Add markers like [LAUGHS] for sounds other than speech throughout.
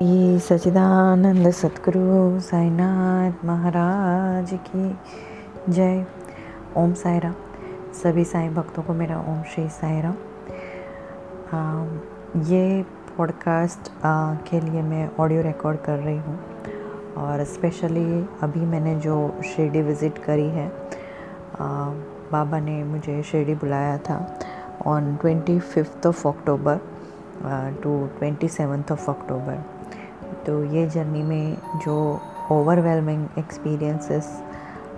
ये सचिदानंद सतगुरु साईनाथ महाराज की जय। ओम सायरा सभी साई भक्तों को मेरा ओम श्री सायरा ये पॉडकास्ट के लिए मैं ऑडियो रिकॉर्ड कर रही हूँ और स्पेशली अभी मैंने जो शिरडी विज़िट करी है आ, बाबा ने मुझे शिरडी बुलाया था on twenty fifth of October to twenty seventh of October तो ये जर्नी में जो ओवरवेलमिंग एक्सपीरियंसेस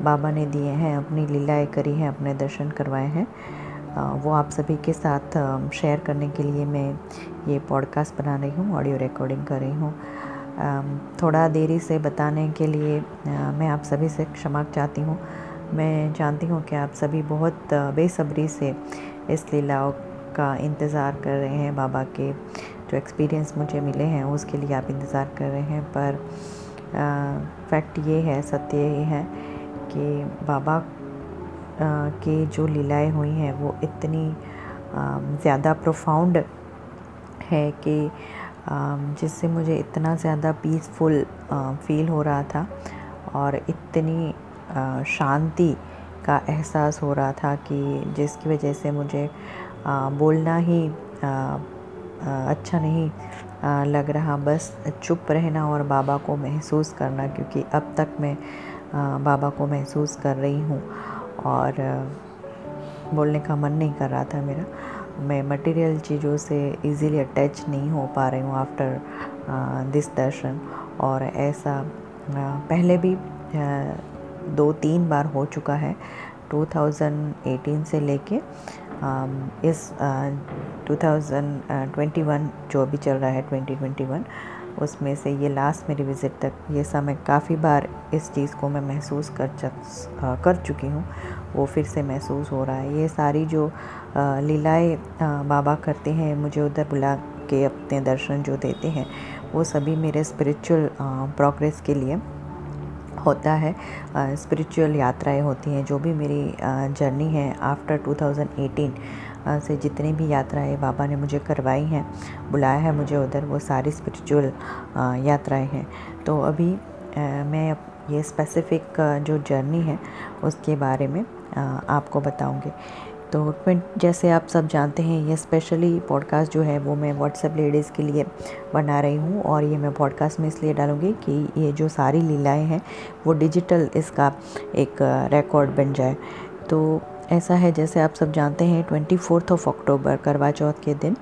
बाबा ने दिए हैं, अपनी लीलाएँ करी हैं, अपने दर्शन करवाए हैं वो आप सभी के साथ शेयर करने के लिए मैं ये पॉडकास्ट बना रही हूँ ऑडियो रिकॉर्डिंग कर रही हूँ। थोड़ा देरी से बताने के लिए मैं आप सभी से क्षमा चाहती हूँ। मैं जानती हूँ कि आप सभी बहुत बेसब्री से इस लीलाओं का इंतज़ार कर रहे हैं बाबा के जो एक्सपीरियंस मुझे मिले हैं, उसके लिए आप इंतज़ार कर रहे हैं। पर फैक्ट ये है, सत्य ये है कि बाबा की जो लीलाएँ हुई हैं, वो इतनी ज़्यादा प्रोफाउंड है कि जिससे मुझे इतना ज़्यादा पीसफुल फील हो रहा था और इतनी शांति का एहसास हो रहा था कि जिसकी वजह से मुझे बोलना ही अच्छा नहीं लग रहा। बस चुप रहना और बाबा को महसूस करना, क्योंकि अब तक मैं बाबा को महसूस कर रही हूँ। और बोलने का मन नहीं कर रहा था मेरा। मैं मटेरियल चीज़ों से इजीली अटैच नहीं हो पा रही हूँ आफ्टर दिस दर्शन। और ऐसा पहले भी दो तीन बार हो चुका है 2018 से लेके। इस 2021 जो भी चल रहा है 2021 उसमें से ये लास्ट मेरी विज़िट तक, ये समय काफ़ी बार इस चीज़ को मैं महसूस कर चक कर चुकी हूँ, वो फिर से महसूस हो रहा है। ये सारी जो लीलाएँ बाबा करते हैं, मुझे उधर बुला के अपने दर्शन जो देते हैं, वो सभी मेरे स्पिरिचुअल प्रोग्रेस के लिए होता है स्पिरिचुअल यात्राएँ होती हैं, जो भी मेरी जर्नी है आफ्टर 2018 से जितनी भी यात्राएँ बाबा ने मुझे करवाई हैं, बुलाया है मुझे उधर, वो सारी स्पिरिचुअल यात्राएँ हैं। तो अभी मैं ये स्पेसिफ़िक जो जर्नी है, उसके बारे में आपको बताऊँगी। तो जैसे आप सब जानते हैं, ये स्पेशली पॉडकास्ट जो है वो मैं व्हाट्सएप लेडीज़ के लिए बना रही हूँ और ये मैं पॉडकास्ट में इसलिए डालूँगी कि ये जो सारी लीलाएँ हैं, वो डिजिटल इसका एक रिकॉर्ड बन जाए। तो ऐसा है जैसे आप सब जानते हैं ट्वेंटी फोर्थ ऑफ़ अक्टूबर करवा चौथ के दिन।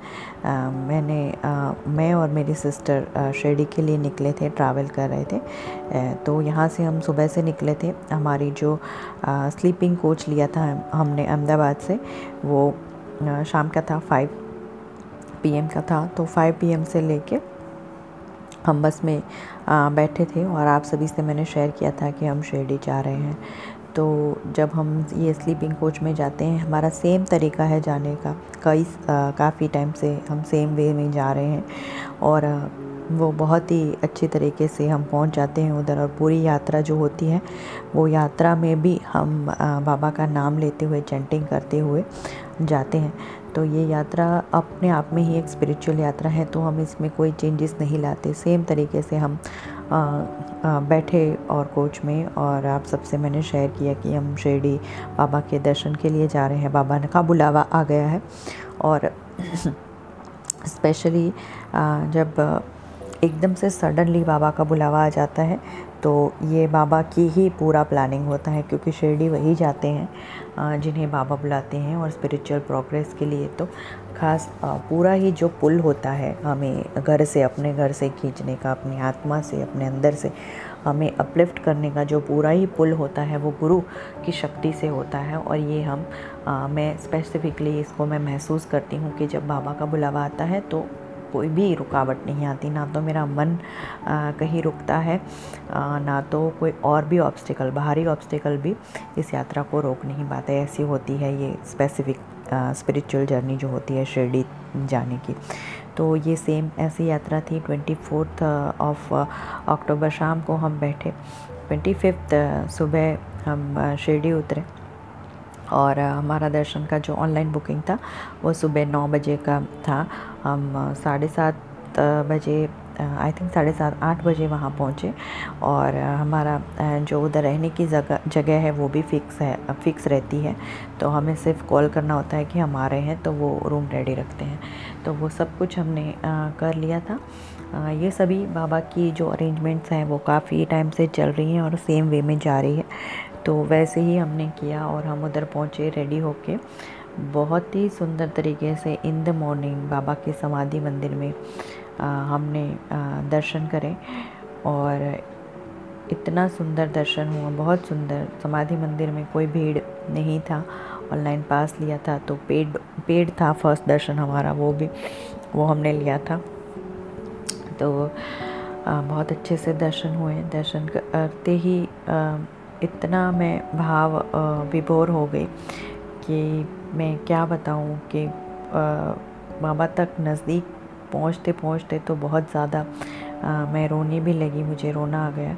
आ, मैंने आ, मैं और मेरी सिस्टर शिरडी के लिए निकले थे ट्रैवल कर रहे थे। तो यहाँ से हम सुबह से निकले थे। हमारी जो आ, स्लीपिंग कोच लिया था हमने अहमदाबाद से वो आ, शाम का था फाइव पीएम का था। तो फाइव पीएम से लेके हम बस में आ, बैठे थे और आप सभी से मैंने शेयर किया था कि हम शिरडी जा रहे हैं। तो जब हम ये स्लीपिंग कोच में जाते हैं, हमारा सेम तरीका है जाने का। कई काफ़ी टाइम से हम सेम वे में जा रहे हैं और वो बहुत ही अच्छे तरीके से हम पहुँच जाते हैं उधर और पूरी यात्रा जो होती है, वो यात्रा में भी हम बाबा का नाम लेते हुए चैंटिंग करते हुए जाते हैं। तो ये यात्रा अपने आप में ही एक स्पिरिचुअल यात्रा है तो हम इसमें कोई चेंजेस नहीं लाते। सेम तरीके से हम बैठे और कोच में और आप सबसे मैंने शेयर किया कि हम शिरडी बाबा के दर्शन के लिए जा रहे हैं। बाबा का बुलावा आ गया है और [CLEARS THROAT] स्पेशली जब एकदम से सडनली बाबा का बुलावा आ जाता है तो ये बाबा की ही पूरा प्लानिंग होता है, क्योंकि शिरडी वही जाते हैं। जिन्हें बाबा बुलाते हैं और स्पिरिचुअल प्रोग्रेस के लिए तो खास पूरा ही जो पुल होता है हमें घर से अपने घर से खींचने का अपनी आत्मा से अपने अंदर से हमें अपलिफ्ट करने का जो पूरा ही पुल होता है वो गुरु की शक्ति से होता है। और ये हम आ, मैं स्पेसिफ़िकली इसको मैं महसूस करती हूँ कि जब बाबा का बुलावा आता है तो कोई भी रुकावट नहीं आती ना तो मेरा मन आ, कहीं रुकता है आ, ना तो कोई और भी ऑब्स्टिकल बाहरी ऑब्स्टिकल भी इस यात्रा को रोक नहीं पाते। ऐसी होती है ये स्पेसिफिक स्पिरिचुअल जर्नी जो होती है शिरडी जाने की। तो ये सेम ऐसी यात्रा थी ट्वेंटी फोर्थ ऑफ़ अक्टूबर शाम को हम बैठे। ट्वेंटी फिफ्थ सुबह हम शिरडी उतरे। और हमारा दर्शन का जो ऑनलाइन बुकिंग था, वो सुबह नौ बजे का था। हम साढ़े सात बजे आई थिंक साढ़े सात, आठ बजे वहाँ पहुँचे और हमारा जो उधर रहने की जगह जगह है वो भी फ़िक्स है फ़िक्स रहती है। तो हमें सिर्फ़ कॉल करना होता है कि हम आ रहे हैं तो वो रूम रेडी रखते हैं। तो वो सब कुछ हमने कर लिया था। ये सभी बाबा की जो अरेंजमेंट्स हैं वो काफ़ी टाइम से चल रही हैं और सेम वे में जा रही है। तो वैसे ही हमने किया और हम उधर पहुँचे रेडी होके। बहुत ही सुंदर तरीके से इन द मॉर्निंग बाबा के समाधि मंदिर में आ, हमने आ, दर्शन करें और इतना सुंदर दर्शन हुआ। बहुत सुंदर। समाधि मंदिर में कोई भीड़ नहीं था ऑनलाइन पास लिया था तो पेड पेड था फ़र्स्ट दर्शन हमारा वो भी वो हमने लिया था। तो आ, बहुत अच्छे से दर्शन हुए। दर्शन करते ही इतना मैं भाव विभोर हो गई कि मैं क्या बताऊँ कि बाबा तक नज़दीक पहुँचते पहुँचते तो बहुत ज़्यादा मैं रोने भी लगी, मुझे रोना आ गया।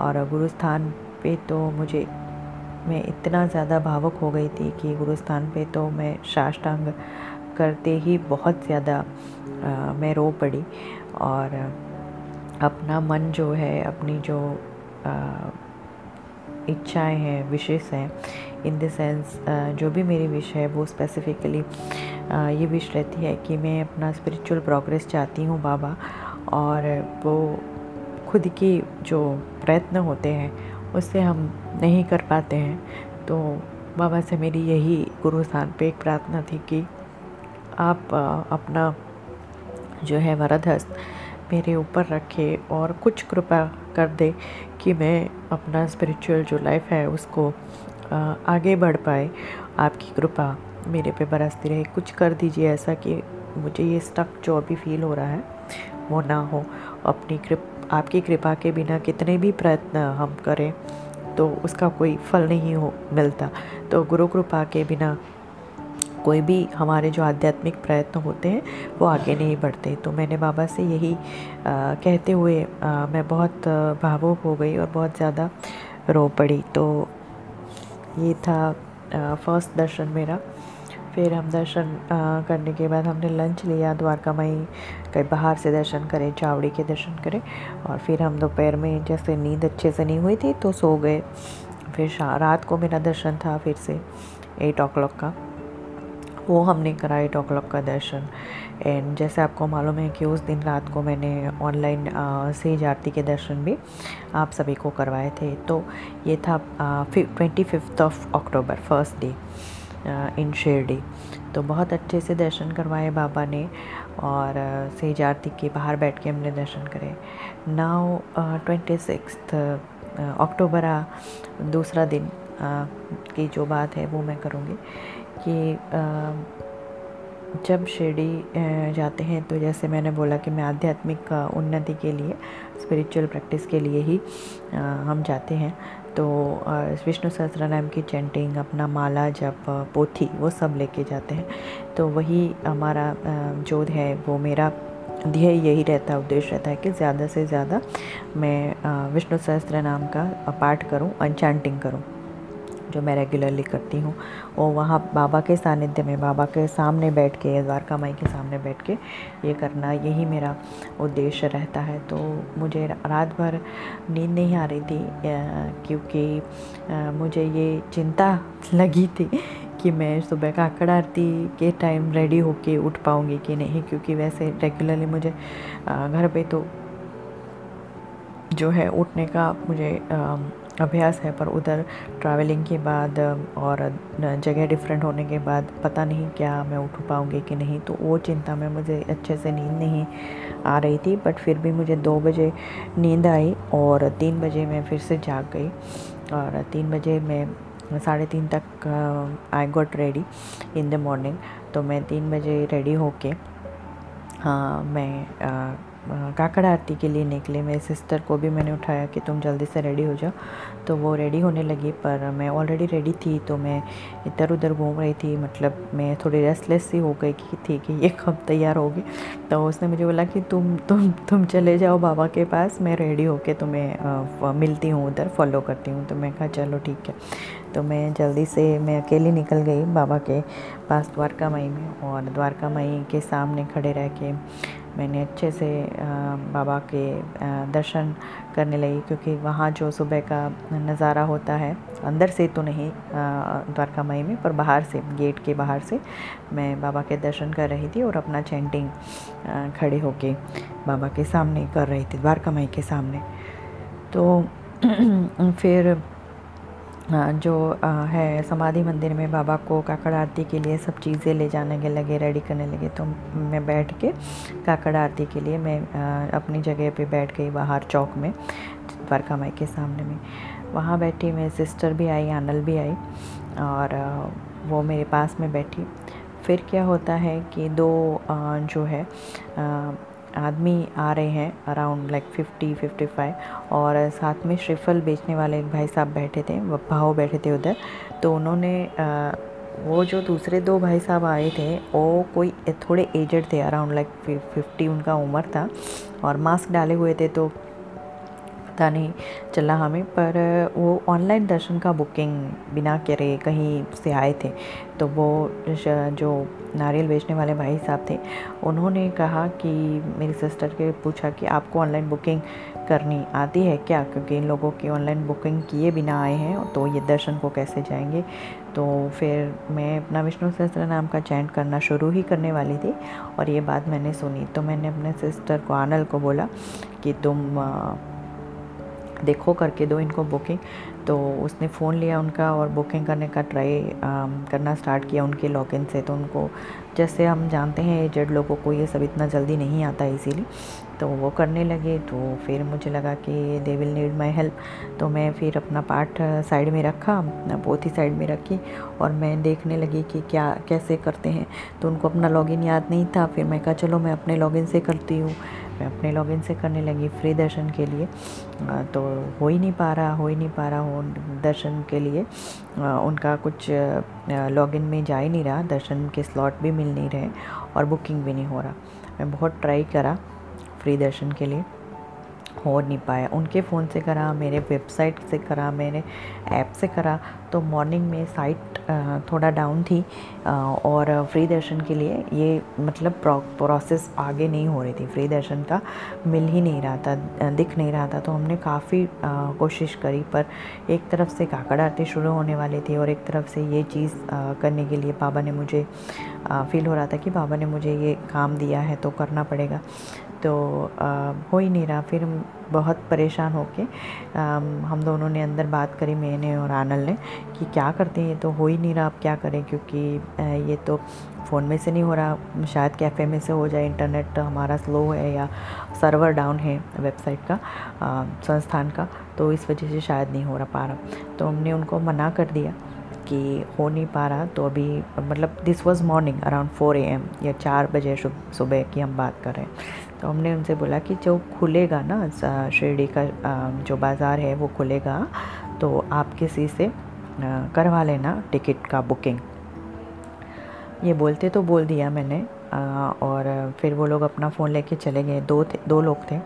और गुरुस्थान पे तो मुझे, मैं इतना ज़्यादा भावुक हो गई थी कि गुरुस्थान पे तो मैं साष्टांग करते ही बहुत ज़्यादा मैं रो पड़ी। और अपना मन जो है, अपनी जो इच्छाएँ हैं विशेष हैं। इन द सेंस जो भी मेरी विश है, वो स्पेसिफ़िकली ये विश रहती है कि मैं अपना स्पिरिचुअल प्रोग्रेस चाहती हूँ, बाबा। और वो खुद की जो प्रयत्न होते हैं, उससे हम नहीं कर पाते हैं। तो बाबा से मेरी यही गुरु स्थान पे एक प्रार्थना थी कि आप अपना जो है वरद हस्त मेरे ऊपर रखे और कुछ कृपा कर दे कि मैं अपना स्पिरिचुअल जो लाइफ है उसको आगे बढ़ पाए। आपकी कृपा मेरे पे बरसती रहे। कुछ कर दीजिए ऐसा कि मुझे ये स्टक जो अभी फील हो रहा है, वो ना हो। अपनी कृप, आपकी कृपा के बिना कितने भी प्रयत्न हम करें तो उसका कोई फल नहीं हो, मिलता। तो गुरु कृपा के बिना कोई भी हमारे जो आध्यात्मिक प्रयत्न होते हैं वो आगे नहीं बढ़ते। तो मैंने बाबा से यही आ, कहते हुए आ, मैं बहुत भावुक हो गई और बहुत ज़्यादा रो पड़ी। तो ये था फ़र्स्ट दर्शन मेरा। फिर हम दर्शन आ, करने के बाद हमने लंच लिया द्वारका माई कहीं बाहर से दर्शन करें चावड़ी के दर्शन करें और फिर हम दोपहर में जैसे नींद अच्छे से नहीं हुई थी तो सो गए। फिर रात को मेरा दर्शन था फिर से एट ओ का। वो हमने करा एट ओ का दर्शन। एंड जैसे आपको मालूम है कि उस दिन रात को मैंने ऑनलाइन सेज आरती के दर्शन भी आप सभी को करवाए थे। तो ये था twenty fifth of October first day in Shirdi तो बहुत अच्छे से दर्शन करवाए बाबा ने और सेज आरती के बाहर बैठ के हमने दर्शन करे। नाउ ट्वेंटी सिक्स अक्टूबर दूसरा दिन आ, की जो बात है वो मैं करूँगी। कि जब शिरडी जाते हैं तो जैसे मैंने बोला कि मैं आध्यात्मिक उन्नति के लिए स्पिरिचुअल प्रैक्टिस के लिए ही हम जाते हैं। तो विष्णु सहस्त्र नाम की चैंटिंग अपना माला जब पोथी, वो सब लेके जाते हैं। तो वही हमारा जो है, वो मेरा ध्येय यही रहता है, उद्देश्य रहता है कि ज़्यादा से ज़्यादा मैं विष्णु सहस्त्र नाम का पाठ करूँ, अनचैंटिंग करूँ। जो मैं रेगुलरली करती हूँ। और वहाँ बाबा के सानिध्य में, बाबा के सामने बैठ के द्वारका माई के सामने बैठ के ये करना यही मेरा उद्देश्य रहता है। तो मुझे रात भर नींद नहीं आ रही थी क्योंकि मुझे ये चिंता [LAUGHS] लगी थी कि मैं सुबह का काकड़ आरती के टाइम रेडी होके उठ पाऊँगी कि नहीं, क्योंकि वैसे रेगुलरली मुझे घर पे तो जो है उठने का मुझे अभ्यास है, पर उधर ट्रैवलिंग के बाद और जगह डिफरेंट होने के बाद पता नहीं क्या मैं उठ पाऊँगी कि नहीं तो वो चिंता में मुझे अच्छे से नींद नहीं आ रही थी बट फिर भी मुझे दो बजे नींद आई और तीन बजे मैं फिर से जाग गई और तीन बजे मैं साढ़े तीन तक I got ready in the morning तो मैं तीन बजे रेडी होके हाँ मैं काकड़ आरती के लिए निकले। मेरी सिस्टर को भी मैंने उठाया कि तुम जल्दी से रेडी हो जाओ। तो वो रेडी होने लगी, पर मैं ऑलरेडी रेडी थी तो मैं इधर उधर घूम रही थी। मतलब मैं थोड़ी रेस्टलेस सी हो गई की थी कि ये कब तैयार होगी। तो उसने मुझे बोला कि तुम तुम तुम चले जाओ बाबा के पास, मैं रेडी होके तुम्हें मिलती हूँ उधर फॉलो करती हूँ। तो मैं कहा, चलो, ठीक है। तो मैं जल्दी से, मैं अकेली निकल गई बाबा के पास द्वारका माई में। और द्वारका माई के सामने खड़े रह के मैंने अच्छे से बाबा के दर्शन करने लगी क्योंकि वहाँ जो सुबह का नज़ारा होता है, अंदर से तो नहीं द्वारका माई में, पर बाहर से, गेट के बाहर से मैं बाबा के दर्शन कर रही थी और अपना चैंटिंग खड़े होके बाबा के सामने कर रही थी द्वारका माई के सामने। तो [CLEARS THROAT] फिर जो है समाधि मंदिर में बाबा को काकड़ आरती के लिए सब चीज़ें ले जाने के लगे रेडी करने लगे तो मैं बैठ के काकड़ आरती के लिए मैं अपनी जगह पे बैठ गई बाहर चौक में, द्वारका माई के सामने में। वहाँ बैठी मेरी सिस्टर भी आई आनल भी आई और वो मेरे पास में बैठी। फिर क्या होता है कि दो जो है आदमी आ रहे हैं around like fifty fifty five और साथ में श्रीफल बेचने वाले एक भाई साहब बैठे थे भाव बैठे थे उधर। तो उन्होंने वो जो दूसरे दो भाई साहब आए थे, वो कोई थोड़े एजड थे अराउंड लाइक फिफ्टी उनका उम्र था और मास्क डाले हुए थे तो पता नहीं चला हमें, पर वो ऑनलाइन दर्शन का बुकिंग बिना करे कहीं से आए थे। तो वो जो नारियल बेचने वाले भाई साहब थे, उन्होंने कहा कि मेरी सिस्टर के पूछा कि आपको ऑनलाइन बुकिंग करनी आती है क्या? क्योंकि इन लोगों की ऑनलाइन बुकिंग किए बिना आए हैं तो ये दर्शन को कैसे जाएँगे? तो फिर मैं अपना विष्णु सहस्त्र नाम का चैंट करना शुरू ही करने वाली थी, और ये बात मैंने सुनी। तो मैंने अपने सिस्टर को, आनल को बोला कि तुम देखो करके दो इनको बुकिंग तो उसने फ़ोन लिया उनका और बुकिंग करने का ट्राई करना स्टार्ट किया उनके लॉगिन से तो उनको जैसे हम जानते हैं एजेड लोगों को ये सब इतना जल्दी नहीं आता इजीली तो वो करने लगे तो फिर मुझे लगा कि they will need my help तो मैं फिर अपना पार्ट साइड में रखा, अपना पोथी साइड में रखी और मैं देखने लगी कि क्या, कैसे करते हैं तो उनको अपना लॉगिन याद नहीं था, फिर मैं कहा, चलो मैं अपने लॉगिन से करती हूँ। मैं अपने लॉगिन से करने लगी फ्री दर्शन के लिए। तो हो ही नहीं पा रहा, हो ही नहीं पा रहा हो दर्शन के लिए। उनका कुछ लॉगिन में जा ही नहीं रहा, दर्शन के स्लॉट भी मिल नहीं रहे और बुकिंग भी नहीं हो रहा। मैं बहुत ट्राई करा फ्री दर्शन के लिए। हो नहीं पाया। उनके फ़ोन से करा, मेरे वेबसाइट से करा, मेरे ऐप से करा। तो मॉर्निंग में साइट थोड़ा डाउन थी और फ्री दर्शन के लिए ये मतलब प्रोसेस आगे नहीं हो रही थी। फ्री दर्शन का मिल ही नहीं रहा था दिख नहीं रहा था। तो हमने काफ़ी कोशिश करी, पर एक तरफ़ से काकड़ आरती शुरू होने वाली थी और एक तरफ़ से ये चीज़ करने के लिए बाबा ने मुझे फील हो रहा था कि बाबा ने मुझे ये काम दिया है तो करना पड़ेगा। तो हो ही नहीं रहा। फिर बहुत परेशान होके हम दोनों ने अंदर बात करी, मैंने और आनल ने, कि क्या करते हैं? ये तो हो ही नहीं रहा, अब क्या करें? क्योंकि ये तो फ़ोन में से नहीं हो रहा। शायद कैफ़े में से हो जाए, इंटरनेट हमारा स्लो है या सर्वर डाउन है वेबसाइट का संस्थान का तो इस वजह से शायद नहीं हो रहा, पा रहा। तो हमने उनको मना कर दिया कि हो नहीं पा रहा। तो अभी मतलब this was morning around four a या चार बजे सुबह की हम बात कर रहे हैं। तो हमने उनसे बोला कि जो खुलेगा ना शिरडी का जो बाज़ार है वो खुलेगा तो आप किसी से करवा लेना टिकट का बुकिंग। ये बोलते तो बोल दिया मैंने और फिर वो लोग अपना फ़ोन लेके चले गए। दो थे, दो लोग थे।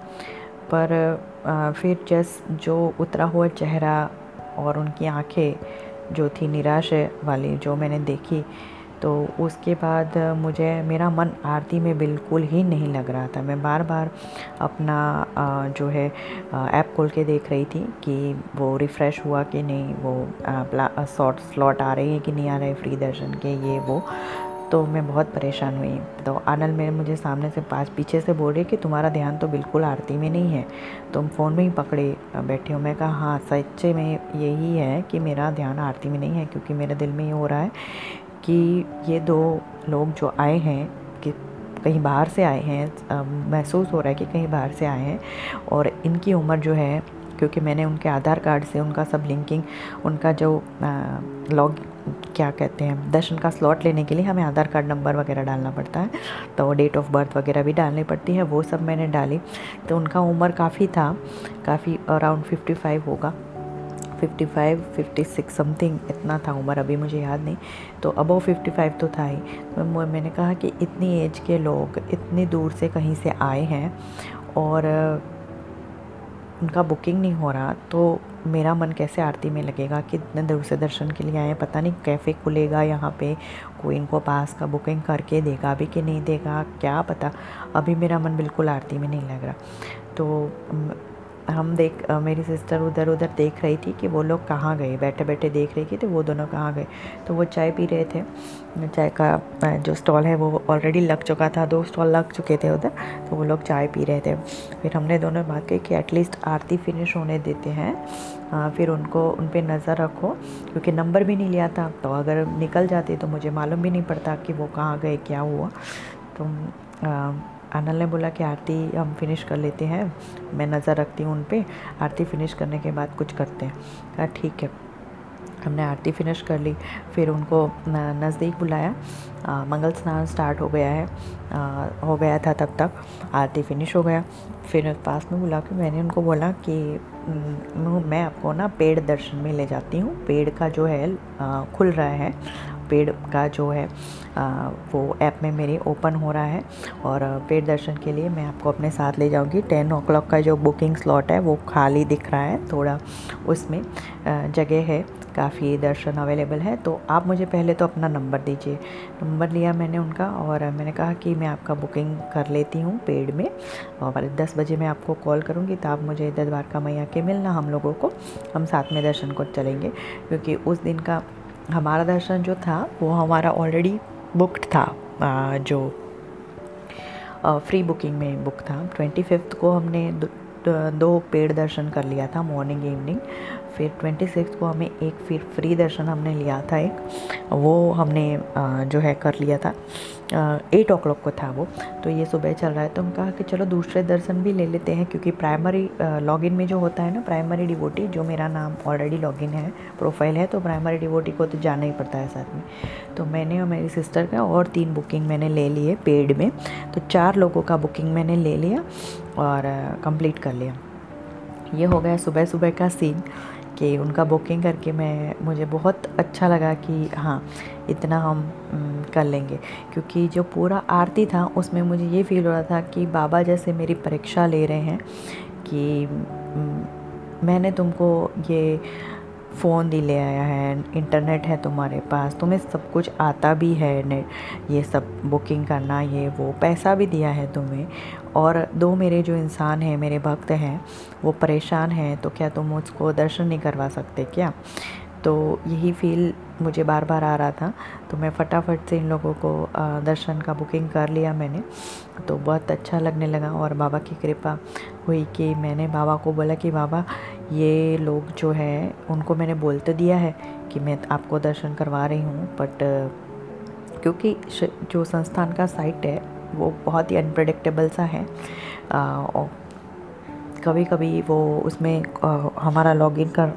पर फिर जस, जो उतरा हुआ चेहरा और उनकी आँखें जो थी निराश वाली, जो मैंने देखी तो उसके बाद मुझे, मेरा मन आरती में बिल्कुल ही नहीं लग रहा था। मैं बार बार अपना जो है ऐप खोल के देख रही थी कि वो रिफ़्रेश हुआ कि नहीं, वो शॉर्ट स्लॉट आ रही है कि नहीं आ रहे फ्री दर्शन के, ये, वो। तो मैं बहुत परेशान हुई। तो आनल मेरे मुझे सामने से, पास पीछे से बोल रही कि तुम्हारा ध्यान तो बिल्कुल आरती में नहीं है। तुम फ़ोन में ही पकड़े बैठे हो। मैं कहा हाँ सच्चे में यही है कि मेरा ध्यान आरती में नहीं है, क्योंकि मेरे दिल में ये हो रहा है कि ये दो लोग जो आए हैं, कि कहीं बाहर से आए हैं महसूस हो रहा है कि कहीं बाहर से आए हैं और इनकी उम्र जो है, क्योंकि मैंने उनके आधार कार्ड से उनका सब लिंकिंग उनका जो लॉग क्या कहते हैं, दर्शन का स्लॉट लेने के लिए हमें आधार कार्ड नंबर वगैरह डालना पड़ता है तो डेट ऑफ़ बर्थ वगैरह भी डालनी पड़ती है, वो सब मैंने डाली तो उनका उम्र काफ़ी था, काफ़ी अराउंड फिफ्टी फाइव होगा। Fifty five fifty six something इतना था उम्र, अभी मुझे याद नहीं। तो अबव फिफ्टी फाइव तो था ही। तो मैंने कहा कि इतनी एज के लोग, इतनी दूर से कहीं से आए हैं और उनका बुकिंग नहीं हो रहा तो मेरा मन कैसे आरती में लगेगा कि इतने दूर से दर्शन के लिए आए पता नहीं कैफ़े खुलेगा यहाँ पे, कोई इनको पास का बुकिंग करके देगा भी कि नहीं देगा, क्या पता? अभी मेरा मन बिल्कुल आरती में नहीं लग रहा। तो हम देख मेरी सिस्टर उधर उधर देख रही थी कि वो लोग कहाँ गए? बैठे बैठे देख रही थी तो वो दोनों कहाँ गए? तो वो चाय पी रहे थे। चाय का जो स्टॉल है वो ऑलरेडी लग चुका था। दो स्टॉल लग चुके थे उधर तो वो लोग चाय पी रहे थे। फिर हमने दोनों बात की कि एटलीस्ट आरती फिनिश होने देते हैं। आ, फिर उनको उन पर नज़र रखो क्योंकि नंबर भी नहीं लिया था। तो अगर निकल जाते तो मुझे मालूम भी नहीं पड़ता कि वो कहाँ गए क्या हुआ। तो आ, आनल ने बोला कि आरती हम फिनिश कर लेते हैं। मैं नज़र रखती हूँ उन पर आरती फिनिश करने के बाद कुछ करते हैं। कहा ठीक है। हमने आरती फिनिश कर ली। फिर उनको नज़दीक बुलाया। आ, मंगल स्नान स्टार्ट हो गया है। आ, हो गया था तब तक। आरती फिनिश हो गया। फिर पास में बुला के मैंने उनको बोला कि मैं आपको ना पेड़ दर्शन में ले जाती हूँ। पेड़ का जो है आ, खुल रहा है। पेड़ का जो है वो ऐप में मेरी ओपन हो रहा है और पेड़ दर्शन के लिए मैं आपको अपने साथ ले जाऊँगी। टेन ओ का जो बुकिंग स्लॉट है वो खाली दिख रहा है, थोड़ा उसमें जगह है, काफ़ी दर्शन अवेलेबल है तो आप मुझे पहले तो अपना नंबर दीजिए। नंबर लिया मैंने उनका और मैंने कहा कि मैं आपका बुकिंग कर लेती हूँ पेड़ में और दस बजे मैं आपको कॉल करूँगी तो आप मुझे इधर द्वारका मैया के मिलना, हम लोगों को, हम साथ में दर्शन को चलेंगे, क्योंकि उस दिन का हमारा दर्शन जो था, वो हमारा ऑलरेडी बुकड था जो फ्री बुकिंग में बुक था। ट्वेंटी फिफ्थ को हमने दो पेड़ दर्शन कर लिया था मॉर्निंग इवनिंग फिर ट्वेंटी सिक्स को हमें एक फिर फ्री दर्शन हमने लिया था एक। वो हमने जो है कर लिया था। एट ओ क्लॉक को था वो। तो ये सुबह चल रहा है। तो हम कहा कि चलो दूसरे दर्शन भी ले लेते हैं क्योंकि प्राइमरी लॉगिन में जो होता है ना प्राइमरी डिवोटी जो मेरा नाम ऑलरेडी लॉगिन है प्रोफ़ाइल है तो प्राइमरी डिवोटी को तो जाना ही पड़ता है साथ में। तो मैंने और मेरी सिस्टर का और तीन बुकिंग मैंने ले लिए पेड में। तो चार लोगों का बुकिंग मैंने ले लिया और कंप्लीट कर लिया। ये हो गया सुबह सुबह का सीन कि उनका बुकिंग करके मैं, मुझे बहुत अच्छा लगा कि हाँ इतना हम कर लेंगे। क्योंकि जो पूरा आरती था, उसमें मुझे ये फील हो रहा था कि बाबा जैसे मेरी परीक्षा ले रहे हैं कि मैंने तुमको ये फ़ोन भी ले आया है इंटरनेट है तुम्हारे पास, तुम्हें सब कुछ आता भी है नेट ये सब बुकिंग करना, ये वो पैसा भी दिया है तुम्हें और दो मेरे जो इंसान हैं, मेरे भक्त हैं, वो परेशान हैं तो क्या तुम मुझको दर्शन नहीं करवा सकते क्या? तो यही फील मुझे बार बार आ रहा था। तो मैं फटाफट से इन लोगों को दर्शन का बुकिंग कर लिया मैंने। तो बहुत अच्छा लगने लगा और बाबा की कृपा हुई कि मैंने बाबा को बोला कि, बाबा, ये लोग जो है, उनको मैंने बोल तो दिया है कि मैं आपको दर्शन करवा रही हूँ बट क्योंकि जो संस्थान का साइट है वो बहुत ही अनप्रडिक्टेबल सा है। और कभी कभी वो उसमें हमारा लॉगिन कर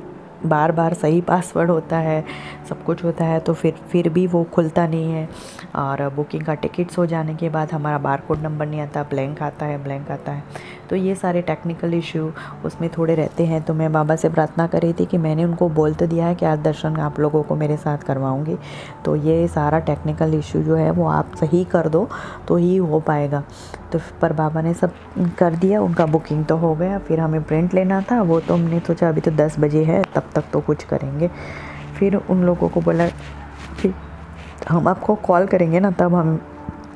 बार बार सही पासवर्ड होता है, सब कुछ होता है तो फिर फिर भी वो खुलता नहीं है। और बुकिंग का टिकट्स हो जाने के बाद हमारा बार कोड नंबर नहीं आता ब्लैंक आता है ब्लैंक आता है। तो ये सारे टेक्निकल इशू उसमें थोड़े रहते हैं। तो मैं बाबा से प्रार्थना कर रही थी कि मैंने उनको बोल तो दिया है कि आज दर्शन आप लोगों को मेरे साथ करवाऊँगी। तो ये सारा टेक्निकल इशू जो है वो आप सही कर दो तो ही हो पाएगा। तो पर बाबा ने सब कर दिया, उनका बुकिंग तो हो गया। फिर हमें प्रिंट लेना था, वो तो हमने सोचा अभी तो दस बजे है, तब तक तो कुछ करेंगे। फिर उन लोगों को बोला कि हम आपको कॉल करेंगे ना, तब हम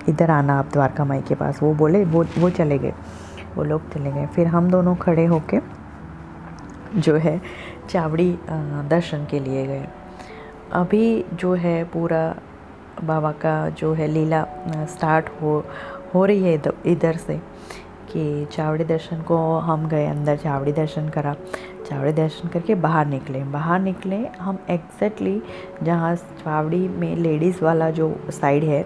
इधर आना आप द्वारका माई के पास। वो बोले, वो वो चले गए। वो लोग चले गए। फिर हम दोनों खड़े होके जो है चावड़ी दर्शन के लिए गए। अभी जो है पूरा बाबा का जो है लीला स्टार्ट हो हो रही है इधर से कि चावड़ी दर्शन को हम गए, अंदर चावड़ी दर्शन करा। चावड़ी दर्शन करके बाहर निकले। बाहर निकले हम एग्जैक्टली जहाँ चावड़ी में लेडीज़ वाला जो साइड है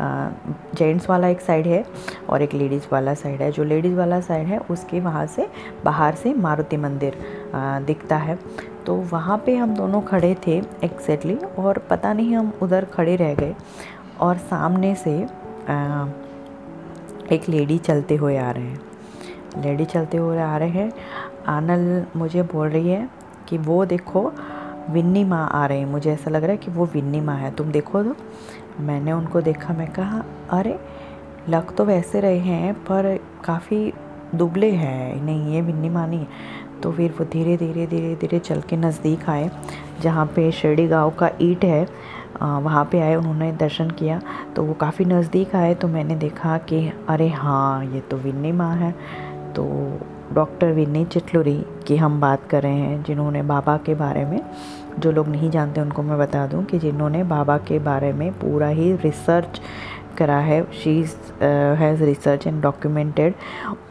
जेंट्स वाला एक साइड है और एक लेडीज़ वाला साइड है। जो लेडीज़ वाला साइड है उसके वहाँ से बाहर से मारुति मंदिर दिखता है। तो वहाँ पे हम दोनों खड़े थे एग्जैक्टली और पता नहीं हम उधर खड़े रह गए और सामने से आ, एक लेडी चलते हुए आ रहे हैं। लेडी चलते हुए आ रहे हैं आनल मुझे बोल रही है कि वो देखो, विन्नी माँ आ रही हैं। मुझे ऐसा लग रहा है कि वो विन्नी माँ है। तुम देखो तो। मैंने उनको देखा, मैं कहा, अरे, लग तो वैसे रहे हैं, पर काफ़ी दुबले हैं। नहीं, ये विन्नी माँ नहीं तो फिर वो धीरे धीरे धीरे धीरे चल के नज़दीक आए, जहाँ पे शिरडी गाँव का ईट है वहाँ पे आए, उन्होंने दर्शन किया। तो वो काफ़ी नज़दीक आए तो मैंने देखा कि, अरे हाँ ये तो विन्नी माँ है। तो डॉक्टर विन्नी चिटलुरी की हम बात कर रहे हैं जिन्होंने बाबा के बारे में जो लोग नहीं जानते उनको मैं बता दूँ कि जिन्होंने बाबा के बारे में पूरा ही रिसर्च करा है। She has research and documented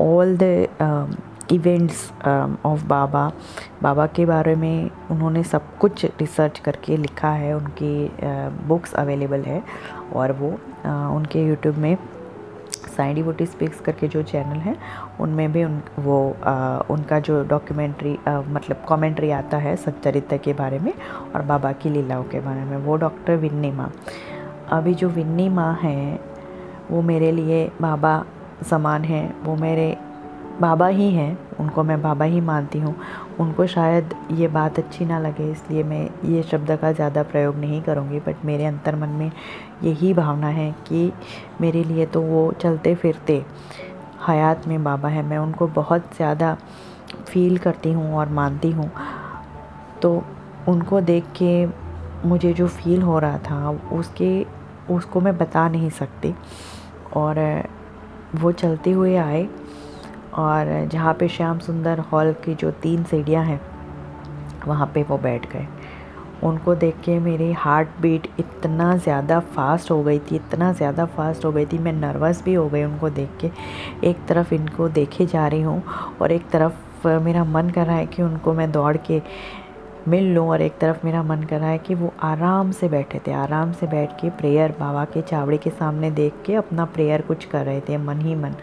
all the events of Baba. Baba के बारे में उन्होंने सब कुछ रिसर्च करके लिखा है उनकी बुक्स uh, अवेलेबल है और वो uh, उनके यूट्यूब में साई डिवोटी स्पीक्स करके जो चैनल है उनमें भी उन वो आ, उनका जो डॉक्यूमेंट्री मतलब कमेंट्री आता है सच्चरित्र के बारे में और बाबा की लीलाओं के बारे में वो डॉक्टर विन्नी माँ। अभी जो विन्नी माँ हैं वो मेरे लिए बाबा समान हैं वो मेरे बाबा ही हैं उनको मैं बाबा ही मानती हूँ। उनको शायद ये बात अच्छी ना लगे, इसलिए मैं ये शब्द का ज़्यादा प्रयोग नहीं करूँगी। बट मेरे अंतर मन में यही भावना है कि मेरे लिए तो वो चलते फिरते हयात में बाबा है। मैं उनको बहुत ज़्यादा फील करती हूँ और मानती हूँ। तो उनको देख के मुझे जो फील हो रहा था, उसके, उसको मैं बता नहीं सकती। और वो चलते हुए आए और जहाँ पे श्याम सुंदर हॉल की जो तीन सीढ़ियाँ हैं, वहाँ पे वो बैठ गए। उनको देख के मेरी हार्ट बीट इतना ज़्यादा फास्ट हो गई थी, इतना ज़्यादा फास्ट हो गई थी, मैं नर्वस भी हो गई उनको देख के। एक तरफ़ इनको देखे जा रही हूँ और एक तरफ़ मेरा मन कर रहा है कि उनको मैं दौड़ के मिल लूँ और एक तरफ़ मेरा मन कर रहा है कि वो आराम से बैठे थे, आराम से बैठ के प्रेयर बाबा के चावड़े के सामने देख के अपना प्रेयर कुछ कर रहे थे, मन ही मन।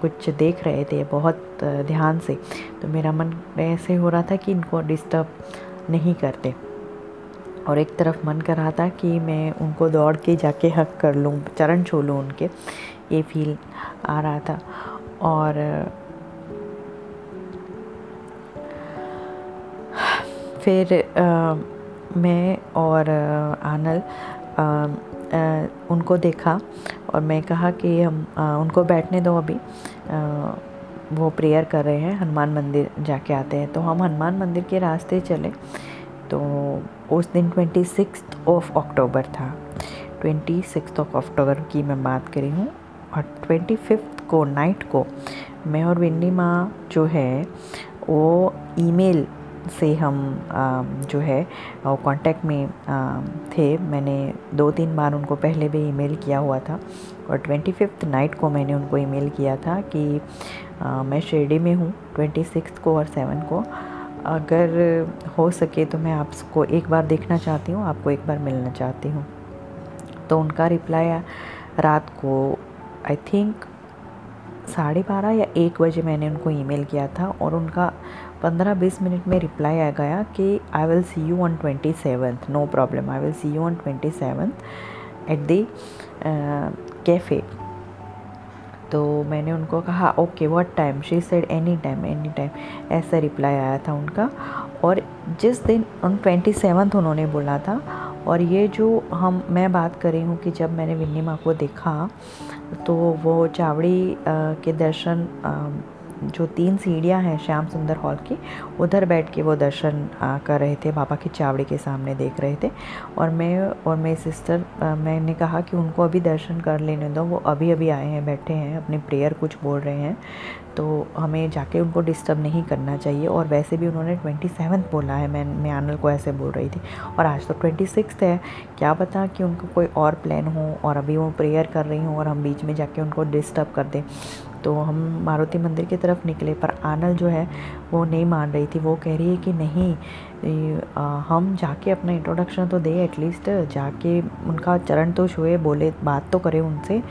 कुछ देख रहे थे बहुत ध्यान से। तो मेरा मन ऐसे हो रहा था कि इनको डिस्टर्ब नहीं करते। और एक तरफ़ मन कर रहा था कि मैं उनको दौड़ के जाके हक कर लूँ चरण छू लूँ उनके। ये फील आ रहा था। और फिर आ, मैं और आनल उनको देखा और मैं कहा कि हम उनको बैठने दो अभी। वो प्रेयर कर रहे हैं, हनुमान मंदिर जाके आते हैं। तो हम हनुमान मंदिर के रास्ते चले। तो उस दिन ट्वेंटी सिक्स ऑफ़ अक्टूबर था। ट्वेंटी सिक्स ऑफ़ अक्टूबर की मैं बात करी हूँ और ट्वेंटी फिफ्थ को, नाइट को मैं और विन्नी माँ जो है, वो ईमेल से हम जो है कांटेक्ट में थे। मैंने दो तीन बार उनको पहले भी ईमेल किया हुआ था और ट्वेंटी फिफ्थ नाइट को मैंने उनको ईमेल किया था कि मैं शिरडी में हूँ ट्वेंटी सिक्स को और सेवन को। अगर हो सके तो मैं आपको एक बार देखना चाहती हूँ, आपको एक बार मिलना चाहती हूँ। तो उनका रिप्लाई रात को आई थिंक साढ़े बारह या एक बजे मैंने उनको ईमेल किया था और उनका पंद्रह बीस मिनट में रिप्लाई आ गया कि I will see you on twenty seventh no problem I will see you on twenty seventh at the cafe तो मैंने उनको कहा okay what time she said any time any time ऐसा रिप्लाई आया था उनका। और जिस दिन उन ट्वेंटी सेवन्थ उन्होंने बोला था, और ये जो हम, मैं बात कर रही हूँ कि जब मैंने विन्नी माँ को देखा तो वो चावड़ी के दर्शन जो तीन सीढ़ियाँ हैं श्याम सुंदर हॉल की, उधर बैठ के वो दर्शन कर रहे थे बाबा की चावड़ी के सामने देख रहे थे। और मैं, और मेरी सिस्टर मैंने कहा कि उनको अभी दर्शन कर लेने दो, वो अभी अभी आए हैं, बैठे हैं, अपनी प्रेयर कुछ बोल रहे हैं। तो हमें जाके उनको डिस्टर्ब नहीं करना चाहिए, और वैसे भी उन्होंने ट्वेंटी सेवन्थ बोला है, मैं मैं आनल को ऐसे बोल रही थी। और आज तो ट्वेंटी सिक्स है, क्या पता कि उनको कोई और प्लान हो, और अभी वो प्रेयर कर रही हूँ, और हम बीच में जाके उनको डिस्टर्ब कर दें। तो हम मारुति मंदिर की तरफ़ निकले, पर आनल जो है वो नहीं मान रही थी। वो कह रही है कि नहीं हम जाके अपना इंट्रोडक्शन तो दे एटलीस्ट जाके उनका चरण तो छुए, बोले, बात तो करें उनसे।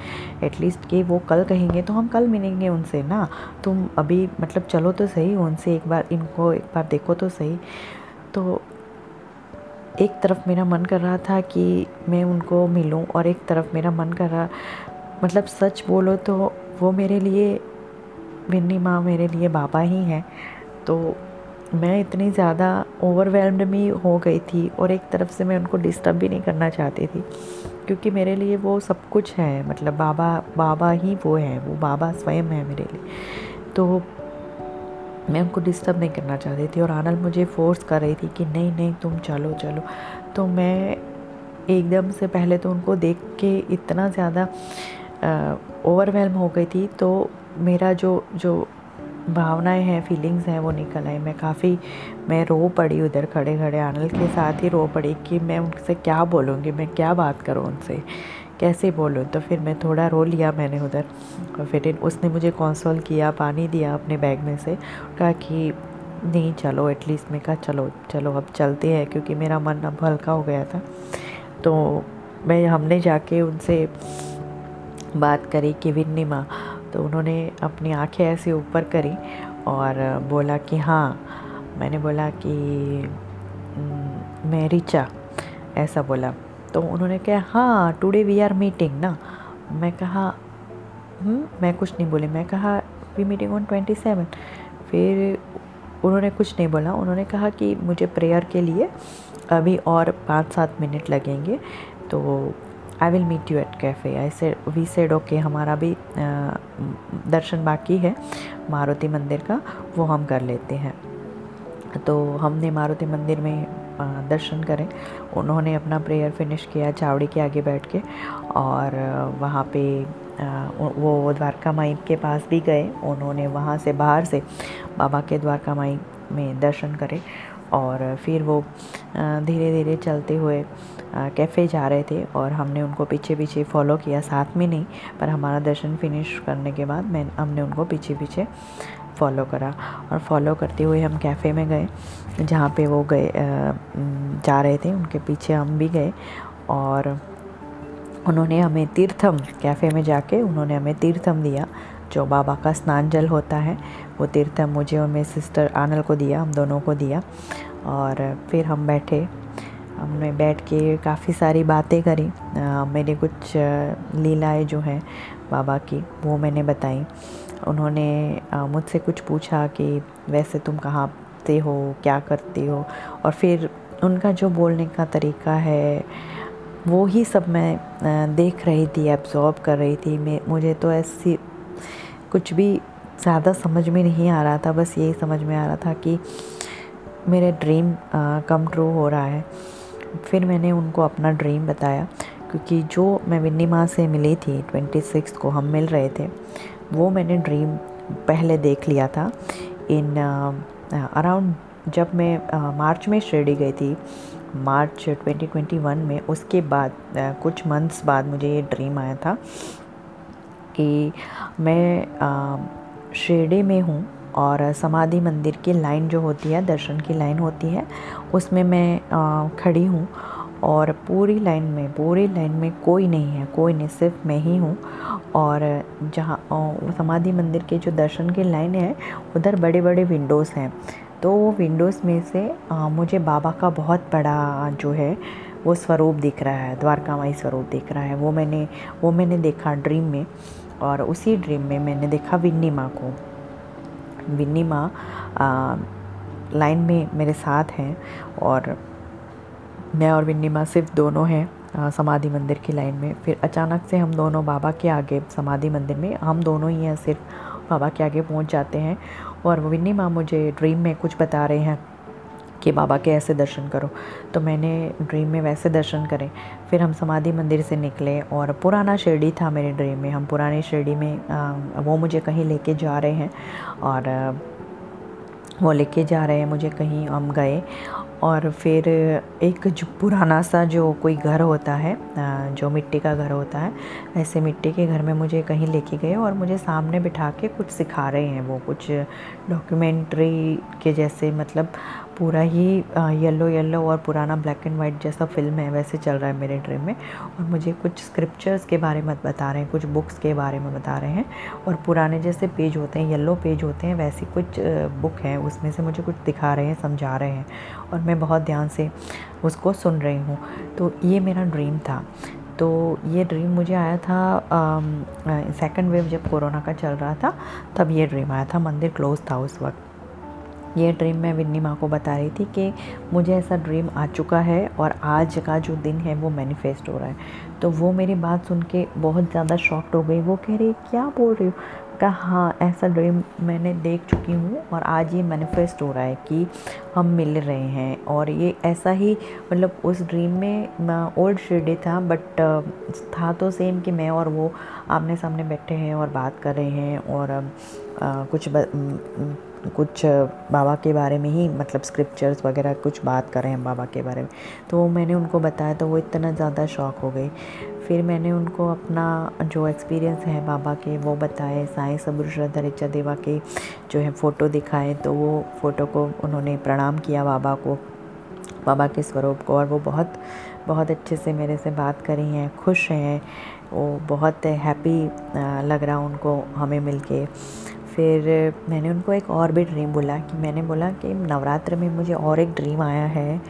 एटलीस्ट कि वो कल कहेंगे तो हम कल मिलेंगे उनसे ना। तुम अभी मतलब चलो तो सही, उनसे एक बार, इनको एक बार देखो तो सही। तो एक तरफ़ मेरा मन कर रहा था कि मैं उनको मिलूं, और एक तरफ़ मेरा मन कर रहा मतलब सच बोलो तो वो मेरे लिए विन्नी माँ मेरे लिए बाबा ही हैं। तो मैं इतनी ज़्यादा ओवरवेलम्ड भी हो गई थी और एक तरफ़ से मैं उनको डिस्टर्ब भी नहीं करना चाहती थी, क्योंकि मेरे लिए वो सब कुछ है। मतलब बाबा बाबा ही वो है, वो बाबा स्वयं है मेरे लिए। तो मैं उनको डिस्टर्ब नहीं करना चाहती थी और आनल मुझे फोर्स कर रही थी कि नहीं नहीं, तुम चलो चलो। तो मैं एकदम से पहले तो उनको देख के इतना ज़्यादा ओवरवेलम हो गई थी तो मेरा जो जो भावनाएँ हैं फीलिंग्स हैं, वो निकल आई मैं काफ़ी, मैं रो पड़ी उधर खड़े खड़े आनल के साथ ही रो पड़ी कि मैं उनसे क्या बोलूँगी, मैं क्या बात करूँ उनसे, कैसे बोलूँ? तो फिर मैं थोड़ा रो लिया मैंने उधर फिर उसने मुझे कौंसल किया, पानी दिया अपने बैग में से, कहा कि नहीं, चलो एटलीस्ट मैं कहा, चलो चलो, अब चलते हैं, क्योंकि मेरा मन अब हल्का हो गया था। तो मैं, हमने जाके उनसे बात करी कि विन्नी माँ तो उन्होंने अपनी आँखें ऐसे ऊपर करी और बोला कि हाँ मैंने बोला कि मैं रिचा ऐसा बोला। तो उन्होंने कहा हाँ टुडे वी आर मीटिंग ना? मैं कहा हम्म, मैं कुछ नहीं बोली। मैं कहा we meeting on twenty seven फिर उन्होंने कुछ नहीं बोला। उन्होंने कहा कि मुझे प्रेयर के लिए अभी और पाँच सात मिनट लगेंगे। तो I will meet you at cafe I say we said okay हमारा भी दर्शन बाकी है मारुति मंदिर का, वो हम कर लेते हैं। तो हमने मारुति मंदिर में दर्शन करें। उन्होंने अपना प्रेयर फिनिश किया चावड़ी के आगे बैठ के और वहाँ पे वो द्वारका माई के पास भी गए। उन्होंने वहाँ से बाहर से बाबा के द्वारका माई में दर्शन करे और फिर वो धीरे धीरे चलते हुए कैफ़े जा रहे थे और हमने उनको पीछे पीछे फॉलो किया। साथ में नहीं, पर हमारा दर्शन फिनिश करने के बाद मैं, हमने उनको पीछे पीछे फॉलो करा। और फॉलो करते हुए हम कैफ़े में गए, जहाँ पे वो गए जा रहे थे। उनके पीछे हम भी गए और उन्होंने हमें तीर्थम कैफ़े में जाके उन्होंने हमें तीर्थम दिया, जो बाबा का स्नान जल होता है। वो तीर्थम मुझे और मेरी सिस्टर आनल को दिया, हम दोनों को दिया और फिर हम बैठे। हमने बैठ के काफ़ी सारी बातें करी। मेरे कुछ लीलाएँ जो हैं बाबा की, वो मैंने बताई। उन्होंने मुझसे कुछ पूछा कि वैसे तुम कहाँ से हो, क्या करती हो? और फिर उनका जो बोलने का तरीका है, वो ही सब मैं देख रही थी एब्जॉर्ब कर रही थी। मैं, मुझे तो ऐसी कुछ भी ज़्यादा समझ में नहीं आ रहा था, बस यही समझ में आ रहा था कि मेरे ड्रीम कम ट्रू हो रहा है। फिर मैंने उनको अपना ड्रीम बताया, क्योंकि जो मैं विन्नी माँ से मिली थी ट्वेंटी सिक्स को हम मिल रहे थे, वो मैंने ड्रीम पहले देख लिया था इन अराउंड जब मैं मार्च में शिरडी गई थी, मार्च 2021 में उसके बाद कुछ मंथ्स बाद मुझे ये ड्रीम आया था कि मैं शिरडी में हूँ और समाधि मंदिर की लाइन जो होती है दर्शन की लाइन होती है उसमें मैं खड़ी हूँ और पूरी लाइन में पूरी लाइन में कोई नहीं है कोई नहीं सिर्फ़ मैं ही हूँ और जहाँ समाधि मंदिर के जो दर्शन की लाइन है उधर बड़े बड़े विंडोज़ हैं। तो वो विंडोज़ में से आ, मुझे बाबा का बहुत बड़ा जो है वो स्वरूप दिख रहा है द्वारका माई स्वरूप दिख रहा है। वो मैंने वो मैंने देखा ड्रीम में और उसी ड्रीम में मैंने देखा विन्नी माँ को। विन्नी माँ लाइन में मेरे साथ हैं और मैं और विन्नी माँ सिर्फ़ दोनों हैं समाधि मंदिर की लाइन में। फिर अचानक से हम दोनों बाबा के आगे समाधि मंदिर में, हम दोनों ही हैं सिर्फ़ बाबा के आगे पहुँच जाते हैं और विन्नी माँ मुझे ड्रीम में कुछ बता रहे हैं कि बाबा के ऐसे दर्शन करो। तो मैंने ड्रीम में वैसे दर्शन करे। फिर हम समाधि मंदिर से निकले और पुराना शिरडी था मेरे ड्रीम में। हम पुराने शिरडी में आ, वो मुझे कहीं लेके जा रहे हैं और वो लेके जा रहे हैं मुझे कहीं हम गए और फिर एक जो पुराना सा जो कोई घर होता है जो मिट्टी का घर होता है ऐसे मिट्टी के घर में मुझे कहीं लेके गए और मुझे सामने बिठा के कुछ सिखा रहे हैं वो कुछ डॉक्यूमेंट्री के जैसे मतलब पूरा ही येलो येलो और पुराना ब्लैक एंड वाइट जैसा फ़िल्म है, वैसे चल रहा है मेरे ड्रीम में। और मुझे कुछ स्क्रिप्चर्स के बारे में बता रहे हैं, कुछ बुक्स के बारे में बता रहे हैं। और पुराने जैसे पेज होते हैं येलो पेज होते हैं, वैसी कुछ बुक है, उसमें से मुझे कुछ दिखा रहे हैं, समझा रहे हैं। और मैं बहुत ध्यान से उसको सुन रही हूँ। तो ये मेरा ड्रीम था। तो ये ड्रीम मुझे आया था सेकंड वेव जब कोरोना का चल रहा था, तब ये ड्रीम आया था, मंदिर क्लोज था उस वक्त। ये ड्रीम मैं विन्नी माँ को बता रही थी कि मुझे ऐसा ड्रीम आ चुका है और आज का जो दिन है वो मैनिफेस्ट हो रहा है। तो वो मेरी बात सुन के बहुत ज़्यादा शॉक्ड हो गई। वो कह रही क्या बोल रही हो? कहा हाँ ऐसा ड्रीम मैंने देख चुकी हूँ और आज ये मैनिफेस्ट हो रहा है कि हम मिल रहे हैं। और ये ऐसा ही मतलब उस ड्रीम में ओल्ड शिरडी था बट था तो सेम कि मैं और वो आमने सामने बैठे हैं और बात कर रहे हैं और आ, कुछ ब, कुछ बाबा के बारे में ही मतलब स्क्रिप्चर्स वगैरह कुछ बात कर रहे हैं बाबा के बारे में। तो मैंने उनको बताया तो वो इतना ज़्यादा शौक हो गई फिर मैंने उनको अपना जो एक्सपीरियंस है बाबा के, वो बताए, साई सबुर श्रद्धा रिचा देवा के जो है फ़ोटो दिखाए तो वो फ़ोटो को उन्होंने प्रणाम किया बाबा को, बाबा के स्वरूप को, और वो बहुत बहुत अच्छे से मेरे से बात करी हैं, खुश हैं, वो बहुत हैप्पी लग रहा उनको हमें मिल के फिर मैंने उनको एक और भी ड्रीम बोला कि मैंने बोला कि नवरात्र में मुझे और एक ड्रीम आया है,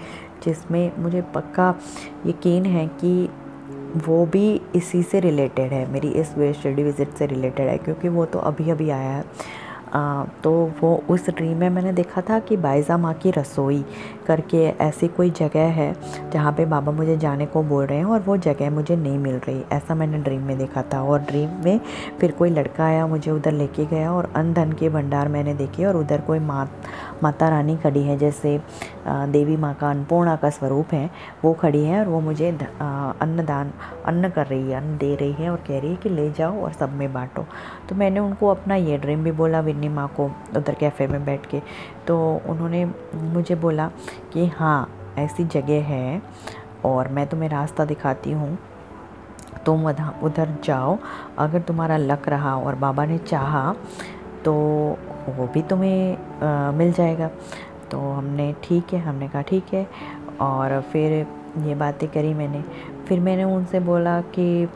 जिसमें मुझे पक्का यकीन है कि वो भी इसी से रिलेटेड है, मेरी इस स्टडी विज़िट से रिलेटेड है, क्योंकि वो तो अभी अभी आया है। आ, तो वो उस ड्रीम में मैंने देखा था कि बाइज़ा माँ की रसोई करके ऐसी कोई जगह है जहाँ पे बाबा मुझे जाने को बोल रहे हैं और वो जगह मुझे नहीं मिल रही। ऐसा मैंने ड्रीम में देखा था और ड्रीम में फिर कोई लड़का आया मुझे उधर लेके गया और अन धन के भंडार मैंने देखे और उधर कोई माँ माता रानी खड़ी है, जैसे देवी माँ का अन्नपूर्णा का स्वरूप है, वो खड़ी है और वो मुझे अन्नदान, अन्न कर रही है, अन्न दे रही है और कह रही है कि ले जाओ और सब में बांटो। तो मैंने उनको अपना ये ड्रीम भी बोला विन्नी माँ को उधर कैफ़े में बैठ के। तो उन्होंने मुझे बोला कि हाँ ऐसी जगह है और मैं तुम्हें रास्ता दिखाती हूँ। तुम उधर जाओ, अगर तुम्हारा लक रहा और बाबा ने चाहा तो वो भी तुम्हें आ, मिल जाएगा। तो हमने ठीक है हमने कहा ठीक है और फिर ये बातें करी मैंने। फिर मैंने उनसे बोला कि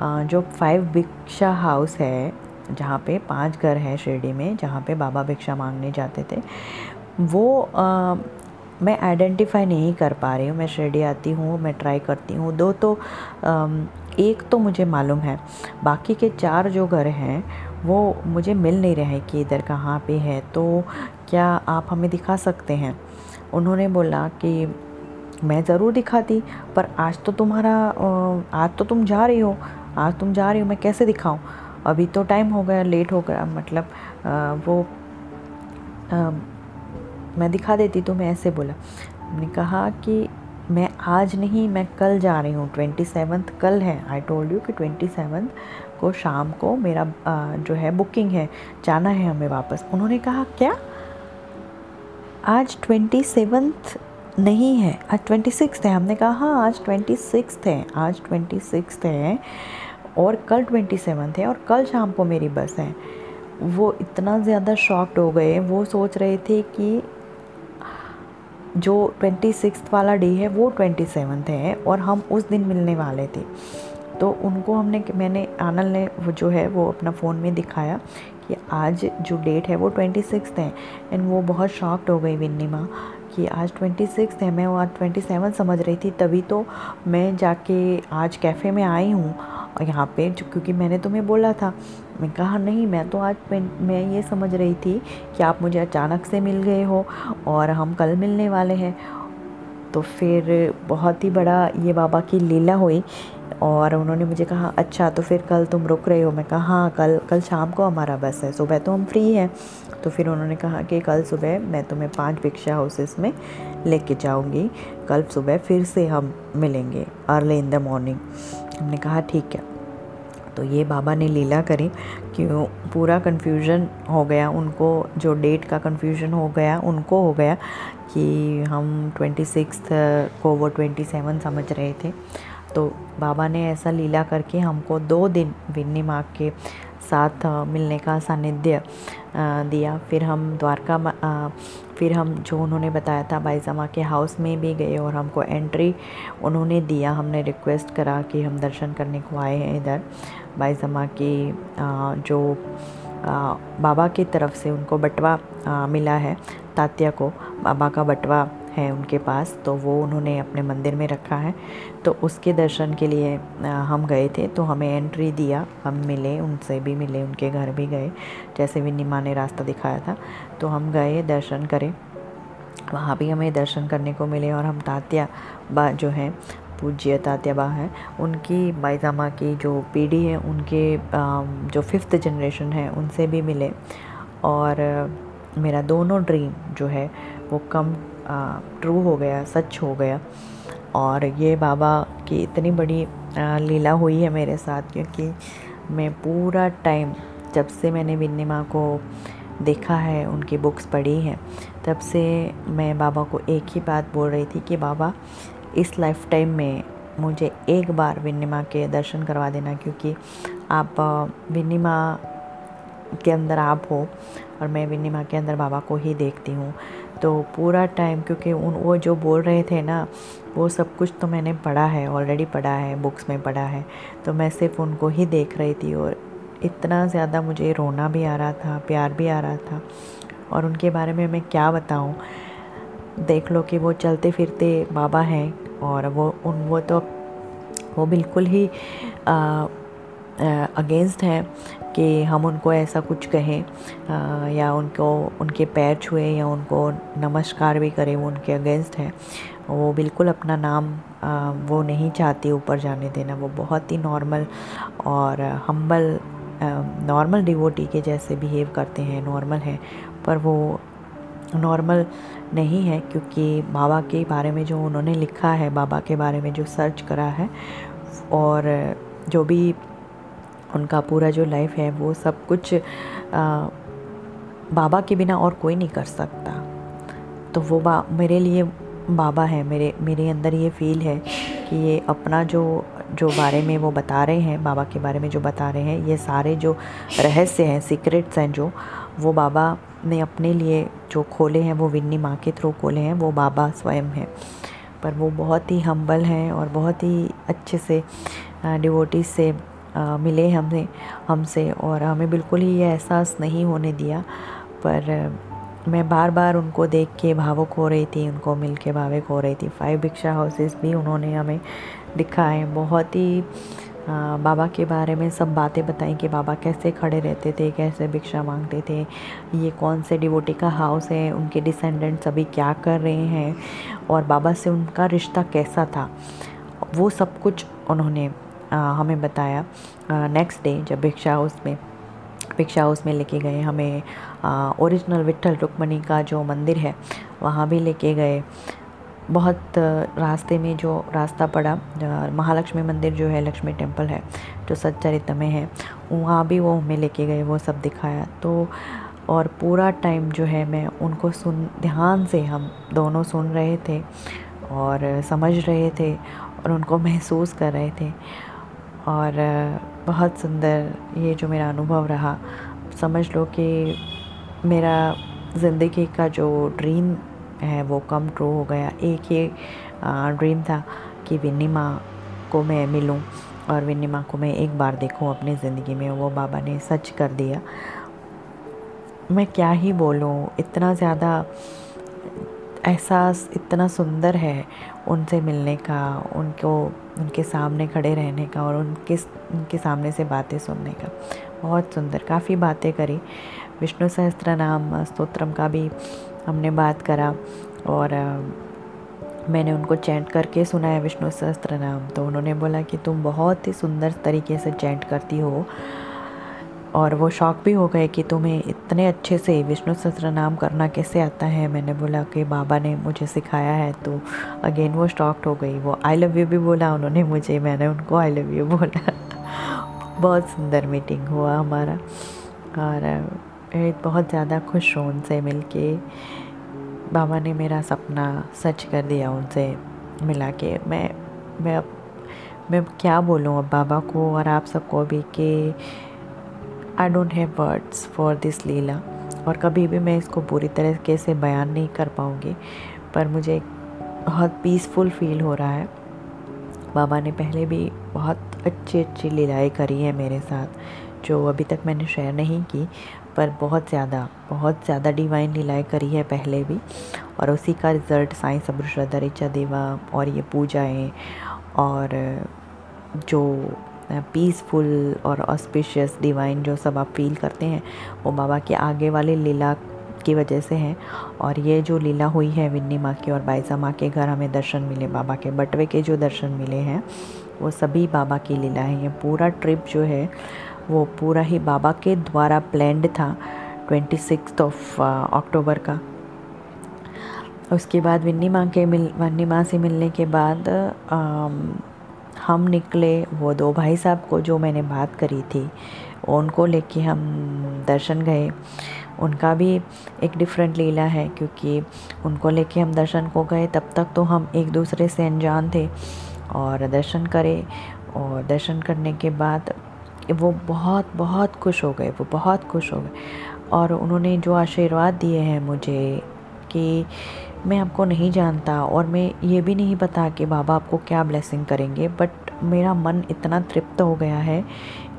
आ, जो फाइव भिक्षा हाउस है जहाँ पे पाँच घर हैं शिरडी में जहाँ पे बाबा भिक्षा मांगने जाते थे वो आ, मैं आइडेंटिफाई नहीं कर पा रही हूँ। मैं शिरडी आती हूँ मैं ट्राई करती हूँ। दो तो आ, एक तो मुझे मालूम है बाकी के चार जो घर हैं वो मुझे मिल नहीं रहे कि इधर कहाँ पे है तो क्या आप हमें दिखा सकते हैं? उन्होंने बोला कि मैं ज़रूर दिखाती पर आज तो तुम्हारा आज तो तुम जा रही हो आज तुम जा रही हो मैं कैसे दिखाऊँ? अभी तो टाइम हो गया लेट हो गया मतलब आ, वो आ, मैं दिखा देती तो मैं ऐसे बोला। मैंने कहा कि मैं आज नहीं मैं कल जा रही हूँ ट्वेंटी सेवन्थ कल है आई टोल्ड यू कि ट्वेंटी सेवन्थ को, शाम को मेरा जो है बुकिंग है, जाना है हमें वापस। उन्होंने कहा, क्या? आज ट्वेंटी सेवन्थ नहीं है, आज ट्वेंटी सिक्स है। हमने कहा हाँ आज ट्वेंटी सिक्स है, आज ट्वेंटी सिक्स है और कल ट्वेंटी सेवन्थ है और कल शाम को मेरी बस है। वो इतना ज़्यादा शॉक्ड हो गए। वो सोच रहे थे कि जो ट्वेंटी सिक्स वाला डे है, वो ट्वेंटी सेवन्थ है और हम उस दिन मिलने वाले थे। तो उनको हमने, मैंने आनल ने वो जो है वो अपना फ़ोन में दिखाया कि आज जो डेट है वो ट्वेंटी सिक्स है एंड वो बहुत शॉक्ड हो गई विन्नी माँ कि आज ट्वेंटी सिक्स है, मैं वो आज ट्वेंटी सेवन समझ रही थी। तभी तो मैं जाके आज कैफ़े में आई हूँ यहाँ पे क्योंकि मैंने तुम्हें बोला था। मैं कहा, नहीं, मैं तो आज मैं ये समझ रही थी कि आप मुझे अचानक से मिल गए हो और हम कल मिलने वाले हैं। तो फिर बहुत ही बड़ा ये बाबा की लीला हुई और उन्होंने मुझे कहा अच्छा तो फिर कल तुम रुक रहे हो? मैं कहा हाँ कल कल शाम को हमारा बस है, सुबह तो हम फ्री हैं। तो फिर उन्होंने कहा कि कल सुबह मैं तुम्हें पाँच भिक्षा हाउसेस में लेके जाऊँगी। कल सुबह फिर से हम मिलेंगे अर्ली इन द मॉर्निंग हमने कहा, ठीक है। तो ये बाबा ने लीला करी कि पूरा कन्फ्यूज़न हो गया, उनको जो डेट का कन्फ्यूज़न हो गया, उनको हो गया कि हम ट्वेंटी सिक्स को वो ट्वेंटी सेवन समझ रहे थे। तो बाबा ने ऐसा लीला करके हमको दो दिन विन्नी माँ के साथ मिलने का सानिध्य दिया। फिर हम द्वारका फिर हम जो उन्होंने बताया था बाईजामा के हाउस में भी गए और हमको एंट्री उन्होंने दिया। हमने रिक्वेस्ट करा कि हम दर्शन करने को आए हैं इधर। बाईजामा की जो बाबा की तरफ़ से उनको बटवा मिला है तात्या को। बाबा का बटवा है उनके पास तो वो उन्होंने अपने मंदिर में रखा है। तो उसके दर्शन के लिए हम गए थे तो हमें एंट्री दिया। हम मिले, उनसे भी मिले, उनके घर भी गए, जैसे विन्नी माँ ने रास्ता दिखाया था। तो हम गए दर्शन करें। वहाँ भी हमें दर्शन करने को मिले और हम तात्या बा जो हैं, पूज्य तात्या बा हैं, उनकी बाईजामा की जो पीढ़ी है, उनके जो फिफ्थ जनरेशन है, उनसे भी मिले। और मेरा दोनों ड्रीम जो है, वो कम ट्रू हो गया, सच हो गया। और ये बाबा की इतनी बड़ी लीला हुई है मेरे साथ, क्योंकि मैं पूरा टाइम जब से मैंने विन्नी माँ को देखा है, उनकी बुक्स पढ़ी हैं, तब से मैं बाबा को एक ही बात बोल रही थी कि बाबा, इस लाइफ टाइम में मुझे एक बार विन्नी माँ के दर्शन करवा देना, क्योंकि आप विन्नी माँ के अंदर आप हो, और मैं विन्नी माँ के अंदर बाबा को ही देखती हूँ। तो पूरा टाइम क्योंकि उन, वो जो बोल रहे थे ना, वो सब कुछ तो मैंने पढ़ा है ऑलरेडी पढ़ा है बुक्स में पढ़ा है। तो मैं सिर्फ़ उनको ही देख रही थी और इतना ज़्यादा मुझे रोना भी आ रहा था, प्यार भी आ रहा था। और उनके बारे में मैं क्या बताऊँ? देख लो कि वो चलते फिरते बाबा हैं और वो, उन, वो तो वो बिल्कुल ही अगेंस्ट हैं। कि हम उनको ऐसा कुछ कहें आ, या उनको उनके पैर छुए या उनको नमस्कार भी करें वो उनके अगेंस्ट हैं। वो बिल्कुल अपना नाम आ, वो नहीं चाहती ऊपर जाने देना। वो बहुत ही नॉर्मल और हम्बल नॉर्मल डिवोटी के जैसे बिहेव करते हैं नॉर्मल हैं। पर वो नॉर्मल नहीं है क्योंकि बाबा के बारे में जो उन्होंने लिखा है बाबा के बारे में जो सर्च करा है और जो भी उनका पूरा जो लाइफ है वो सब कुछ आ, बाबा के बिना और कोई नहीं कर सकता। तो वो बा मेरे लिए बाबा है मेरे मेरे अंदर ये फील है कि ये अपना जो जो बारे में वो बता रहे हैं बाबा के बारे में जो बता रहे हैं ये सारे जो रहस्य हैं सीक्रेट्स हैं जो वो बाबा ने अपने लिए जो खोले हैं वो विन्नी माँ के थ्रू खोले हैं वो बाबा स्वयं हैं। पर वो बहुत ही हम्बल हैं और बहुत ही अच्छे से डिवोटीज से आ, मिले हमने हमसे और हमें बिल्कुल ही ये एहसास नहीं होने दिया। पर मैं बार बार उनको देख के भावुक हो रही थी उनको मिल के भावुक हो रही थी। फाइव भिक्षा हाउसेस भी उन्होंने हमें दिखाए। बहुत ही आ, बाबा के बारे में सब बातें बताई कि बाबा कैसे खड़े रहते थे कैसे भिक्षा मांगते थे ये कौन से डिवोटी का हाउस है उनके डिसेंडेंट्स अभी क्या कर रहे हैं और बाबा से उनका रिश्ता कैसा था। वो सब कुछ उन्होंने हमें बताया। नेक्स्ट डे जब भिक्षा हाउस में भिक्षा हाउस में लेके गए, हमें ओरिजिनल विट्ठल रुक्मणी का जो मंदिर है, वहाँ भी लेके गए। बहुत रास्ते में जो रास्ता पड़ा महालक्ष्मी मंदिर जो है, लक्ष्मी टेंपल है, जो सच्चरित में है, वहाँ भी वो हमें लेके गए, वो सब दिखाया। तो और पूरा टाइम जो है, मैं उनको सुन, ध्यान से हम दोनों सुन रहे थे और समझ रहे थे और उनको [LAUGHS] महसूस कर रहे थे। और बहुत सुंदर ये जो मेरा अनुभव रहा। समझ लो कि मेरा ज़िंदगी का जो ड्रीम है वो कम ट्रू हो गया। एक ही ड्रीम था कि विन्नी माँ को मैं मिलूँ और विन्नी माँ को मैं एक बार देखूँ अपनी ज़िंदगी में। वो बाबा ने सच कर दिया। मैं क्या ही बोलूँ, इतना ज़्यादा एहसास इतना सुंदर है उनसे मिलने का, उनको, उनके सामने खड़े रहने का और उनके उनके सामने से बातें सुनने का। बहुत सुंदर, काफ़ी बातें करी। विष्णु सहस्त्र नाम स्तोत्रम का भी हमने बात करा और मैंने उनको चैंट करके सुना है विष्णु सहस्त्र नाम तो उन्होंने बोला कि तुम बहुत ही सुंदर तरीके से चैंट करती हो। और वो शौक भी हो गए कि तुम्हें इतने अच्छे से विष्णु सहस्त्र नाम करना कैसे आता है? मैंने बोला कि बाबा ने मुझे सिखाया है तो अगेन वो स्टॉक्ड हो गई। वो आई लव यू भी बोला उन्होंने मुझे, मैंने उनको आई लव यू बोला। बहुत सुंदर मीटिंग हुआ हमारा। और बहुत ज़्यादा खुश हूँ उनसे मिल के बाबा ने मेरा सपना सच कर दिया उनसे मिला के। मैं मैं अब, मैं क्या बोलूँ अब बाबा को और आप सबको भी कि I don't have words for this लीला और कभी भी मैं इसको पूरी तरीके से बयान नहीं कर पाऊँगी, पर मुझे बहुत पीसफुल फील हो रहा है। बाबा ने पहले भी बहुत अच्छी अच्छी लीलाएँ करी हैं मेरे साथ, जो अभी तक मैंने शेयर नहीं की, पर बहुत ज़्यादा बहुत ज़्यादा डिवाइन लीलाएँ करी है पहले भी। और उसी का रिज़ल्ट साईं सब्र श्रद्धा ऋचा देवा और ये पूजाएँ और जो पीसफुल और ऑस्पिशियस डिवाइन जो सब आप फील करते हैं वो बाबा के आगे वाले लीला की वजह से हैं। और ये जो लीला हुई है विन्नी माँ की और बाइसा माँ के घर हमें दर्शन मिले बाबा के बटवे के जो दर्शन मिले हैं वो सभी बाबा की लीला है। ये पूरा ट्रिप जो है वो पूरा ही बाबा के द्वारा प्लैंड था ट्वेंटी सिक्स ऑफ़ अक्टूबर का। उसके बाद विन्नी माँ के मिल विन्नी माँ से मिलने के बाद आम, हम निकले, वो दो भाई साहब को जो मैंने बात करी थी, उनको लेके हम दर्शन गए। उनका भी एक डिफरेंट लीला है, क्योंकि उनको लेके हम दर्शन को गए, तब तक तो हम एक दूसरे से अनजान थे। और दर्शन करे, और दर्शन करने के बाद वो बहुत बहुत खुश हो गए, वो बहुत खुश हो गए। और उन्होंने जो आशीर्वाद दिए हैं मुझे कि मैं आपको नहीं जानता और मैं ये भी नहीं पता कि बाबा आपको क्या ब्लेसिंग करेंगे बट मेरा मन इतना तृप्त हो गया है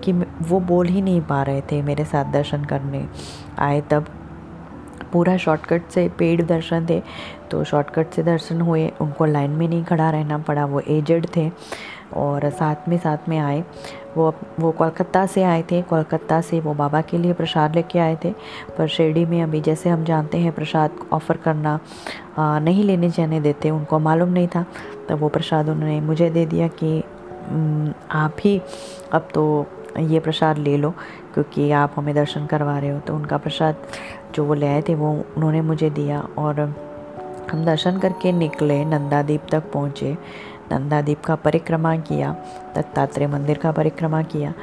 कि वो बोल ही नहीं पा रहे थे मेरे साथ दर्शन करने। आए तब पूरा शॉर्टकट से पेड दर्शन थे तो शॉर्टकट से दर्शन हुए, उनको लाइन में नहीं खड़ा रहना पड़ा, वो एजड थे और साथ में साथ में आए। वो वो कोलकाता से आए थे कोलकाता से वो बाबा के लिए प्रसाद लेके आए थे पर शिरडी में अभी जैसे हम जानते हैं प्रसाद ऑफ़र करना आ, नहीं लेने जाने देते उनको मालूम नहीं था तब वो प्रसाद उन्होंने मुझे दे दिया कि आप ही अब तो ये प्रसाद ले लो क्योंकि आप हमें दर्शन करवा रहे हो। तो उनका प्रसाद जो वो ले आए थे वो उन्होंने मुझे दिया और हम दर्शन करके निकले नंदादीप तक पहुँचे नंदादीप का परिक्रमा किया दत्तात्रेय मंदिर का परिक्रमा किया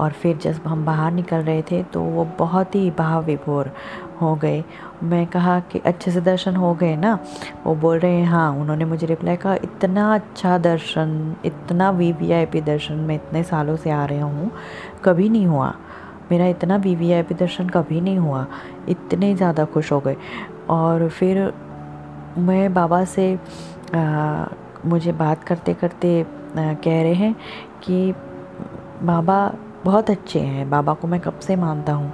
और फिर जब हम बाहर निकल रहे थे तो वो बहुत ही भाव विभोर हो गए। मैं कहा कि अच्छे से दर्शन हो गए ना? वो बोल रहे हैं हाँ। उन्होंने मुझे रिप्लाई कहा इतना अच्छा दर्शन इतना वी वी आई पी दर्शन मैं इतने सालों से आ रहा हूँ कभी नहीं हुआ। मेरा इतना वी वी आई पी दर्शन कभी नहीं हुआ। इतने ज़्यादा खुश हो गए। और फिर मैं बाबा से आ, मुझे बात करते करते कह रहे हैं कि बाबा बहुत अच्छे हैं, बाबा को मैं कब से मानता हूँ।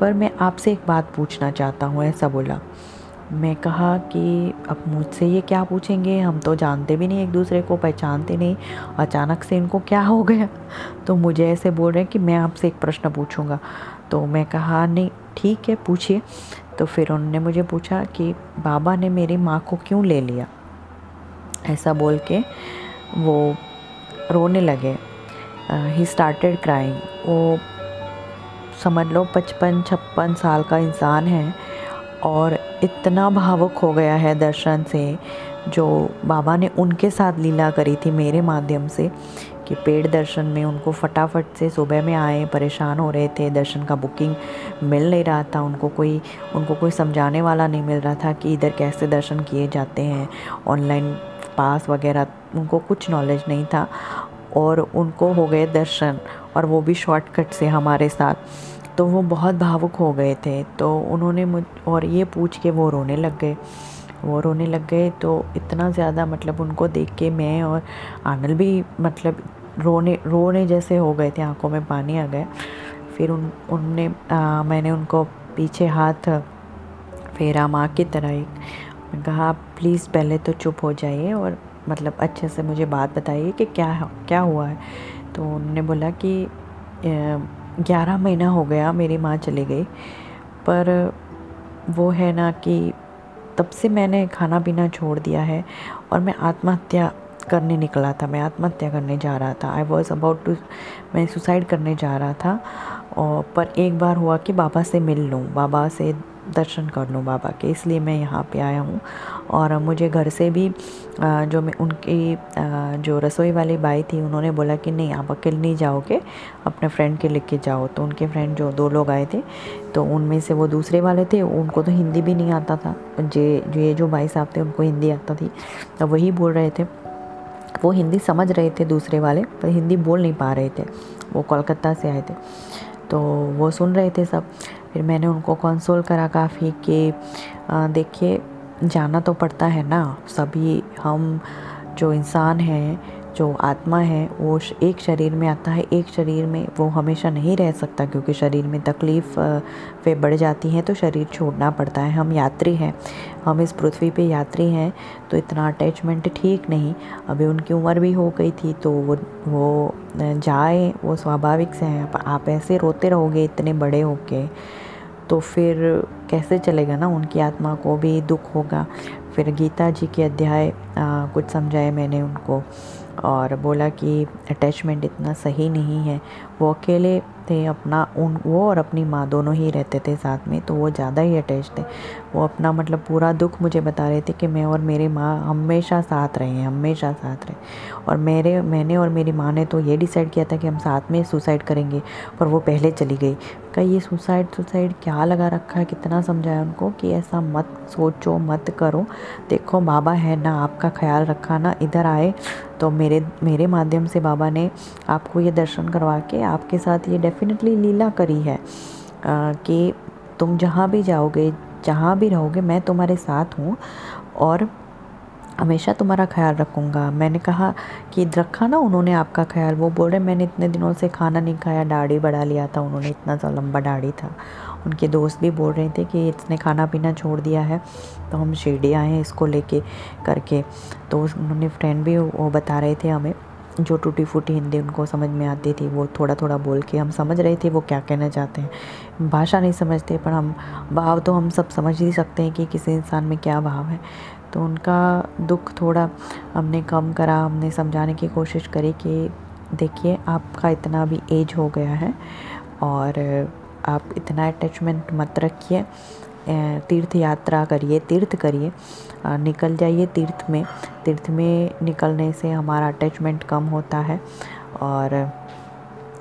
पर मैं आपसे एक बात पूछना चाहता हूँ, ऐसा बोला। मैं कहा कि अब मुझसे ये क्या पूछेंगे? हम तो जानते भी नहीं एक दूसरे को, पहचानते नहीं। अचानक से इनको क्या हो गया? तो मुझे ऐसे बोल रहे हैं कि मैं आपसे एक प्रश्न पूछूँगा। तो मैं कहा, नहीं, ठीक है, पूछिए। तो फिर उन्होंने मुझे पूछा कि बाबा ने मेरी माँ को क्यों ले लिया? ऐसा बोल के वो रोने लगे। ही स्टार्टेड क्राइंग वो समझ लो पचपन, छप्पन साल का इंसान है और इतना भावुक हो गया है दर्शन से, जो बाबा ने उनके साथ लीला करी थी मेरे माध्यम से, कि पेड़ दर्शन में उनको फटाफट से सुबह में आए, परेशान हो रहे थे, दर्शन का बुकिंग मिल नहीं रहा था, उनको कोई उनको कोई समझाने वाला नहीं मिल रहा था कि इधर कैसे दर्शन किए जाते हैं ऑनलाइन पास वगैरह उनको कुछ नॉलेज नहीं था और उनको हो गए दर्शन और वो भी शॉर्टकट से हमारे साथ। तो वो बहुत भावुक हो गए थे। तो उन्होंने मुझ और ये पूछ के वो रोने लग गए। वो रोने लग गए तो इतना ज़्यादा मतलब उनको देख के मैं और आनल भी मतलब रोने रोने जैसे हो गए थे आँखों में पानी आ गया। फिर उन उनने आ, मैंने उनको पीछे हाथ फेरा माँ की तरह एक कहा प्लीज़ पहले तो चुप हो जाइए और मतलब अच्छे से मुझे बात बताइए कि क्या क्या हुआ है? तो उन्होंने बोला कि ग्यारह महीना हो गया, मेरी माँ चली गई, पर वो है ना कि तब से मैंने खाना पीना छोड़ दिया है और मैं आत्महत्या करने निकला था, मैं आत्महत्या करने जा रहा था। आई वॉज़ अबाउट टू मैं सुसाइड करने जा रहा था और पर एक बार हुआ कि बाबा से मिल लूँ, बाबा से दर्शन कर लूँ बाबा के, इसलिए मैं यहाँ पे आया हूँ। और मुझे घर से भी जो मैं, उनकी जो रसोई वाली बाई थी, उन्होंने बोला कि नहीं, आप अकेले नहीं जाओगे, अपने फ्रेंड के लेके जाओ। तो उनके फ्रेंड जो, दो लोग आए थे तो उनमें से वो दूसरे वाले थे, उनको तो हिंदी भी नहीं आता था। जे, ये जो भाई साहब थे, उनको हिंदी आता थी तो वही बोल रहे थे। वो हिंदी समझ रहे थे दूसरे वाले, पर हिंदी बोल नहीं पा रहे थे। वो कोलकाता से आए थे। तो वो सुन रहे थे सब। फिर मैंने उनको कंसोल करा काफ़ी कि देखिए, जाना तो पड़ता है ना। सभी हम जो इंसान हैं, जो आत्मा है, वो एक शरीर में आता है, एक शरीर में वो हमेशा नहीं रह सकता क्योंकि शरीर में तकलीफ़ वे बढ़ जाती हैं तो शरीर छोड़ना पड़ता है। हम यात्री हैं, हम इस पृथ्वी पे यात्री हैं तो इतना अटैचमेंट ठीक नहीं। अभी उनकी उम्र भी हो गई थी तो वो वो जाए, वो स्वाभाविक से हैं। आप ऐसे रोते रहोगे, इतने बड़े होके। तो फिर कैसे चलेगा ना उनकी आत्मा को भी दुख होगा। फिर गीता जी के अध्याय कुछ समझाए मैंने उनको और बोला कि अटैचमेंट इतना सही नहीं है। वो अकेले थे, अपना उन, वो और अपनी माँ दोनों ही रहते थे साथ में तो वो ज़्यादा ही अटैच थे। वो अपना मतलब पूरा दुख मुझे बता रहे थे कि मैं और मेरी माँ हमेशा साथ रहे हैं हमेशा साथ रहे। और मेरे, मैंने और मेरी माँ ने तो ये डिसाइड किया था कि हम साथ में सुसाइड करेंगे, पर वो पहले चली गई। कहीं ये सुसाइड सुसाइड क्या लगा रखा है? कितना समझाया उनको कि ऐसा मत सोचो, मत करो। देखो, बाबा है ना, आपका ख्याल रखा ना, इधर आए। तो मेरे मेरे माध्यम से बाबा ने आपको ये दर्शन करवा के आपके साथ ये डेफिनेटली लीला करी है कि तुम जहाँ भी जाओगे, जहाँ भी रहोगे, मैं तुम्हारे साथ हूँ और हमेशा तुम्हारा ख्याल रखूँगा। मैंने कहा कि रखा ना उन्होंने आपका ख्याल, वो बोल रहे, मैंने इतने दिनों से खाना नहीं खाया, दाढ़ी बढ़ा लिया था उन्होंने, इतना सा लंबा दाढ़ी था। उनके दोस्त भी बोल रहे थे कि इसने खाना पीना छोड़ दिया है तो हम शिरडी आए हैं इसको लेके करके। तो उन्होंने फ्रेंड भी वो बता रहे थे हमें जो टूटी फूटी हिंदी उनको समझ में आती थी, वो थोड़ा थोड़ा बोल के हम समझ रहे थे, वो क्या कहना चाहते हैं। भाषा नहीं समझते, पर हम, भाव तो हम सब समझ ही सकते हैं कि किसी इंसान में क्या भाव है। तो उनका दुख थोड़ा हमने कम करा, हमने समझाने की कोशिश करी कि देखिए, आपका इतना भी एज हो गया है और आप इतना अटैचमेंट मत रखिए तीर्थ यात्रा करिए, तीर्थ करिए। निकल जाइए तीर्थ में। तीर्थ में निकलने से हमारा अटैचमेंट कम होता है और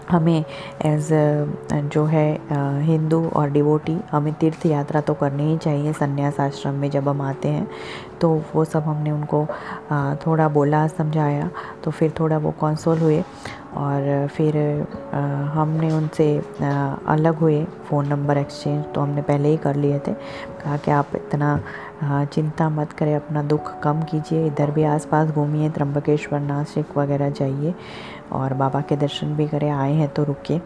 हमें एज जो है हिंदू और डिवोटी हमें तीर्थ यात्रा तो करनी ही चाहिए संन्यास आश्रम में जब हम आते हैं। तो वो सब हमने उनको थोड़ा बोला, समझाया तो फिर थोड़ा वो कंसोल हुए और फिर हमने उनसे अलग हुए फ़ोन नंबर एक्सचेंज तो हमने पहले ही कर लिए थे। कहा कि आप इतना चिंता मत करें, अपना दुख कम कीजिए। इधर भी आसपास घूमिए, त्र्यंबकेश्वर, नासिक वगैरह जाइए और बाबा के दर्शन भी करें, आए हैं तो रुके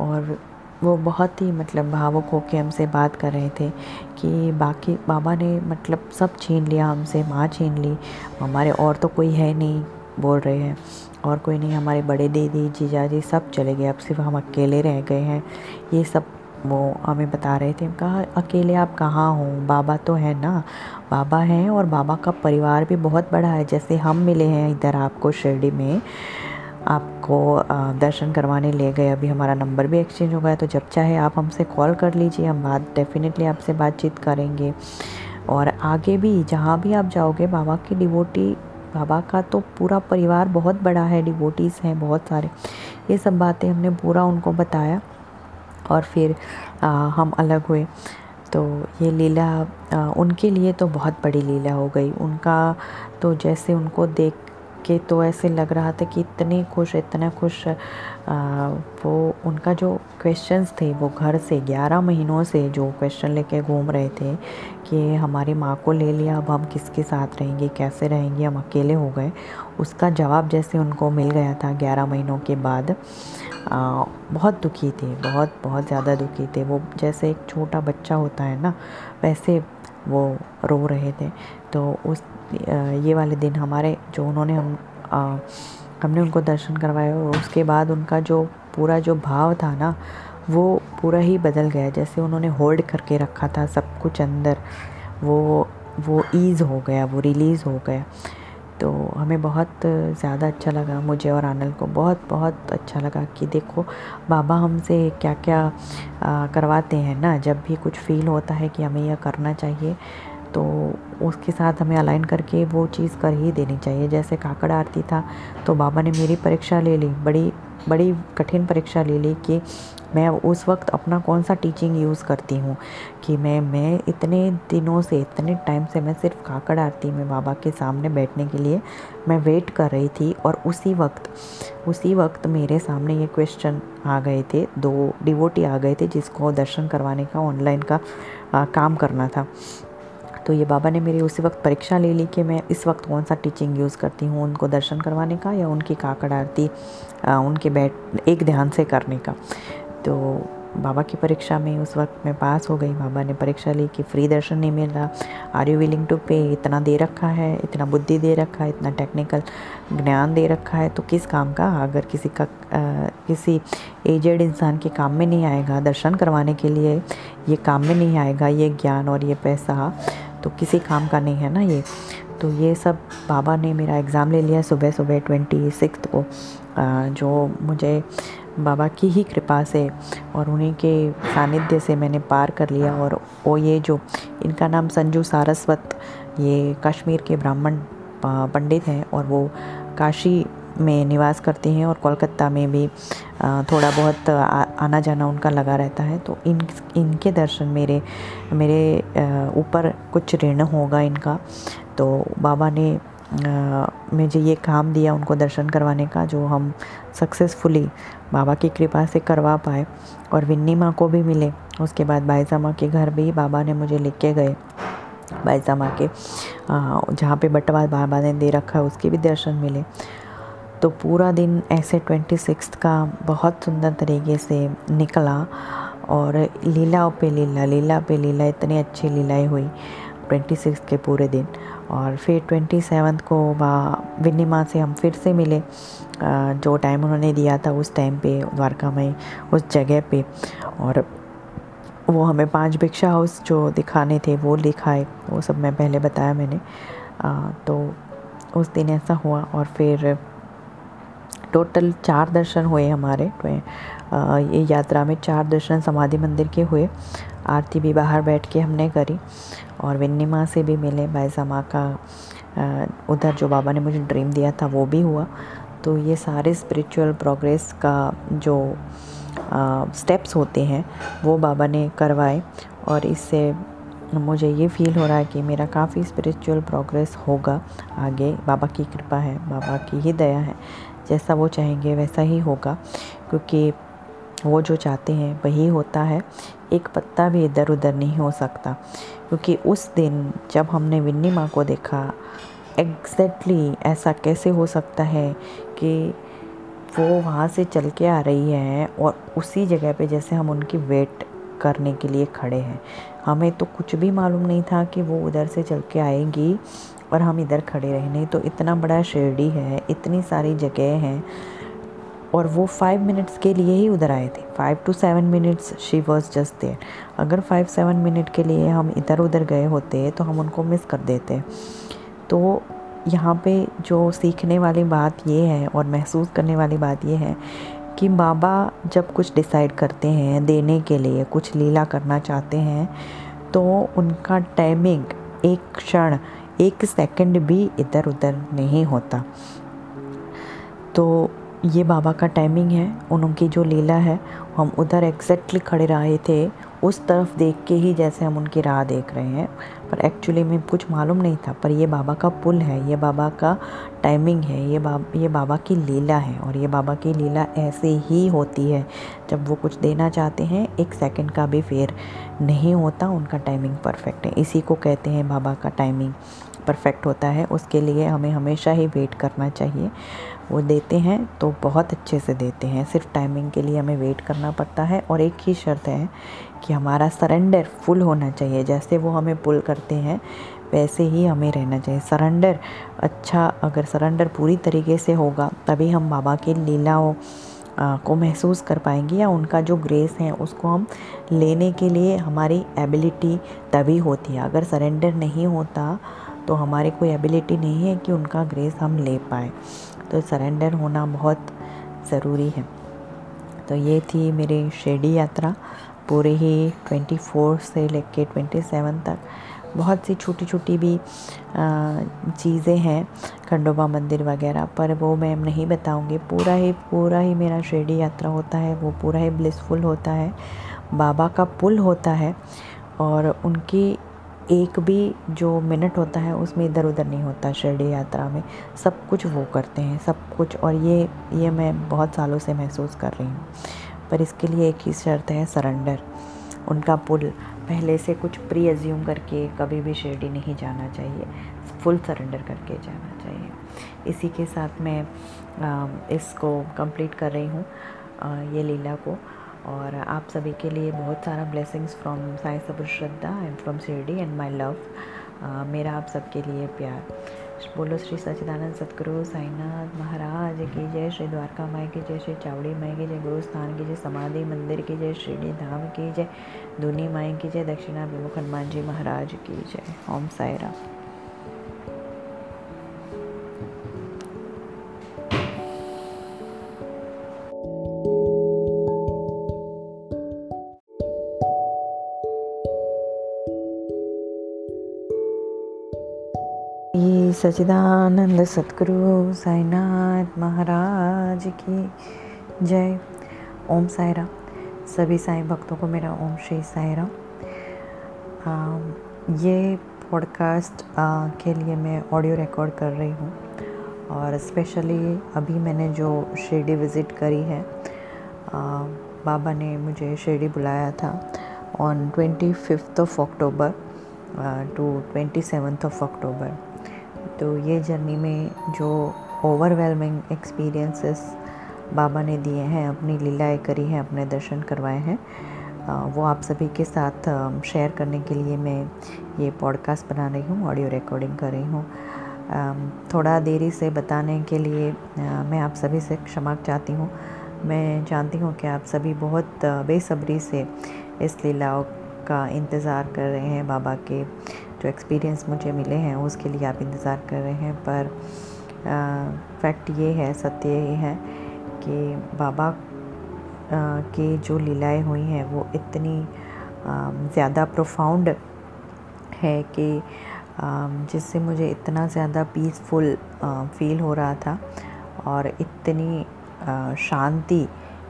और वो बहुत ही मतलब भावुक होकर हमसे बात कर रहे थे कि बाकी बाबा ने मतलब सब छीन लिया, हमसे माँ छीन ली। हमारे और तो कोई है नहीं, बोल रहे हैं। और कोई नहीं, हमारे बड़े दीदी जीजा जी सब चले गए। अब सिर्फ़ हम अकेले रह गए हैं। ये सब वो हमें बता रहे थे कहा, अकेले आप कहाँ हो? बाबा तो है ना? बाबा हैं और बाबा का परिवार भी बहुत बड़ा है। जैसे हम मिले हैं इधर आपको शिरडी में, आपको दर्शन करवाने ले गए। अभी हमारा नंबर भी एक्सचेंज हो गया तो जब चाहे आप हमसे कॉल कर लीजिए, हम बात, डेफिनेटली आपसे बातचीत करेंगे। और आगे भी, जहाँ भी आप जाओगे, बाबा की डिवोटी, बाबा का तो पूरा परिवार बहुत बड़ा है, डिवोटीज़ हैं बहुत सारे। ये सब बातें हमने पूरा उनको बताया। और फिर आ, हम अलग हुए। तो ये लीला उनके लिए तो बहुत बड़ी लीला हो गई। उनका तो जैसे उनको देख के तो ऐसे लग रहा था कि इतने खुश इतने खुश आ, वो उनका जो क्वेश्चंस थे वो घर से ग्यारह महीनों से जो क्वेश्चन लेके घूम रहे थे कि हमारी माँ को ले लिया अब हम किसके साथ रहेंगे कैसे रहेंगे हम अकेले हो गए। उसका जवाब जैसे उनको मिल गया था ग्यारह महीनों के बाद। आ, बहुत दुखी थे बहुत बहुत ज़्यादा दुखी थे। वो जैसे एक छोटा बच्चा होता है ना वैसे वो रो रहे थे। तो उस ये वाले दिन हमारे जो उन्होंने हम आ, हमने उनको दर्शन करवाया और उसके बाद उनका जो पूरा जो भाव था ना वो पूरा ही बदल गया। जैसे उन्होंने होल्ड करके रखा था सब कुछ अंदर वो वो ईज़ हो गया वो रिलीज़ हो गया। तो हमें बहुत ज़्यादा अच्छा लगा मुझे और आनल को। बहुत बहुत अच्छा लगा कि देखो बाबा हमसे क्या क्या आ, करवाते हैं ना। जब भी कुछ फ़ील होता है कि हमें यह करना चाहिए तो उसके साथ हमें अलाइन करके वो चीज़ कर ही देनी चाहिए। जैसे काकड़ आरती था तो बाबा ने मेरी परीक्षा ले ली बड़ी बड़ी कठिन परीक्षा ले ली कि मैं उस वक्त अपना कौन सा टीचिंग यूज़ करती हूँ? कि मैं मैं इतने दिनों से इतने टाइम से मैं सिर्फ़ काकड़ आरती में बाबा के सामने बैठने के लिए मैं वेट कर रही थी और उसी वक्त उसी वक्त मेरे सामने ये क्वेश्चन आ गए थे। दो डिवोटी आ गए थे जिसको दर्शन करवाने का ऑनलाइन का आ, काम करना था। तो ये बाबा ने मेरी उसी वक्त परीक्षा ले ली कि मैं इस वक्त कौन सा टीचिंग यूज़ करती हूँ? उनको दर्शन करवाने का या उनकी काकड़ आरती उनके बैठ एक ध्यान से करने का? तो बाबा की परीक्षा में उस वक्त मैं पास हो गई। बाबा ने परीक्षा ली कि फ्री दर्शन नहीं मिल। Are you willing to pay इतना दे रखा है इतना बुद्धि दे रखा है इतना टेक्निकल ज्ञान दे रखा है तो किस काम का? अगर किसी का आ, किसी एजेड इंसान के काम में नहीं आएगा दर्शन करवाने के लिए ये काम में नहीं आएगा ये ज्ञान और ये पैसा तो किसी काम का नहीं है ना ये? तो ये सब बाबा ने मेरा एग्ज़ाम ले लिया सुबह सुबह ट्वेंटी सिक्स को जो मुझे बाबा की ही कृपा से और उन्हीं के सानिध्य से मैंने पार कर लिया और वो ये जो इनका नाम संजू सारस्वत, ये कश्मीर के ब्राह्मण पंडित हैं और वो काशी में निवास करते हैं और कोलकाता में भी थोड़ा बहुत आना जाना उनका लगा रहता है। तो इन, इनके दर्शन मेरे मेरे ऊपर कुछ ऋण होगा इनका। तो बाबा ने मुझे ये काम दिया उनको दर्शन करवाने का, जो हम सक्सेसफुली बाबा की कृपा से करवा पाए और विन्नी माँ को भी मिले। उसके बाद बाईसा माँ के घर भी बाबा ने मुझे लिख के गए। बाईसा माँ के जहाँ पे बटवा बाबा ने दे रखा है, उसके भी दर्शन मिले। तो पूरा दिन ऐसे ट्वेंटी सिक्स का बहुत सुंदर तरीके से निकला और लीलाओं पे लीला लीला पे लीला, इतनी अच्छी लीलाएँ हुई ट्वेंटी सिक्स के पूरे दिन। और फिर ट्वेंटी सेवन्थ को विन्नी माँ से हम फिर से मिले। जो टाइम उन्होंने दिया था उस टाइम पे द्वारका में उस जगह पे। और वो हमें पाँच भिक्षा हाउस जो दिखाने थे वो दिखाए वो सब मैं पहले बताया मैंने। आ, तो उस दिन ऐसा हुआ और फिर टोटल चार दर्शन हुए हमारे। ये यात्रा में चार दर्शन समाधि मंदिर के हुए। आरती भी बाहर बैठ के हमने करी और विन्नी माँ से भी मिले बायसा माँ का उधर जो बाबा ने मुझे ड्रीम दिया था वो भी हुआ। तो ये सारे स्पिरिचुअल प्रोग्रेस का जो स्टेप्स होते हैं, वो बाबा ने करवाए और इससे मुझे ये फील हो रहा है कि मेरा काफ़ी स्पिरिचुअल प्रोग्रेस होगा। आगे बाबा की कृपा है, बाबा की ही दया है, जैसा वो चाहेंगे वैसा ही होगा, क्योंकि वो जो चाहते हैं वही होता है। एक पत्ता भी इधर उधर नहीं हो सकता। क्योंकि उस दिन जब हमने विन्नी माँ को देखा एग्जैक्टली exactly ऐसा कैसे हो सकता है कि वो वहाँ से चल के आ रही है और उसी जगह पे जैसे हम उनकी वेट करने के लिए खड़े हैं। हमें तो कुछ भी मालूम नहीं था कि वो उधर से चल के आएँगी और हम इधर खड़े रहे। नहीं तो इतना बड़ा शिरडी है, इतनी सारी जगह हैं और वो फाइव मिनट्स के लिए ही उधर आए थे। Five to seven minutes she was just there अगर फाइव सेवन मिनट के लिए हम इधर उधर गए होते तो हम उनको मिस कर देते। तो यहाँ पे जो सीखने वाली बात ये है और महसूस करने वाली बात ये है कि बाबा जब कुछ डिसाइड करते हैं देने के लिए, कुछ लीला करना चाहते हैं तो उनका टाइमिंग एक क्षण, एक सेकंड भी इधर उधर नहीं होता। तो ये बाबा का टाइमिंग है उनकी जो लीला है, हम उधर एग्जैक्टली खड़े रहे थे, उस तरफ़ देख के ही जैसे हम उनकी राह देख रहे हैं। पर एक्चुअली में कुछ मालूम नहीं था, पर ये बाबा का पुल है, ये बाबा का टाइमिंग है, ये बाबा ये बाबा की लीला है, और ये बाबा की लीला ऐसे ही होती है। जब वो कुछ देना चाहते हैं, एक सेकंड का भी फेर नहीं होता, उनका टाइमिंग परफेक्ट है। इसी को कहते हैं बाबा का टाइमिंग परफेक्ट होता है। उसके लिए हमें हमेशा ही वेट करना चाहिए। वो देते हैं तो बहुत अच्छे से देते हैं। सिर्फ़ टाइमिंग के लिए हमें वेट करना पड़ता है और एक ही शर्त है कि हमारा सरेंडर फुल होना चाहिए। जैसे वो हमें पुल करते हैं, वैसे ही हमें रहना चाहिए। सरेंडर अच्छा अगर सरेंडर पूरी तरीके से होगा, तभी हम बाबा की लीलाओं को महसूस कर पाएँगे या उनका जो ग्रेस है, उसको हम लेने के लिए हमारी एबिलिटी तभी होती है। अगर सरेंडर नहीं होता तो हमारी कोई एबिलिटी नहीं है कि उनका ग्रेस हम ले पाए। तो सरेंडर होना बहुत ज़रूरी है। तो ये थी मेरी शिरडी यात्रा, पूरे ही 24 से लेके 27 तक। बहुत सी छोटी छोटी भी चीज़ें हैं, खंडोबा मंदिर वगैरह, पर वो मैं नहीं बताऊँगी। पूरा ही पूरा ही मेरा शिरडी यात्रा होता है, वो पूरा ही ब्लिसफुल होता है। बाबा का पुल होता है, और उनकी एक भी जो मिनट होता है, उसमें इधर उधर नहीं होता शिरडी यात्रा में। सब कुछ वो करते हैं, सब कुछ। और ये ये मैं बहुत सालों से महसूस कर रही हूँ। पर इसके लिए एक ही शर्त है, सरेंडर। उनका पुल पहले से कुछ प्री एज्यूम करके कभी भी शिरडी नहीं जाना चाहिए। फुल सरेंडर करके जाना चाहिए। इसी के साथ मैं इसको कंप्लीट कर रही हूँ ये लीला को। और आप सभी के लिए बहुत सारा ब्लेसिंग्स फ्रॉम साई सबुर श्रद्धा and from Shirdi and my love मेरा आप सबके लिए प्यार। बोलो श्री सच्चिदानंद सतगुरु, साईनाथ महाराज की जय, श्री द्वारका माई की जय, श्री चावड़ी माई की जय, गुरु स्थान की जय, समाधि मंदिर की जय, शिरडी धाम की जय, धुनी माई की जय दक्षिणा विमुख हनुमान जी महाराज की जय। ओम सायरा सचिदानंद सतगुरु साईनाथ महाराज की जय। ओम सायरा सभी साई भक्तों को मेरा ओम श्री सायरा ये पॉडकास्ट के लिए मैं ऑडियो रिकॉर्ड कर रही हूँ और स्पेशली अभी मैंने जो शिरडी विज़िट करी है आ, बाबा ने मुझे शिरडी बुलाया था on twenty fifth of October to twenty seventh of October तो ये जर्नी में जो ओवरवेलमिंग एक्सपीरियंसेस बाबा ने दिए हैं, अपनी लीलाएँ करी हैं, अपने दर्शन करवाए हैं वो आप सभी के साथ शेयर करने के लिए मैं ये पॉडकास्ट बना रही हूँ ऑडियो रिकॉर्डिंग कर रही हूँ। थोड़ा देरी से बताने के लिए मैं आप सभी से क्षमा चाहती हूँ। मैं जानती हूँ कि आप सभी बहुत बेसब्री से इस लीलाओं का इंतज़ार कर रहे हैं बाबा के जो एक्सपीरियंस मुझे मिले हैं, उसके लिए आप इंतज़ार कर रहे हैं। पर फैक्ट ये है, सत्य ये है कि बाबा की जो लीलाएँ हुई हैं, वो इतनी ज़्यादा प्रोफाउंड है कि जिससे मुझे इतना ज़्यादा पीसफुल फील हो रहा था और इतनी शांति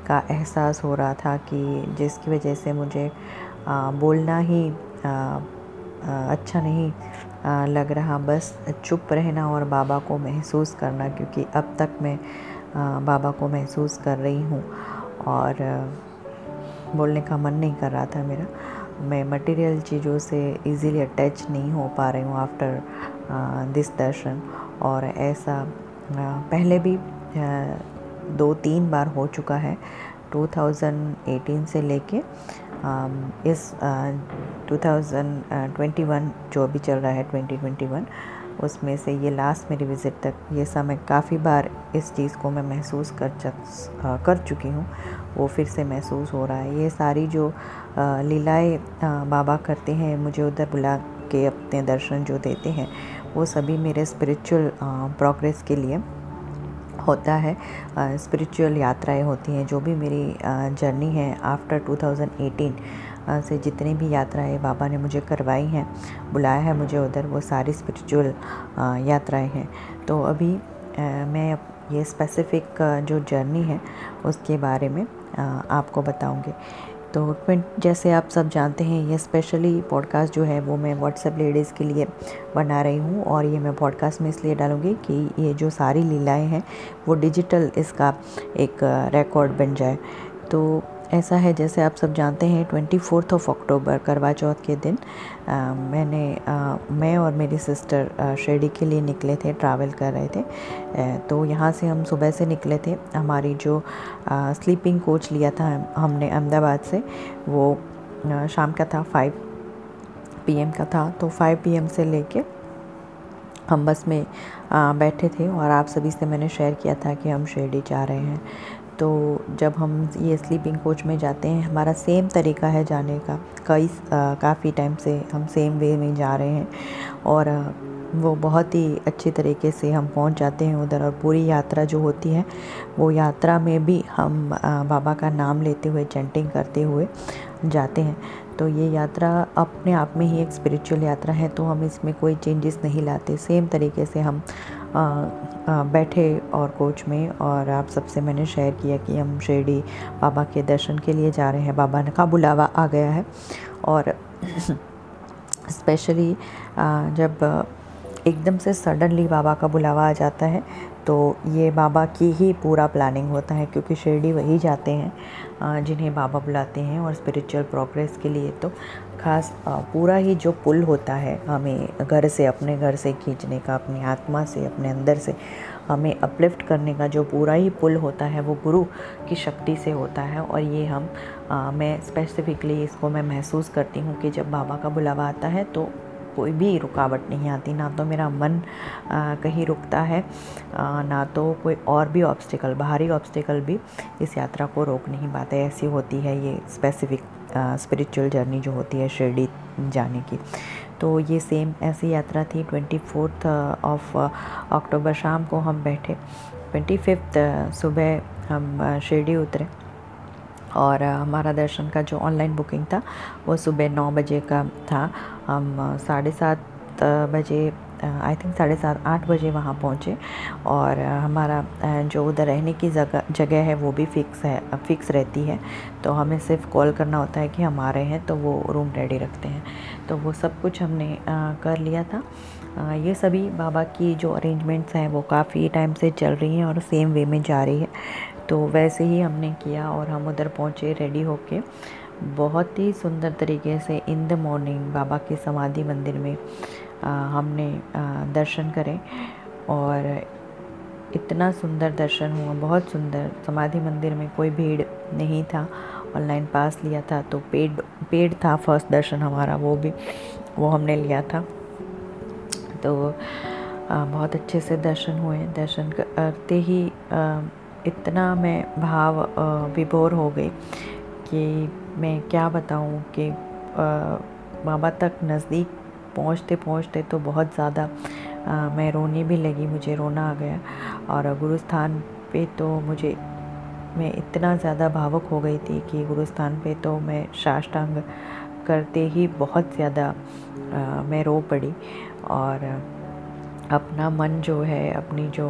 का एहसास हो रहा था कि जिसकी वजह से मुझे बोलना ही अच्छा नहीं लग रहा। बस चुप रहना और बाबा को महसूस करना, क्योंकि अब तक मैं बाबा को महसूस कर रही हूँ। और बोलने का मन नहीं कर रहा था मेरा। मैं मटेरियल चीज़ों से इजीली अटैच नहीं हो पा रही हूँ आफ्टर दिस दर्शन। और ऐसा पहले भी दो तीन बार हो चुका है 2018 से लेके। इस 2021 जो अभी चल रहा है 2021 उसमें से ये लास्ट मेरी विज़िट तक, ये समय काफ़ी बार इस चीज़ को मैं महसूस कर चक कर चुकी हूँ। वो फिर से महसूस हो रहा है। ये सारी जो लीलाएँ बाबा करते हैं, मुझे उधर बुला के अपने दर्शन जो देते हैं, वो सभी मेरे स्पिरिचुअल प्रोग्रेस के लिए। होता है स्पिरिचुअल यात्राएँ होती हैं, जो भी मेरी जर्नी है आफ्टर 2018 से जितनी भी यात्राएँ बाबा ने मुझे करवाई हैं, बुलाया है मुझे उधर, वो सारी स्पिरिचुअल यात्राएँ हैं। तो अभी मैं ये स्पेसिफ़िक जो जर्नी है, उसके बारे में आपको बताऊँगी। तो जैसे आप सब जानते हैं, ये स्पेशली पॉडकास्ट जो है वो मैं व्हाट्सएप लेडीज़ के लिए बना रही हूँ और ये मैं पॉडकास्ट में इसलिए डालूँगी कि ये जो सारी लीलाएँ हैं, वो डिजिटल इसका एक रिकॉर्ड बन जाए। तो ऐसा है जैसे आप सब जानते हैं ट्वेंटी फोर्थ ऑफ़ अक्टूबर करवा चौथ के दिन आ, मैंने आ, मैं और मेरी सिस्टर शिरडी के लिए निकले थे ट्रैवल कर रहे थे। आ, तो यहाँ से हम सुबह से निकले थे। हमारी जो आ, स्लीपिंग कोच लिया था हमने अहमदाबाद से वो आ, शाम का था फाइव पीएम का था। तो फाइव पीएम से लेके हम बस में आ, बैठे थे और आप सभी से मैंने शेयर किया था कि हम शिरडी जा रहे हैं। तो जब हम ये स्लीपिंग कोच में जाते हैं, हमारा सेम तरीका है जाने का। कई काफ़ी टाइम से हम सेम वे में जा रहे हैं और वो बहुत ही अच्छे तरीके से हम पहुँच जाते हैं उधर और पूरी यात्रा जो होती है, वो यात्रा में भी हम बाबा का नाम लेते हुए चैंटिंग करते हुए जाते हैं। तो ये यात्रा अपने आप में ही एक स्पिरिचुअल यात्रा है तो हम इसमें कोई चेंजेस नहीं लाते। सेम तरीके से हम आ, आ, बैठे और कोच में और आप सबसे मैंने शेयर किया कि हम शिरडी बाबा के दर्शन के लिए जा रहे हैं। बाबा का बुलावा आ गया है और [CLEARS THROAT] स्पेशली जब एकदम से सडनली बाबा का बुलावा आ जाता है तो ये बाबा की ही पूरा प्लानिंग होता है क्योंकि शिरडी वही जाते हैं जिन्हें बाबा बुलाते हैं और स्पिरिचुअल प्रोग्रेस के लिए। तो खास पूरा ही जो पुल होता है हमें घर से अपने घर से खींचने का अपनी आत्मा से अपने अंदर से हमें अपलिफ्ट करने का जो पूरा ही पुल होता है वो गुरु की शक्ति से होता है। और ये हम आ, मैं स्पेसिफ़िकली इसको मैं महसूस करती हूँ कि जब बाबा का बुलावा आता है तो कोई भी रुकावट नहीं आती ना तो मेरा मन आ, कहीं रुकता है आ, ना तो कोई और भी ऑब्स्टिकल बाहरी ऑब्स्टिकल भी इस यात्रा को रोक नहीं पाते। ऐसी होती है ये स्पेसिफिक स्पिरिचुअल जर्नी जो होती है शिरडी जाने की। तो ये सेम ऐसी यात्रा थी ट्वेंटी फोर्थ ऑफ़ अक्टूबर शाम को हम बैठे। ट्वेंटी फिफ्थ सुबह हम शिरडी उतरे और हमारा दर्शन का जो ऑनलाइन बुकिंग था वो सुबह नौ बजे का था। हम साढ़े सात बजे आई थिंक साढ़े सात, आठ बजे वहाँ पहुँचे और हमारा जो उधर रहने की जगह जगह है वो भी फ़िक्स है फ़िक्स रहती है। तो हमें सिर्फ़ कॉल करना होता है कि हम आ रहे हैं तो वो रूम रेडी रखते हैं। तो वो सब कुछ हमने कर लिया था। ये सभी बाबा की जो अरेंजमेंट्स हैं वो काफ़ी टाइम से चल रही हैं और सेम वे में जा रही है। तो वैसे ही हमने किया और हम उधर पहुँचे रेडी होके। बहुत ही सुंदर तरीके से इन द मॉर्निंग बाबा के समाधि मंदिर में आ, हमने आ, दर्शन करे और इतना सुंदर दर्शन हुआ। बहुत सुंदर। समाधि मंदिर में कोई भीड़ नहीं था। ऑनलाइन पास लिया था तो पेड पेड था फ़र्स्ट दर्शन हमारा वो भी वो हमने लिया था। तो आ, बहुत अच्छे से दर्शन हुए। दर्शन करते ही आ, इतना मैं भाव विभोर हो गई कि मैं क्या बताऊँ कि बाबा तक नज़दीक पहुँचते पहुँचते तो बहुत ज़्यादा मैं रोने भी लगी, मुझे रोना आ गया। और गुरुस्थान पे तो मुझे, मैं इतना ज़्यादा भावुक हो गई थी कि गुरुस्थान पे तो मैं साष्टांग करते ही बहुत ज़्यादा मैं रो पड़ी। और अपना मन जो है, अपनी जो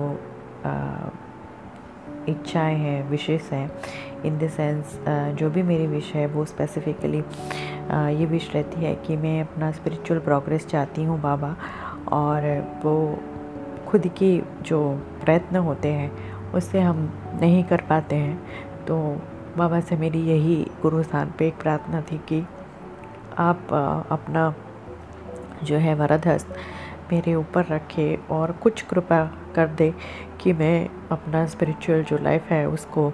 इच्छाएँ हैं, विशेष हैं इन द सेंस जो भी मेरी विश है, वो स्पेसिफ़िकली ये विश रहती है कि मैं अपना स्पिरिचुअल प्रोग्रेस चाहती हूँ बाबा और वो खुद की जो प्रयत्न होते हैं, उससे हम नहीं कर पाते हैं। तो बाबा से मेरी यही गुरु स्थान पे एक प्रार्थना थी कि आप अपना जो है वरद हस्त मेरे ऊपर रखे और कुछ कृपा कर दे कि मैं अपना स्पिरिचुअल जो लाइफ है, उसको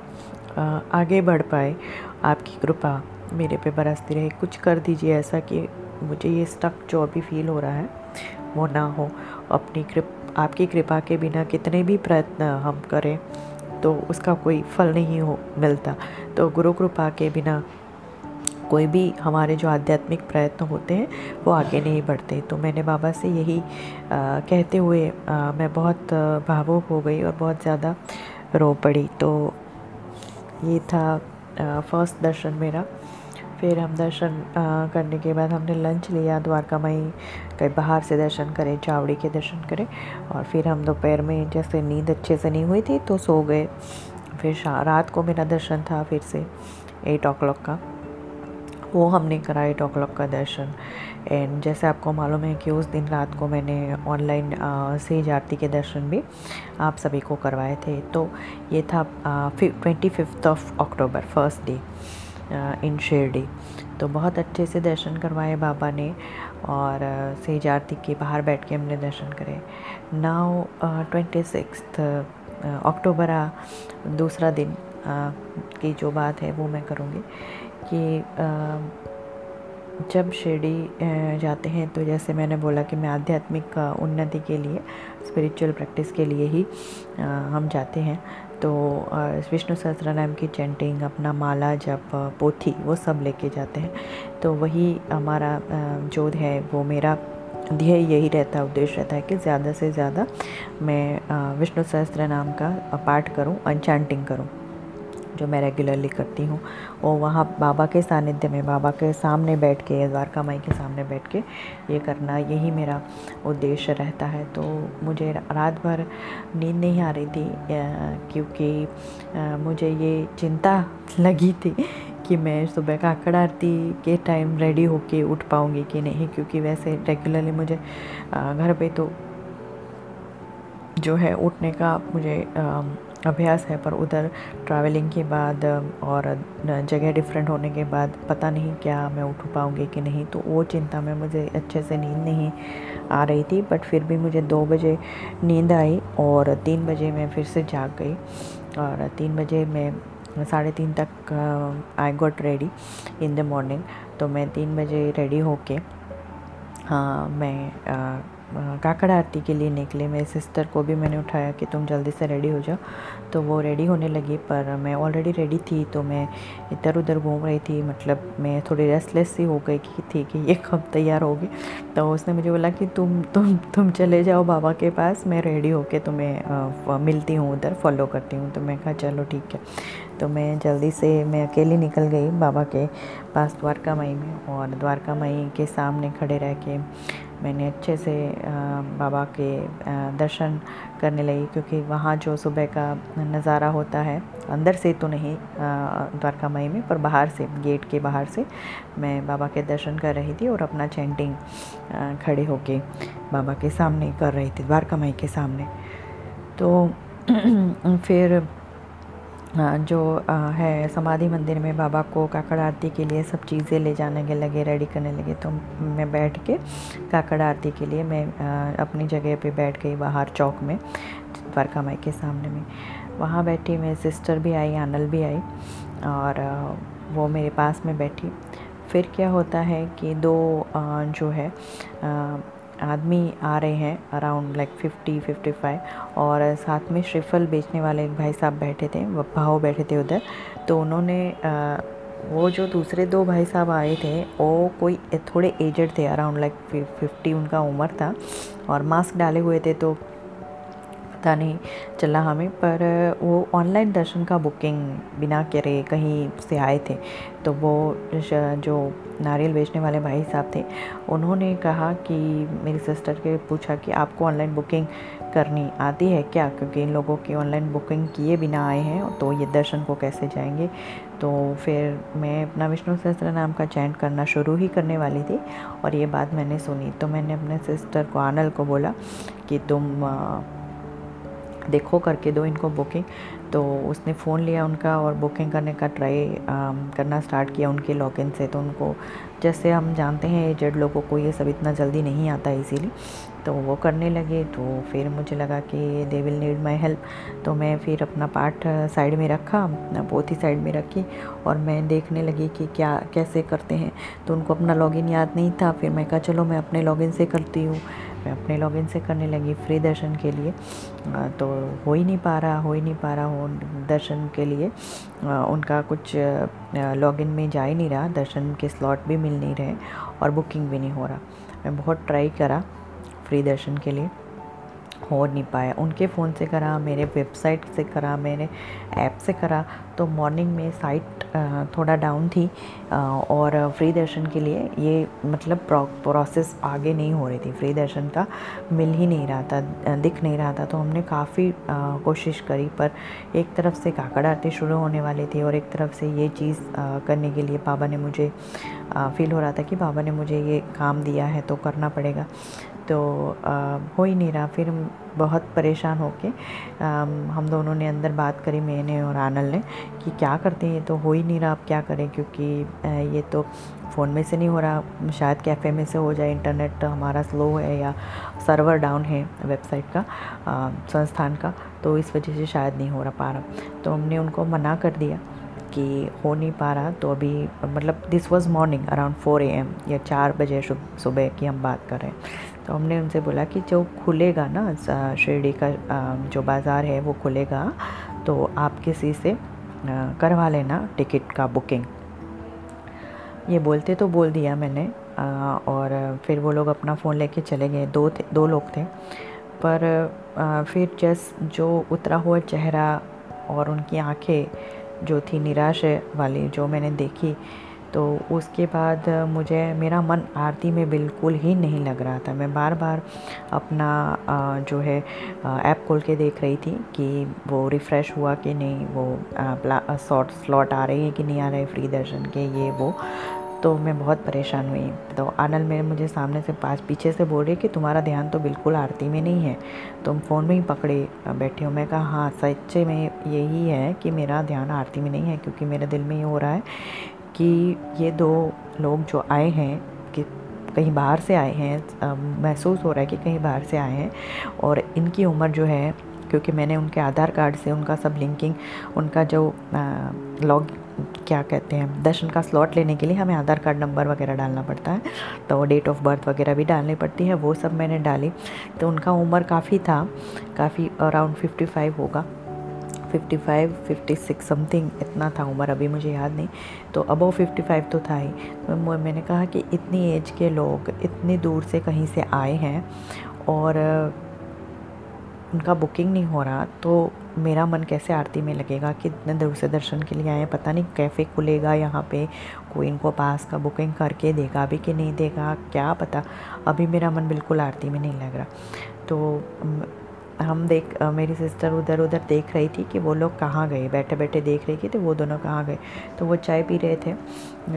आगे बढ़ पाए। आपकी कृपा मेरे पे बरसती रहे। कुछ कर दीजिए ऐसा कि मुझे ये स्टक जो अभी फील हो रहा है। वो ना हो। अपनी कृप आपकी कृपा के बिना कितने भी प्रयत्न हम करें तो उसका कोई फल नहीं हो मिलता। तो गुरु कृपा के बिना कोई भी हमारे जो आध्यात्मिक प्रयत्न होते हैं वो आगे नहीं बढ़ते। तो मैंने बाबा से यही आ, कहते हुए आ, मैं बहुत भावुक हो गई और बहुत ज़्यादा रो पड़ी। तो ये था फ़र्स्ट दर्शन मेरा। फिर हम दर्शन करने के बाद हमने लंच लिया द्वारका माई कहीं बाहर से दर्शन करें, चावड़ी के दर्शन करें। और फिर हम दोपहर में जैसे नींद अच्छे से नहीं हुई थी तो सो गए। फिर रात को मेरा दर्शन था फिर से एट ओ का। वो हमने करा एट ओ का दर्शन। एंड जैसे आपको मालूम है कि उस दिन रात को मैंने ऑनलाइन सेज आरती के दर्शन भी आप सभी को करवाए थे। तो ये था twenty fifth of October first day in Shirdi तो बहुत अच्छे से दर्शन करवाए बाबा ने और सेज आरती के बाहर बैठ के हमने दर्शन करे। नाउ ट्वेंटी सिक्स अक्टूबर दूसरा दिन की जो बात है वो मैं करूँगी कि जब शिरडी जाते हैं तो जैसे मैंने बोला कि मैं आध्यात्मिक उन्नति के लिए स्पिरिचुअल प्रैक्टिस के लिए ही हम जाते हैं। तो विष्णु सहस्त्र की चैंटिंग अपना माला जब पोथी, वो सब लेके जाते हैं। तो वही हमारा जो है, वो मेरा ध्येय यही रहता है, उद्देश्य रहता है कि ज़्यादा से ज़्यादा मैं विष्णु सहस्त्र नाम का पाठ करूँ, अनचैंटिंग करूँ, जो मैं रेगुलरली करती हूँ। वो वहाँ बाबा के सानिध्य में, बाबा के सामने बैठ के द्वारका माई के सामने बैठ के ये करना यही मेरा उद्देश्य रहता है। तो मुझे रात भर नींद नहीं आ रही थी क्योंकि मुझे ये चिंता [LAUGHS] लगी थी कि मैं सुबह काकड़ आरती के टाइम रेडी होके उठ पाऊँगी कि नहीं, क्योंकि वैसे रेगुलरली मुझे घर पे तो जो है उठने का मुझे अभ्यास है, पर उधर ट्रैवलिंग के बाद और जगह डिफरेंट होने के बाद पता नहीं क्या मैं उठ पाऊँगी कि नहीं। तो वो चिंता में मुझे अच्छे से नींद नहीं आ रही थी बट फिर भी मुझे दो बजे नींद आई और तीन बजे मैं फिर से जाग गई। और तीन बजे मैं, साढ़े तीन तक I got ready in the morning तो मैं तीन बजे रेडी होके हाँ मैं काकड़ आरती के लिए निकले। मेरी सिस्टर को भी मैंने उठाया कि तुम जल्दी से रेडी हो जाओ। तो वो रेडी होने लगी, पर मैं ऑलरेडी रेडी थी तो मैं इधर उधर घूम रही थी। मतलब मैं थोड़ी रेस्टलेस सी हो गई कि, थी कि ये कब तैयार होगी। तो उसने मुझे बोला कि तुम तुम तुम चले जाओ बाबा के पास। मैं रेडी होके तुम्हें मिलती हूँ उधर फॉलो करती हूँ। तो मैं कहा, चलो ठीक है। तो मैं जल्दी से, मैं अकेली निकल गई बाबा के पास द्वारका माई में। और द्वारका माई के सामने खड़े रह के मैंने अच्छे से बाबा के दर्शन करने लगी क्योंकि वहाँ जो सुबह का नज़ारा होता है, अंदर से तो नहीं द्वारका माई में, पर बाहर से, गेट के बाहर से मैं बाबा के दर्शन कर रही थी और अपना चैंटिंग खड़े होके बाबा के सामने कर रही थी द्वारका माई के सामने। तो [CLEARS THROAT] फिर जो है समाधि मंदिर में बाबा को काकड़ आरती के लिए सब चीज़ें ले जाने के लगे रेडी करने लगे तो मैं बैठ के काकड़ आरती के लिए मैं अपनी जगह पे बैठ गई बाहर चौक में, द्वारका माई के सामने में। वहाँ बैठी मेरी सिस्टर भी आई आनल भी आई और वो मेरे पास में बैठी। फिर क्या होता है कि दो जो है आदमी आ रहे हैं around like fifty fifty five और साथ में श्रीफल बेचने वाले एक भाई साहब बैठे थे भाव बैठे थे उधर। तो उन्होंने वो जो दूसरे दो भाई साहब आए थे, वो कोई थोड़े एजड थे अराउंड लाइक फिफ्टी उनका उम्र था और मास्क डाले हुए थे तो पता नहीं चला हमें, पर वो ऑनलाइन दर्शन का बुकिंग बिना करे कहीं से आए थे। तो वो जो नारियल बेचने वाले भाई साहब थे, उन्होंने कहा कि मेरी सिस्टर के पूछा कि आपको ऑनलाइन बुकिंग करनी आती है क्या? क्योंकि इन लोगों की ऑनलाइन बुकिंग किए बिना आए हैं तो ये दर्शन को कैसे जाएँगे? तो फिर मैं अपना विष्णु सहस्त्र नाम का चैंट करना शुरू ही करने वाली थी और ये बात मैंने सुनी। तो मैंने अपने सिस्टर को, आनल को बोला कि तुम देखो करके दो इनको बुकिंग तो उसने फ़ोन लिया उनका और बुकिंग करने का ट्राई करना स्टार्ट किया उनके लॉगिन से तो उनको जैसे हम जानते हैं एजेड लोगों को ये सब इतना जल्दी नहीं आता इजीली तो वो करने लगे तो फिर मुझे लगा कि they will need my help तो मैं फिर अपना पार्ट साइड में रखा ही साइड में रखी और मैं देखने लगी कि क्या, कैसे करते हैं तो उनको अपना लॉगिन याद नहीं था, फिर मैं कहा, चलो मैं अपने लॉगिन से करती हूँ। मैं अपने लॉगिन से करने लगी फ्री दर्शन के लिए। तो हो ही नहीं पा रहा, हो ही नहीं पा रहा हो दर्शन के लिए। उनका कुछ लॉगिन में जा ही नहीं रहा, दर्शन के स्लॉट भी मिल नहीं रहे और बुकिंग भी नहीं हो रहा। मैं बहुत ट्राई करा फ्री दर्शन के लिए। हो नहीं पाया। उनके फ़ोन से करा, मेरे वेबसाइट से करा मैंने ऐप से करा तो मॉर्निंग में साइट थोड़ा डाउन थी और फ्री दर्शन के लिए ये मतलब प्रोसेस आगे नहीं हो रही थी। फ्री दर्शन का मिल ही नहीं रहा था, दिख नहीं रहा था तो हमने काफ़ी कोशिश करी, पर एक तरफ़ से काकड़ आरती शुरू होने वाली थी और एक तरफ़ से ये चीज़ करने के लिए बाबा ने मुझे फील हो रहा था कि बाबा ने मुझे ये काम दिया है तो करना पड़ेगा। तो आ, हो ही नहीं रहा। फिर बहुत परेशान होके हम दोनों ने अंदर बात करी मैंने और आनल ने कि क्या करते हैं? ये तो हो ही नहीं रहा अब क्या करें? क्योंकि ये तो फ़ोन में से नहीं हो रहा। शायद कैफ़े में से हो जाए इंटरनेट हमारा स्लो है या सर्वर डाउन है वेबसाइट का संस्थान का तो इस वजह से शायद नहीं हो रहा पा रहा। तो हमने उनको मना कर दिया कि हो नहीं पा रहा। तो अभी मतलब this was morning around four A M या चार बजे सुबह की हम बात कर रहे हैं। तो हमने उनसे बोला कि जो खुलेगा ना शिरडी का जो बाज़ार है वो खुलेगा तो आप किसी से करवा लेना टिकट का बुकिंग। ये बोलते तो बोल दिया मैंने और फिर वो लोग अपना फ़ोन लेके चले गए। दो थे, दो लोग थे। पर फिर जस, जो उतरा हुआ चेहरा और उनकी आँखें जो थी निराश वाली, जो मैंने देखी तो उसके बाद मुझे, मेरा मन आरती में बिल्कुल ही नहीं लग रहा था। मैं बार बार अपना जो है ऐप खोल के देख रही थी कि वो रिफ़्रेश हुआ कि नहीं, वो शॉर्ट स्लॉट आ रही है कि नहीं आ रहे फ्री दर्शन के, ये, वो। तो मैं बहुत परेशान हुई। तो आनल मेरे मुझे सामने से पास, पीछे से बोल रही कि तुम्हारा ध्यान तो बिल्कुल आरती में नहीं है। तुम फ़ोन में ही पकड़े बैठे हो। मैं कहा हाँ सच्चे में यही है कि मेरा ध्यान आरती में नहीं है, क्योंकि मेरे दिल में ये हो रहा है कि ये दो लोग जो आए हैं, कि कहीं बाहर से आए हैं महसूस हो रहा है कि कहीं बाहर से आए हैं और इनकी उम्र जो है, क्योंकि मैंने उनके आधार कार्ड से उनका सब लिंकिंग उनका जो लॉग क्या कहते हैं, दर्शन का स्लॉट लेने के लिए हमें आधार कार्ड नंबर वगैरह डालना पड़ता है तो डेट ऑफ़ बर्थ वगैरह भी डालनी पड़ती है, वो सब मैंने डाली तो उनका उम्र काफ़ी था, काफ़ी अराउंड फिफ्टी फाइव होगा। Fifty five fifty six something इतना था उम्र, अभी मुझे याद नहीं। तो अबव फिफ्टी फाइव तो था ही। तो मैंने कहा कि इतनी एज के लोग, इतनी दूर से कहीं से आए हैं और उनका बुकिंग नहीं हो रहा तो मेरा मन कैसे आरती में लगेगा कि इतने दूर से दर्शन के लिए आए पता नहीं कैफ़े खुलेगा यहाँ पे, कोई इनको पास का बुकिंग करके देगा भी कि नहीं देगा, क्या पता? अभी मेरा मन बिल्कुल आरती में नहीं लग रहा। तो हम देख मेरी सिस्टर उधर उधर देख रही थी कि वो लोग कहाँ गए? बैठे बैठे देख रही थी तो वो दोनों कहाँ गए? तो वो चाय पी रहे थे।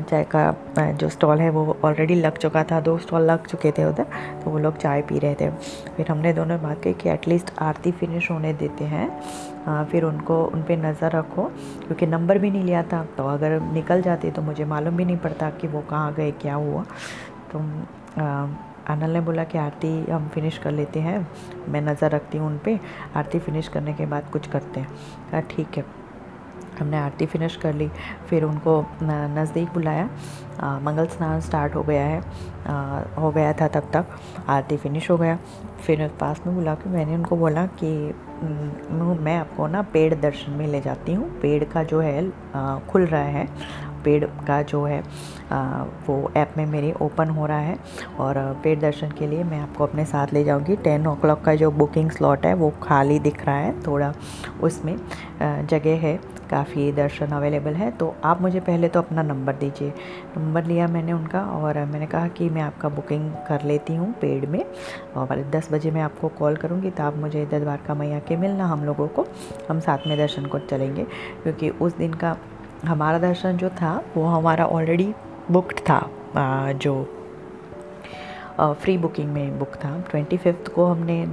चाय का जो स्टॉल है वो ऑलरेडी लग चुका था। दो स्टॉल लग चुके थे उधर तो वो लोग चाय पी रहे थे। फिर हमने दोनों बात कही कि एटलीस्ट आरती फिनिश होने देते हैं। आ, फिर उनको उन पर नज़र रखो क्योंकि नंबर भी नहीं लिया था। तो अगर निकल जाते तो मुझे मालूम भी नहीं पड़ता कि वो कहाँ गए क्या हुआ। तो आ, आनल ने बोला कि आरती हम फिनिश कर लेते हैं। मैं नज़र रखती हूँ उन पर आरती फिनिश करने के बाद कुछ करते हैं। कहा ठीक है। हमने आरती फिनिश कर ली। फिर उनको नज़दीक बुलाया। आ, मंगल स्नान स्टार्ट हो गया है। आ, हो गया था तब तक। आरती फिनिश हो गया। फिर पास में बुला के मैंने उनको बोला कि मैं आपको ना पेड़ दर्शन में ले जाती हूँ। पेड़ का जो है आ, खुल रहा है। पेड का जो है वो ऐप में मेरे ओपन हो रहा है और पेड दर्शन के लिए मैं आपको अपने साथ ले जाऊँगी। टेन ओ क्लॉक का जो बुकिंग स्लॉट है, वो खाली दिख रहा है, थोड़ा उसमें जगह है, काफ़ी दर्शन अवेलेबल है तो आप मुझे पहले तो अपना नंबर दीजिए। नंबर लिया मैंने उनका और मैंने कहा कि मैं आपका बुकिंग कर लेती हूँ पेड में और दस बजे मैं आपको कॉल करूँगी तो आप मुझे इधर द्वारका मैया के मिलना, हम लोगों को, हम साथ में दर्शन को चलेंगे, क्योंकि उस दिन का हमारा दर्शन जो था, वो हमारा ऑलरेडी बुकड था जो फ्री बुकिंग में बुक था। ट्वेंटी फिफ्थ को हमने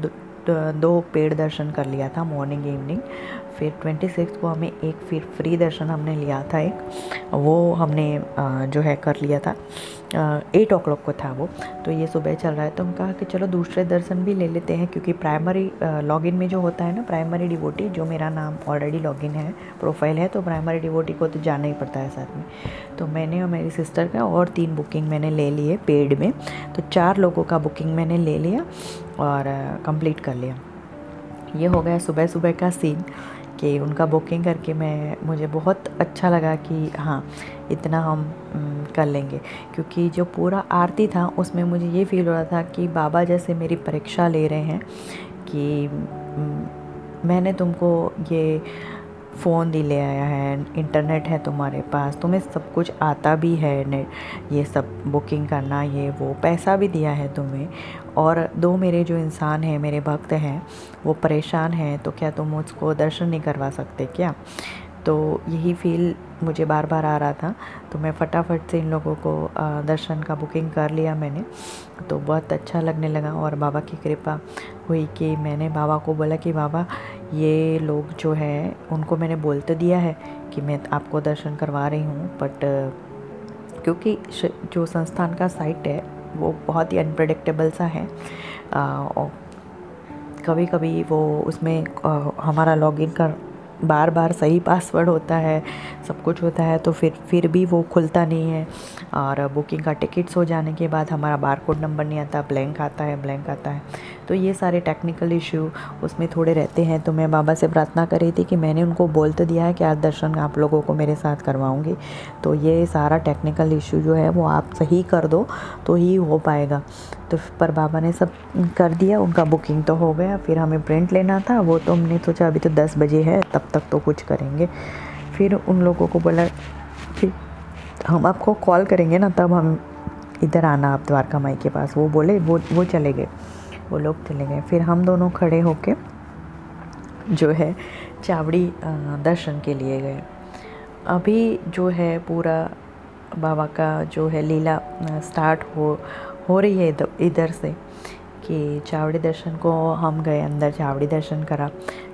दो पेड़ दर्शन कर लिया था मॉर्निंग इवनिंग फिर ट्वेंटी सिक्स को हमें एक फिर फ्री दर्शन हमने लिया था एक। वो हमने जो है कर लिया था। एट ओ क्लॉक को था वो। तो ये सुबह चल रहा है। तो हम कहा कि चलो दूसरे दर्शन भी ले लेते हैं, क्योंकि प्राइमरी लॉगिन में जो होता है ना प्राइमरी डिवोटी जो मेरा नाम ऑलरेडी लॉगिन है प्रोफ़ाइल है तो प्राइमरी डिवोटी को तो जाना ही पड़ता है साथ में। तो मैंने और मेरी सिस्टर का और तीन बुकिंग मैंने ले लिए पेड में। तो चार लोगों का बुकिंग मैंने ले लिया और कंप्लीट कर लिया। ये हो गया सुबह सुबह का सीन कि उनका बुकिंग करके मैं, मुझे बहुत अच्छा लगा कि हाँ इतना हम कर लेंगे। क्योंकि जो पूरा आरती था, उसमें मुझे ये फील हो रहा था कि बाबा जैसे मेरी परीक्षा ले रहे हैं कि मैंने तुमको ये फ़ोन भी ले आया है, इंटरनेट है तुम्हारे पास, तुम्हें सब कुछ आता भी है नेट ये सब बुकिंग करना, ये वो, पैसा भी दिया है तुम्हें। और दो मेरे जो इंसान हैं, मेरे भक्त हैं, वो परेशान हैं तो क्या तुम उसको दर्शन नहीं करवा सकते क्या? तो यही फील मुझे बार बार आ रहा था तो मैं फटाफट से इन लोगों को दर्शन का बुकिंग कर लिया मैंने। तो बहुत अच्छा लगने लगा और बाबा की कृपा हुई कि मैंने बाबा को बोला कि बाबा ये लोग जो है उनको मैंने बोल तो दिया है कि मैं आपको दर्शन करवा रही हूँ बट क्योंकि जो संस्थान का साइट है वो बहुत ही अनप्रडिक्टेबल सा है। और कभी कभी वो उसमें आ, हमारा लॉगिन कर बार बार सही पासवर्ड होता है, सब कुछ होता है तो फिर फिर भी वो खुलता नहीं है। और बुकिंग का टिकट्स हो जाने के बाद हमारा बार कोड नंबर नहीं आता ब्लैंक आता है ब्लैंक आता है। तो ये सारे टेक्निकल इशू उसमें थोड़े रहते हैं। तो मैं बाबा से प्रार्थना कर रही थी कि मैंने उनको बोल तो दिया है कि आज दर्शन आप लोगों को मेरे साथ करवाऊँगी। तो ये सारा टेक्निकल इशू जो है वो आप सही कर दो तो ही हो पाएगा। तो पर बाबा ने सब कर दिया, उनका बुकिंग तो हो गया। फिर हमें प्रिंट लेना था, वो तो हमने सोचा अभी तो दस बजे है, तब तक तो कुछ करेंगे। फिर उन लोगों को बोला कि हम आपको कॉल करेंगे ना, तब हम इधर आना आप द्वारका माई के पास। वो बोले, वो वो चले गए। वो लोग चले गए। फिर हम दोनों खड़े होके जो है चावड़ी दर्शन के लिए गए। अभी जो है पूरा बाबा का जो है लीला स्टार्ट हो हो रही है इधर से कि चावड़ी दर्शन को हम गए अंदर, चावड़ी दर्शन करा।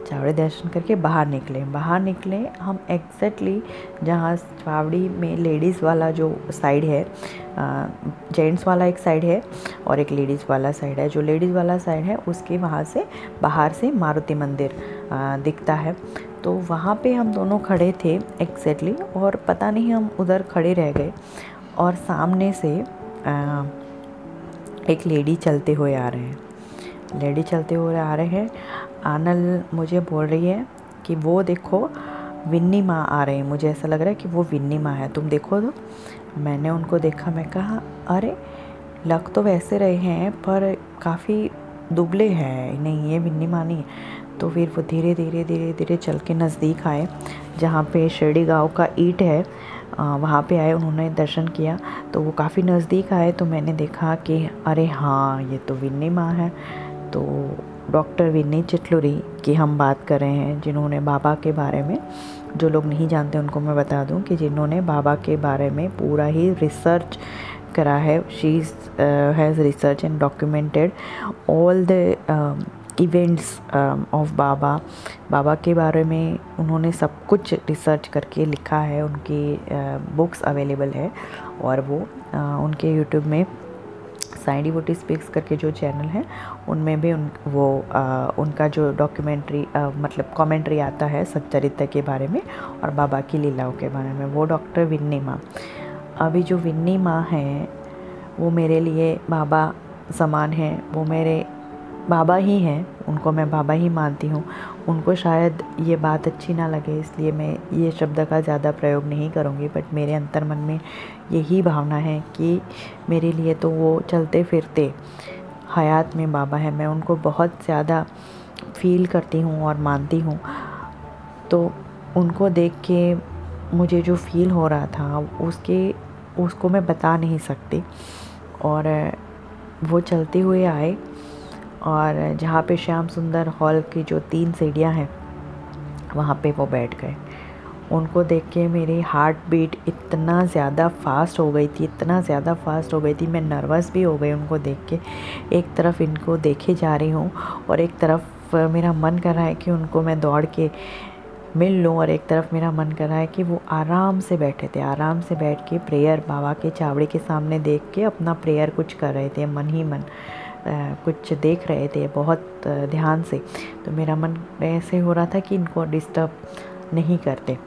चावड़ी दर्शन करके बाहर निकले। बाहर निकले हम एग्जैक्टली जहाँ चावड़ी में लेडीज़ वाला जो साइड है जेंट्स वाला एक साइड है और एक लेडीज़ वाला साइड है। जो लेडीज़ वाला साइड है उसके वहाँ से बाहर से मारुति मंदिर दिखता है। तो वहाँ पे हम दोनों खड़े थे एग्जैक्टली और पता नहीं हम उधर खड़े रह गए और सामने से आ, एक लेडी चलते हुए आ रहे हैं। लेडी चलते हुए आ रहे हैं आनल मुझे बोल रही है कि वो देखो, विन्नी माँ आ रही हैं। मुझे ऐसा लग रहा है कि वो विन्नी माँ है। तुम देखो तो। मैंने उनको देखा, मैं कहा, अरे, लग तो वैसे रहे हैं, पर काफ़ी दुबले हैं। नहीं, ये विन्नी माँ नहीं तो फिर वो धीरे धीरे धीरे धीरे चल के नज़दीक आए, जहाँ पे शिरडी गाँव का ईट है वहाँ पे आए, उन्होंने दर्शन किया। तो वो काफ़ी नज़दीक आए तो मैंने देखा कि, अरे हाँ ये तो विन्नी माँ है। तो डॉक्टर विन्नी चिटलुरी की हम बात कर रहे हैं जिन्होंने बाबा के बारे में जो लोग नहीं जानते उनको मैं बता दूँ कि जिन्होंने बाबा के बारे में पूरा ही रिसर्च करा है। She has research and documented all the events of Baba. Baba के बारे में उन्होंने सब कुछ रिसर्च करके लिखा है उनकी बुक्स uh, अवेलेबल है और वो uh, उनके यूट्यूब में साई डिवोटी स्पीक्स करके जो चैनल है उनमें भी उन वो आ, उनका जो डॉक्यूमेंट्री मतलब कमेंट्री आता है सच्चरित्र के बारे में और बाबा की लीलाओं के बारे में वो डॉक्टर विन्नी माँ। अभी जो विन्नी माँ हैं वो मेरे लिए बाबा समान हैं वो मेरे बाबा ही हैं, उनको मैं बाबा ही मानती हूँ। उनको शायद ये बात अच्छी ना लगे, इसलिए मैं ये शब्द का ज़्यादा प्रयोग नहीं करूँगी बट मेरे अंतर मन में यही भावना है कि मेरे लिए तो वो चलते फिरते हयात में बाबा है। मैं उनको बहुत ज़्यादा फील करती हूँ और मानती हूँ। तो उनको देख के मुझे जो फील हो रहा था, उसके, उसको मैं बता नहीं सकती। और वो चलते हुए आए और जहाँ पे श्याम सुंदर हॉल की जो तीन सीढ़ियाँ हैं, वहाँ पे वो बैठ गए। उनको देख के मेरी हार्ट बीट इतना ज़्यादा फास्ट हो गई थी, इतना ज़्यादा फास्ट हो गई थी, मैं नर्वस भी हो गई उनको देख के। एक तरफ़ इनको देखे जा रही हूँ और एक तरफ़ मेरा मन कर रहा है कि उनको मैं दौड़ के मिल लूँ और एक तरफ़ मेरा मन कर रहा है कि वो आराम से बैठे थे, आराम से बैठ के प्रेयर बाबा के चावड़े के सामने देख के अपना प्रेयर कुछ कर रहे थे, मन ही मन। कुछ देख रहे थे बहुत ध्यान से। तो मेरा मन ऐसे हो रहा था कि इनको डिस्टर्ब नहीं करते।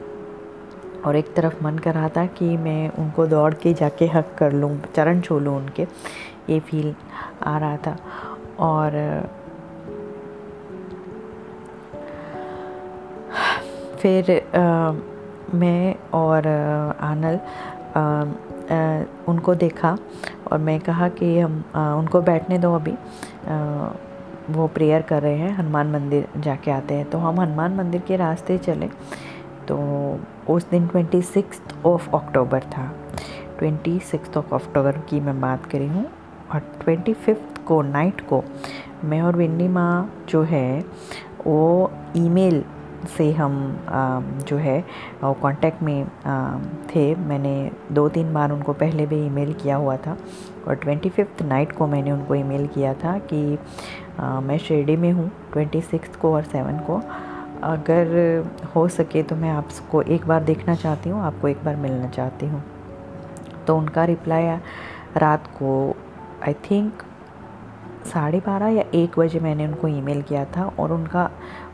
और एक तरफ़ मन कर रहा था कि मैं उनको दौड़ के जाके हक कर लूँ चरण छो लूँ उनके। ये फील आ रहा था। और फिर आ, मैं और आनल आ, आ, उनको देखा। और मैं कहा कि हम आ, उनको बैठने दो अभी। आ, वो प्रेयर कर रहे हैं हनुमान मंदिर जाके आते हैं। तो हम हनुमान मंदिर के रास्ते चले। तो उस दिन ट्वेंटी सिक्स ऑफ़ अक्टूबर था। ट्वेंटी सिक्स ऑफ़ अक्टूबर की मैं बात करी हूँ। और ट्वेंटी फिफ्थ को नाइट को मैं और विन्नी माँ जो है वो ईमेल से हम जो है कांटेक्ट में थे। मैंने दो तीन बार उनको पहले भी ईमेल किया हुआ था और ट्वेंटी फिफ्थ नाइट को मैंने उनको ईमेल किया था कि मैं शिरडी में हूँ ट्वेंटी सिक्स को और सेवन को। अगर हो सके तो मैं आपको एक बार देखना चाहती हूँ, आपको एक बार मिलना चाहती हूँ। तो उनका रिप्लाई रात को आई थिंक साढ़े बारह या एक बजे मैंने उनको ईमेल किया था और उनका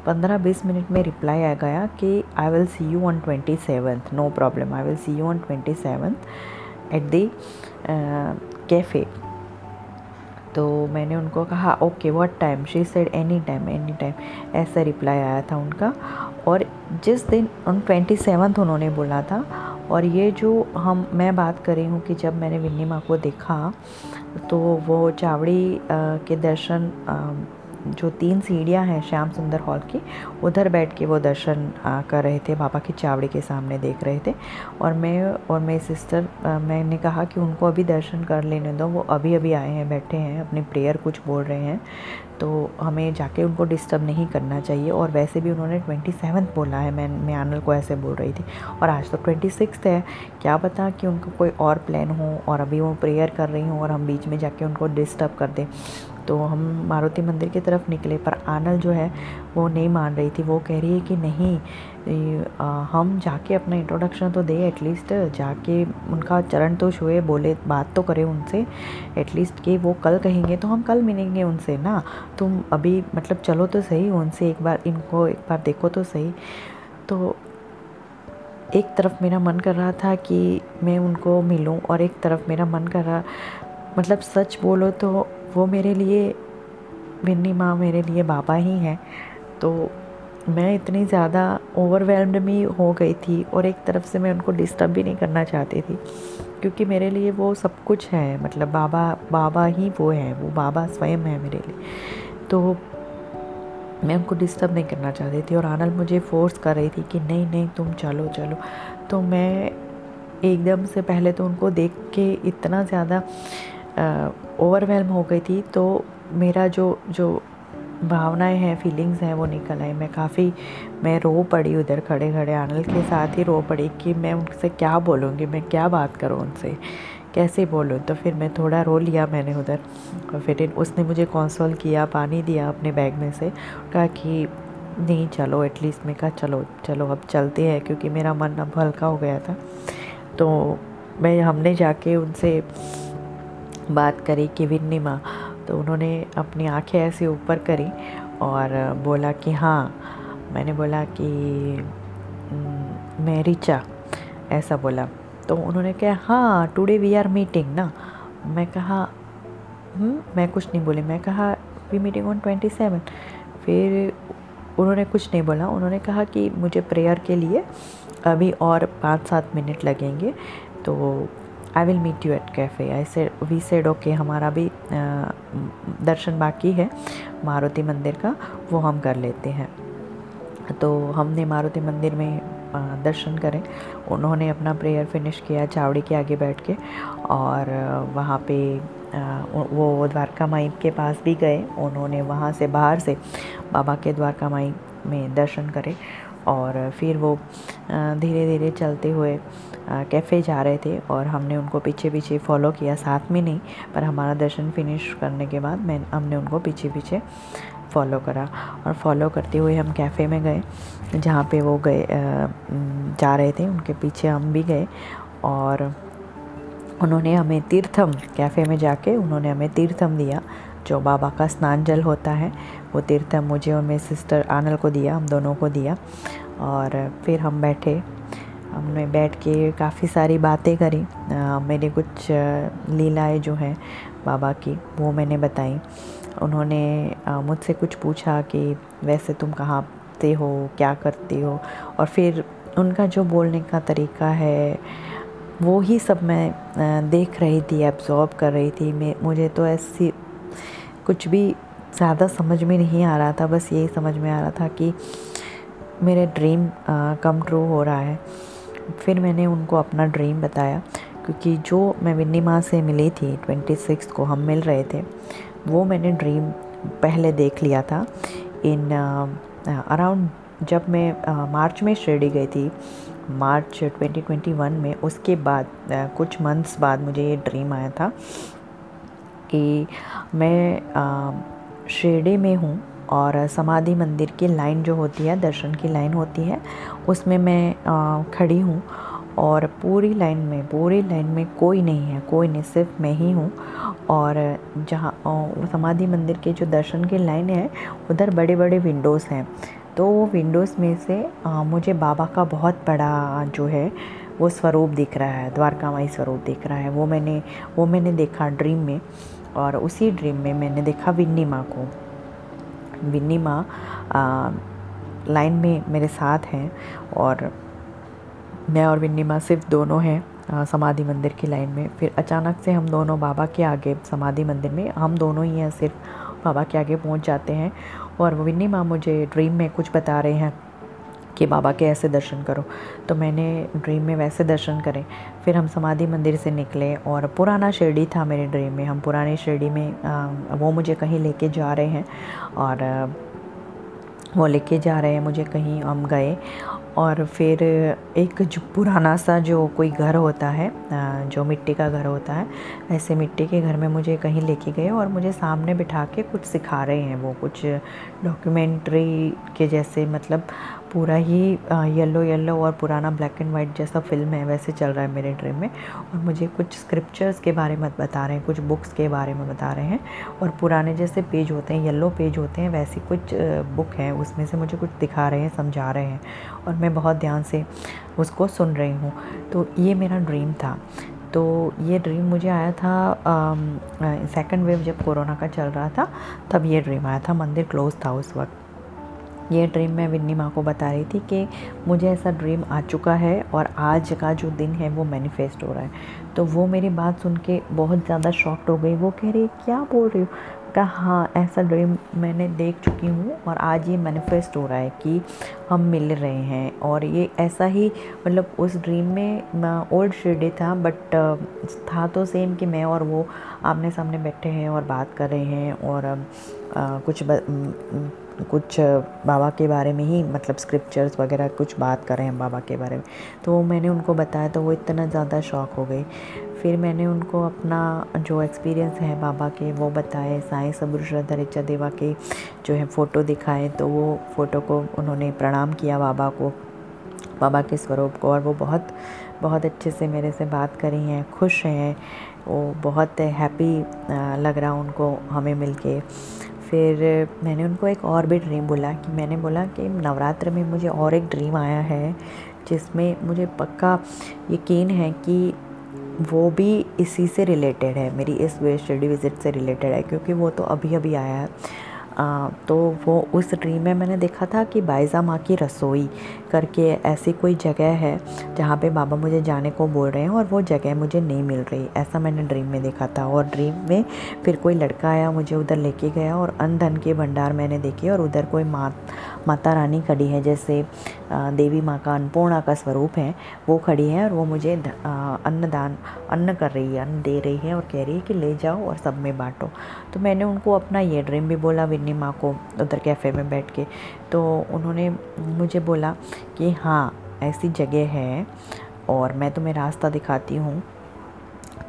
पंद्रह बीस मिनट में रिप्लाई आ गया कि I will see you on twenty seventh no problem I will see you on twenty seventh at the cafe तो मैंने उनको कहा okay what time she said any time any time ऐसा रिप्लाई आया था उनका। और जिस दिन उन ट्वेंटी सेवन्थ उन्होंने बोला था, और ये जो हम, मैं बात कर रही हूँ कि जब मैंने विन्नी माँ को देखा तो वो चावड़ी के दर्शन जो तीन सीढ़ियाँ हैं श्याम सुंदर हॉल की, उधर बैठ के वो दर्शन कर रहे थे बाबा की चावड़ी के सामने देख रहे थे। और मैं, और मेरी सिस्टर मैंने कहा कि उनको अभी दर्शन कर लेने दो, वो अभी अभी आए हैं, बैठे हैं, अपनी प्रेयर कुछ बोल रहे हैं। तो हमें जाके उनको डिस्टर्ब नहीं करना चाहिए, और वैसे भी उन्होंने ट्वेंटी सेवन्थ बोला है, मैं मैं आनल को ऐसे बोल रही थी। और आज तो ट्वेंटी सिक्स है, क्या पता कि उनका कोई और प्लान हो, और अभी वो प्रेयर कर रही हूँ, और हम बीच में जाके उनको डिस्टर्ब कर दें। तो हम मारुति मंदिर की तरफ़ निकले, पर आनल जो है वो नहीं मान रही थी। वो कह रही है कि नहीं हम जाके अपना इंट्रोडक्शन तो दे एटलीस्ट जाके उनका चरण तो छुए, बोले, बात तो करें उनसे एटलीस्ट कि वो कल कहेंगे तो हम कल मिलेंगे उनसे, ना? तुम अभी मतलब चलो तो सही, उनसे एक बार, इनको एक बार देखो तो सही। तो एक तरफ़ मेरा मन कर रहा था कि मैं उनको मिलूं, और एक तरफ़ मेरा मन कर रहा मतलब सच बोलो तो वो मेरे लिए, मिन्नी माँ मेरे लिए बाबा ही हैं। तो मैं इतनी ज़्यादा ओवरवेलम्ड में हो गई थी और एक तरफ़ से मैं उनको डिस्टर्ब भी नहीं करना चाहती थी, क्योंकि मेरे लिए वो सब कुछ है। मतलब बाबा बाबा ही वो है, वो बाबा स्वयं है मेरे लिए। तो मैं उनको डिस्टर्ब नहीं करना चाहती थी और आनल मुझे फोर्स कर रही थी कि नहीं नहीं, तुम चलो चलो। तो मैं एकदम से पहले तो उनको देख के इतना ज़्यादा ओवरवेलम हो गई थी तो मेरा जो जो भावनाएँ हैं फीलिंग्स हैं, वो निकल आई मैं काफ़ी, मैं रो पड़ी उधर खड़े खड़े आनल के साथ ही रो पड़ी कि मैं उनसे क्या बोलूँगी, मैं क्या बात करूँ उनसे, कैसे बोलूँ? तो फिर मैं थोड़ा रो लिया मैंने उधर, और फिर उसने मुझे कौंसोल किया, पानी दिया अपने बैग में से, कहा कि नहीं, चलो एटलीस्ट मैं कहा, चलो चलो, अब चलते हैं, क्योंकि मेरा मन अब हल्का हो गया था। तो मैं, हमने जाके उनसे बात करी कि विन्नी माँ तो उन्होंने अपनी आँखें ऐसे ऊपर करी और बोला कि हाँ मैंने बोला कि मैं रिचा ऐसा बोला। तो उन्होंने कहा हाँ टुडे वी आर मीटिंग ना? मैं कहा हम्म, मैं कुछ नहीं बोली। मैं कहा we meeting on twenty seven फिर उन्होंने कुछ नहीं बोला। उन्होंने कहा कि मुझे प्रेयर के लिए अभी और पाँच सात मिनट लगेंगे। तो I will meet you at cafe I say we said okay हमारा भी दर्शन बाकी है मारुति मंदिर का, वो हम कर लेते हैं। तो हमने मारुति मंदिर में दर्शन करें। उन्होंने अपना प्रेयर फिनिश किया, चावड़ी के आगे बैठ के। और वहाँ पे वो द्वारका माई के पास भी गए। उन्होंने वहाँ से बाहर से बाबा के द्वारका माई में दर्शन करे। और फिर वो धीरे धीरे चलते हुए कैफ़े जा रहे थे और हमने उनको पीछे पीछे फॉलो किया। साथ में नहीं, पर हमारा दर्शन फिनिश करने के बाद मैं, हमने उनको पीछे पीछे फॉलो करा। और फॉलो करते हुए हम कैफ़े में गए, जहाँ पे वो गए जा रहे थे। उनके पीछे हम भी गए और उन्होंने हमें तीर्थम कैफ़े में जाके उन्होंने हमें तीर्थम दिया, जो बाबा का स्नान जल होता है। वो तीर्थम मुझे और मेरी सिस्टर आनल को दिया, हम दोनों को दिया और फिर हम बैठे। हमने बैठ के काफ़ी सारी बातें करी। मेरी कुछ लीलाएँ जो हैं बाबा की, वो मैंने बताई। उन्होंने मुझसे कुछ पूछा कि वैसे तुम कहाँ से हो, क्या करती हो? और फिर उनका जो बोलने का तरीका है, वो ही सब मैं देख रही थी एब्जॉर्ब कर रही थी। मैं, मुझे तो ऐसी कुछ भी ज़्यादा समझ में नहीं आ रहा था, बस यही समझ में आ रहा था कि मेरे ड्रीम कम ट्रू हो रहा है। फिर मैंने उनको अपना ड्रीम बताया, क्योंकि जो मैं विन्नी माँ से मिली थी ट्वेंटी सिक्स को हम मिल रहे थे, वो मैंने ड्रीम पहले देख लिया था। इन अराउंड जब मैं मार्च में शिरडी गई थी, मार्च 2021 में, उसके बाद कुछ मंथ्स बाद मुझे ये ड्रीम आया था कि मैं शिरडी में हूँ और समाधि मंदिर की लाइन जो होती है, दर्शन की लाइन होती है उसमें मैं खड़ी हूँ और पूरी लाइन में पूरी लाइन में कोई नहीं है कोई नहीं सिर्फ़ मैं ही हूँ और जहाँ समाधि मंदिर के जो दर्शन की लाइन है उधर बड़े बड़े विंडोज़ हैं। तो वो विंडोज़ में से आ, मुझे बाबा का बहुत बड़ा जो है वो स्वरूप दिख रहा है द्वारका माई स्वरूप दिख रहा है। वो मैंने वो मैंने देखा ड्रीम में और उसी ड्रीम में मैंने देखा विन्नी माँ को। विन्नी माँ लाइन में मेरे साथ हैं और मैं और विन्नी माँ सिर्फ़ दोनों हैं समाधि मंदिर की लाइन में। फिर अचानक से हम दोनों बाबा के आगे, समाधि मंदिर में, हम दोनों ही हैं, सिर्फ़ बाबा के आगे पहुँच जाते हैं। और विन्नी माँ मुझे ड्रीम में कुछ बता रहे हैं कि बाबा के ऐसे दर्शन करो। तो मैंने ड्रीम में वैसे दर्शन करें। फिर हम समाधि मंदिर से निकले और पुराना शिरडी था मेरे ड्रीम में। हम पुराने शिरडी में वो मुझे कहीं लेके जा रहे हैं। और वो लेके जा रहे हैं, मुझे कहीं हम गए। और फिर एक जो पुराना सा जो कोई घर होता है जो मिट्टी का घर होता है, ऐसे मिट्टी के घर में मुझे कहीं लेके गए और मुझे सामने बिठा के कुछ सिखा रहे हैं वो, कुछ डॉक्यूमेंट्री के जैसे मतलब पूरा ही येलो येलो और पुराना ब्लैक एंड वाइट जैसा फ़िल्म है, वैसे चल रहा है मेरे ड्रीम में। और मुझे कुछ स्क्रिप्चर्स के बारे में बता रहे हैं, कुछ बुक्स के बारे में बता रहे हैं। और पुराने जैसे पेज होते हैं येलो पेज होते हैं, वैसी कुछ बुक है, उसमें से मुझे कुछ दिखा रहे हैं, समझा रहे हैं। और मैं बहुत ध्यान से उसको सुन रही हूँ। तो ये मेरा ड्रीम था। तो ये ड्रीम मुझे आया था सेकंड वेव जब कोरोना का चल रहा था, तब ये ड्रीम आया था, मंदिर क्लोज था उस वक्त। ये ड्रीम मैं विन्नी माँ को बता रही थी कि मुझे ऐसा ड्रीम आ चुका है और आज का जो दिन है वो मैनिफेस्ट हो रहा है। तो वो मेरी बात सुन के बहुत ज़्यादा शॉक्ड हो गई। वो कह रही क्या बोल रही हो? कहा हाँ ऐसा ड्रीम मैंने देख चुकी हूँ और आज ये मैनिफेस्ट हो रहा है कि हम मिल रहे हैं। और ये ऐसा ही मतलब उस ड्रीम में ओल्ड शिरडी था बट था तो सेम कि मैं और वो आमने सामने बैठे हैं और बात कर रहे हैं और आ, कुछ ब, कुछ बाबा के बारे में ही मतलब स्क्रिप्चर्स वगैरह कुछ बात कर रहे हैं बाबा के बारे में। तो मैंने उनको बताया तो वो इतना ज़्यादा शौक हो गई फिर मैंने उनको अपना जो एक्सपीरियंस है बाबा के, वो बताए, साई सबुर श्रद्धा रिचा देवा के जो है फ़ोटो दिखाए तो वो फ़ोटो को उन्होंने प्रणाम किया बाबा को, बाबा के स्वरूप को, और वो बहुत बहुत अच्छे से मेरे से बात करी हैं, खुश हैं, वो बहुत हैप्पी लग रहा उनको हमें मिल के फिर मैंने उनको एक और भी ड्रीम बोला कि मैंने बोला कि नवरात्र में मुझे और एक ड्रीम आया है, जिसमें मुझे पक्का यकीन है कि वो भी इसी से रिलेटेड है, मेरी इस स्टडी विज़िट से रिलेटेड है, क्योंकि वो तो अभी अभी आया है। तो वो उस ड्रीम में मैंने देखा था कि बाइज़ा माँ की रसोई करके ऐसी कोई जगह है जहाँ पे बाबा मुझे जाने को बोल रहे हैं और वो जगह मुझे नहीं मिल रही। ऐसा मैंने ड्रीम में देखा था और ड्रीम में फिर कोई लड़का आया, मुझे उधर लेके गया और अन धन के भंडार मैंने देखे और उधर कोई माँ माता रानी खड़ी है जैसे देवी माँ का अन्नपूर्णा का स्वरूप है, वो खड़ी है और वो मुझे अन्नदान, अन्न कर रही है, अन्न दे रही है और कह रही है कि ले जाओ और सब में बांटो। तो मैंने उनको अपना ये ड्रीम भी बोला विन्नी माँ को उधर कैफ़े में बैठ के। तो उन्होंने मुझे बोला कि हाँ ऐसी जगह है और मैं तुम्हें रास्ता दिखाती हूँ।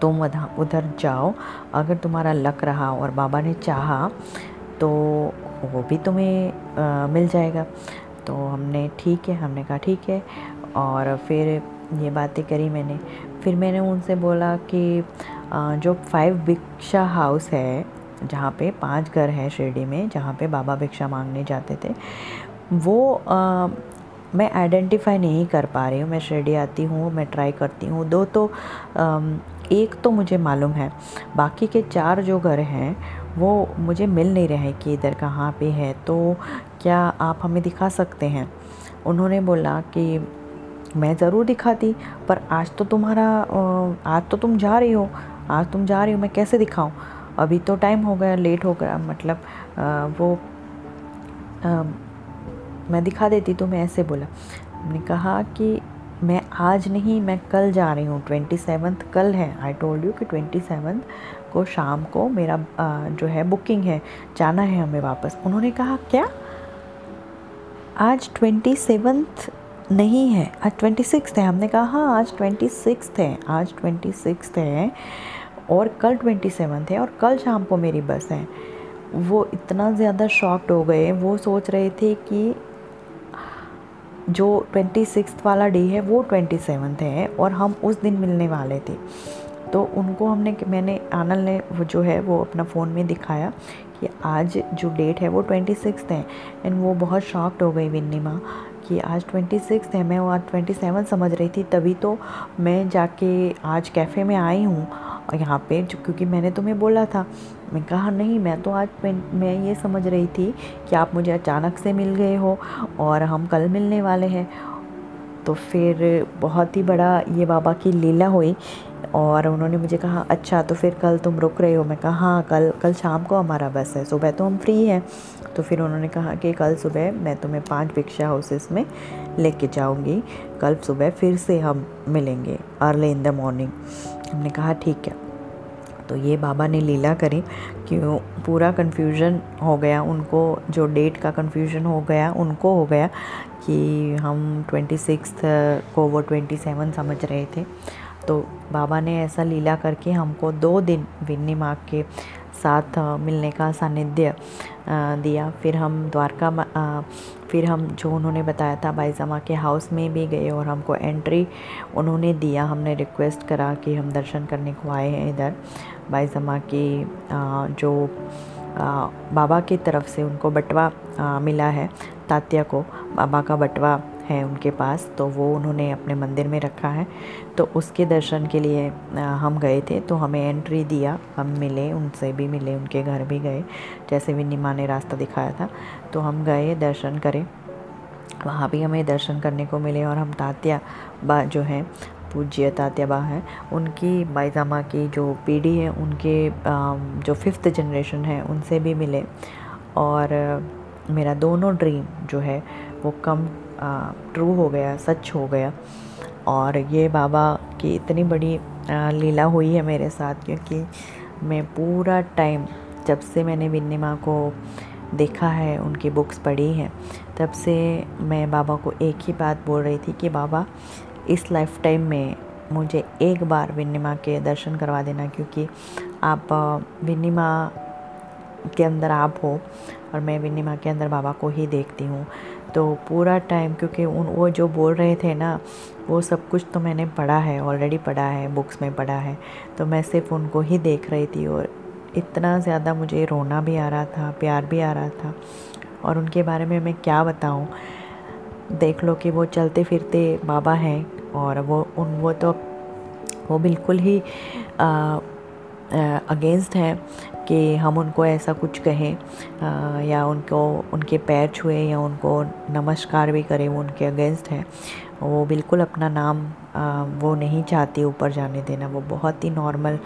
तुम उधर जाओ। अगर तुम्हारा लक रहा और बाबा ने चाहा तो वो भी तुम्हें आ, मिल जाएगा। तो हमने ठीक है। हमने कहा ठीक है। और फिर ये बातें करी मैंने। फिर मैंने उनसे बोला कि जो फाइव भिक्षा हाउस है जहाँ पे पाँच घर हैं शिरडी में जहाँ पे बाबा भिक्षा मांगने जाते थे वो आ, मैं आइडेंटिफाई नहीं कर पा रही हूँ। मैं शिरडी आती हूँ मैं ट्राई करती हूँ। दो तो आ, एक तो मुझे मालूम है बाकी के चार जो घर हैं वो मुझे मिल नहीं रहे कि इधर कहाँ पे है। तो क्या आप हमें दिखा सकते हैं? उन्होंने बोला कि मैं ज़रूर दिखाती पर आज तो तुम्हारा आज तो तुम जा रही हो आज तुम जा रही हो मैं कैसे दिखाऊँ? अभी तो टाइम हो गया लेट हो गया मतलब आ, वो आ, मैं दिखा देती तो मैं ऐसे बोला। मैंने कहा कि मैं आज नहीं मैं कल जा रही हूँ। ट्वेंटी सेवन्थ कल है। आई टोल्ड यू कि ट्वेंटी सेवन्थ को शाम को मेरा आ, जो है बुकिंग है जाना है हमें वापस। उन्होंने कहा क्या? आज ट्वेंटी सेवन्थ नहीं है। आज ट्वेंटी सिक्स है। हमने कहा हाँ आज ट्वेंटी सिक्स है। आज ट्वेंटी सिक्स है। और कल ट्वेंटी सेवन्थ है और कल शाम को मेरी बस है। वो इतना ज़्यादा शॉक्ड हो गए। वो सोच रहे थे कि जो ट्वेंटी सिक्स वाला डे है, वो ट्वेंटी सेवन्थ है और हम उस दिन मिलने वाले थे। तो उनको हमने मैंने, आनंद ने वो जो है, वो अपना फ़ोन में दिखाया कि आज जो डेट है, वो ट्वेंटी सिक्स है। एंड वो बहुत शॉक्ड हो गई विन्नी माँ कि आज ट्वेंटी सिक्स है। मैं वो आज ट्वेंटी सेवन समझ रही थी। तभी तो मैं जाके आज कैफ़े में आई हूँ यहाँ पे जो, क्योंकि मैंने तुम्हें बोला था। मैं कहा, नहीं, मैं तो आज मैं ये समझ रही थी कि आप मुझे अचानक से मिल गए हो और हम कल मिलने वाले हैं। तो फिर बहुत ही बड़ा ये बाबा की लीला हुई और उन्होंने मुझे कहा अच्छा तो फिर कल तुम रुक रहे हो? मैं कहा हाँ कल कल शाम को हमारा बस है, सुबह तो हम फ्री हैं। तो फिर उन्होंने कहा कि कल सुबह मैं तुम्हें पाँच भिक्षा हाउसेस में लेके जाऊँगी। कल सुबह फिर से हम मिलेंगे अर्ली इन द मॉर्निंग हमने कहा, ठीक है। तो ये बाबा ने लीला करी क्यों पूरा कन्फ्यूज़न हो गया, उनको जो डेट का कन्फ्यूज़न हो गया, उनको हो गया कि हम ट्वेंटी सिक्स को वो ट्वेंटी सेवन समझ रहे थे। तो बाबा ने ऐसा लीला करके हमको दो दिन विन्नी माँ के साथ मिलने का सानिध्य दिया। फिर हम द्वारका फिर हम, जो उन्होंने बताया था बाईजमा के हाउस में भी गए और हमको एंट्री उन्होंने दिया। हमने रिक्वेस्ट करा कि हम दर्शन करने को आए हैं इधर। बाईजमा की जो बाबा की तरफ़ से उनको बटवा मिला है, तात्या को, बाबा का बटवा। है उनके पास तो वो उन्होंने अपने मंदिर में रखा है। तो उसके दर्शन के लिए हम गए थे तो हमें एंट्री दिया। हम मिले, उनसे भी मिले, उनके घर भी गए। जैसे विन्नी माँ ने रास्ता दिखाया था तो हम गए दर्शन करें। वहाँ भी हमें दर्शन करने को मिले और हम तात्या बा जो हैं, पूज्य तात्या बा हैं, उनकी बाईजामा की जो पीढ़ी है, उनके जो फिफ्थ जनरेशन है, उनसे भी मिले। और मेरा दोनों ड्रीम जो है, वो कम ट्रू हो गया, सच हो गया। और ये बाबा की इतनी बड़ी लीला हुई है मेरे साथ, क्योंकि मैं पूरा टाइम जब से मैंने बिन्नी माँ को देखा है, उनकी बुक्स पढ़ी हैं, तब से मैं बाबा को एक ही बात बोल रही थी कि बाबा, इस लाइफ टाइम में मुझे एक बार विन्नी माँ के दर्शन करवा देना, क्योंकि आप विन्नी माँ के अंदर आप हो, और मैं विन्नी माँ के अंदर बाबा को ही देखती हूँ। तो पूरा टाइम क्योंकि उन, वो जो बोल रहे थे ना, वो सब कुछ तो मैंने पढ़ा है ऑलरेडी पढ़ा है बुक्स में पढ़ा है। तो मैं सिर्फ़ उनको ही देख रही थी और इतना ज़्यादा मुझे रोना भी आ रहा था, प्यार भी आ रहा था। और उनके बारे में मैं क्या बताऊँ? देख लो कि वो चलते फिरते बाबा हैं और वो, उन, वो तो वो बिल्कुल ही अगेंस्ट हैं। कि हम उनको ऐसा कुछ कहें या उनको, उनके पैर छुए या उनको नमस्कार भी करें, वो उनके अगेंस्ट हैं। वो बिल्कुल अपना नाम वो नहीं चाहती ऊपर जाने देना। वो बहुत ही नॉर्मल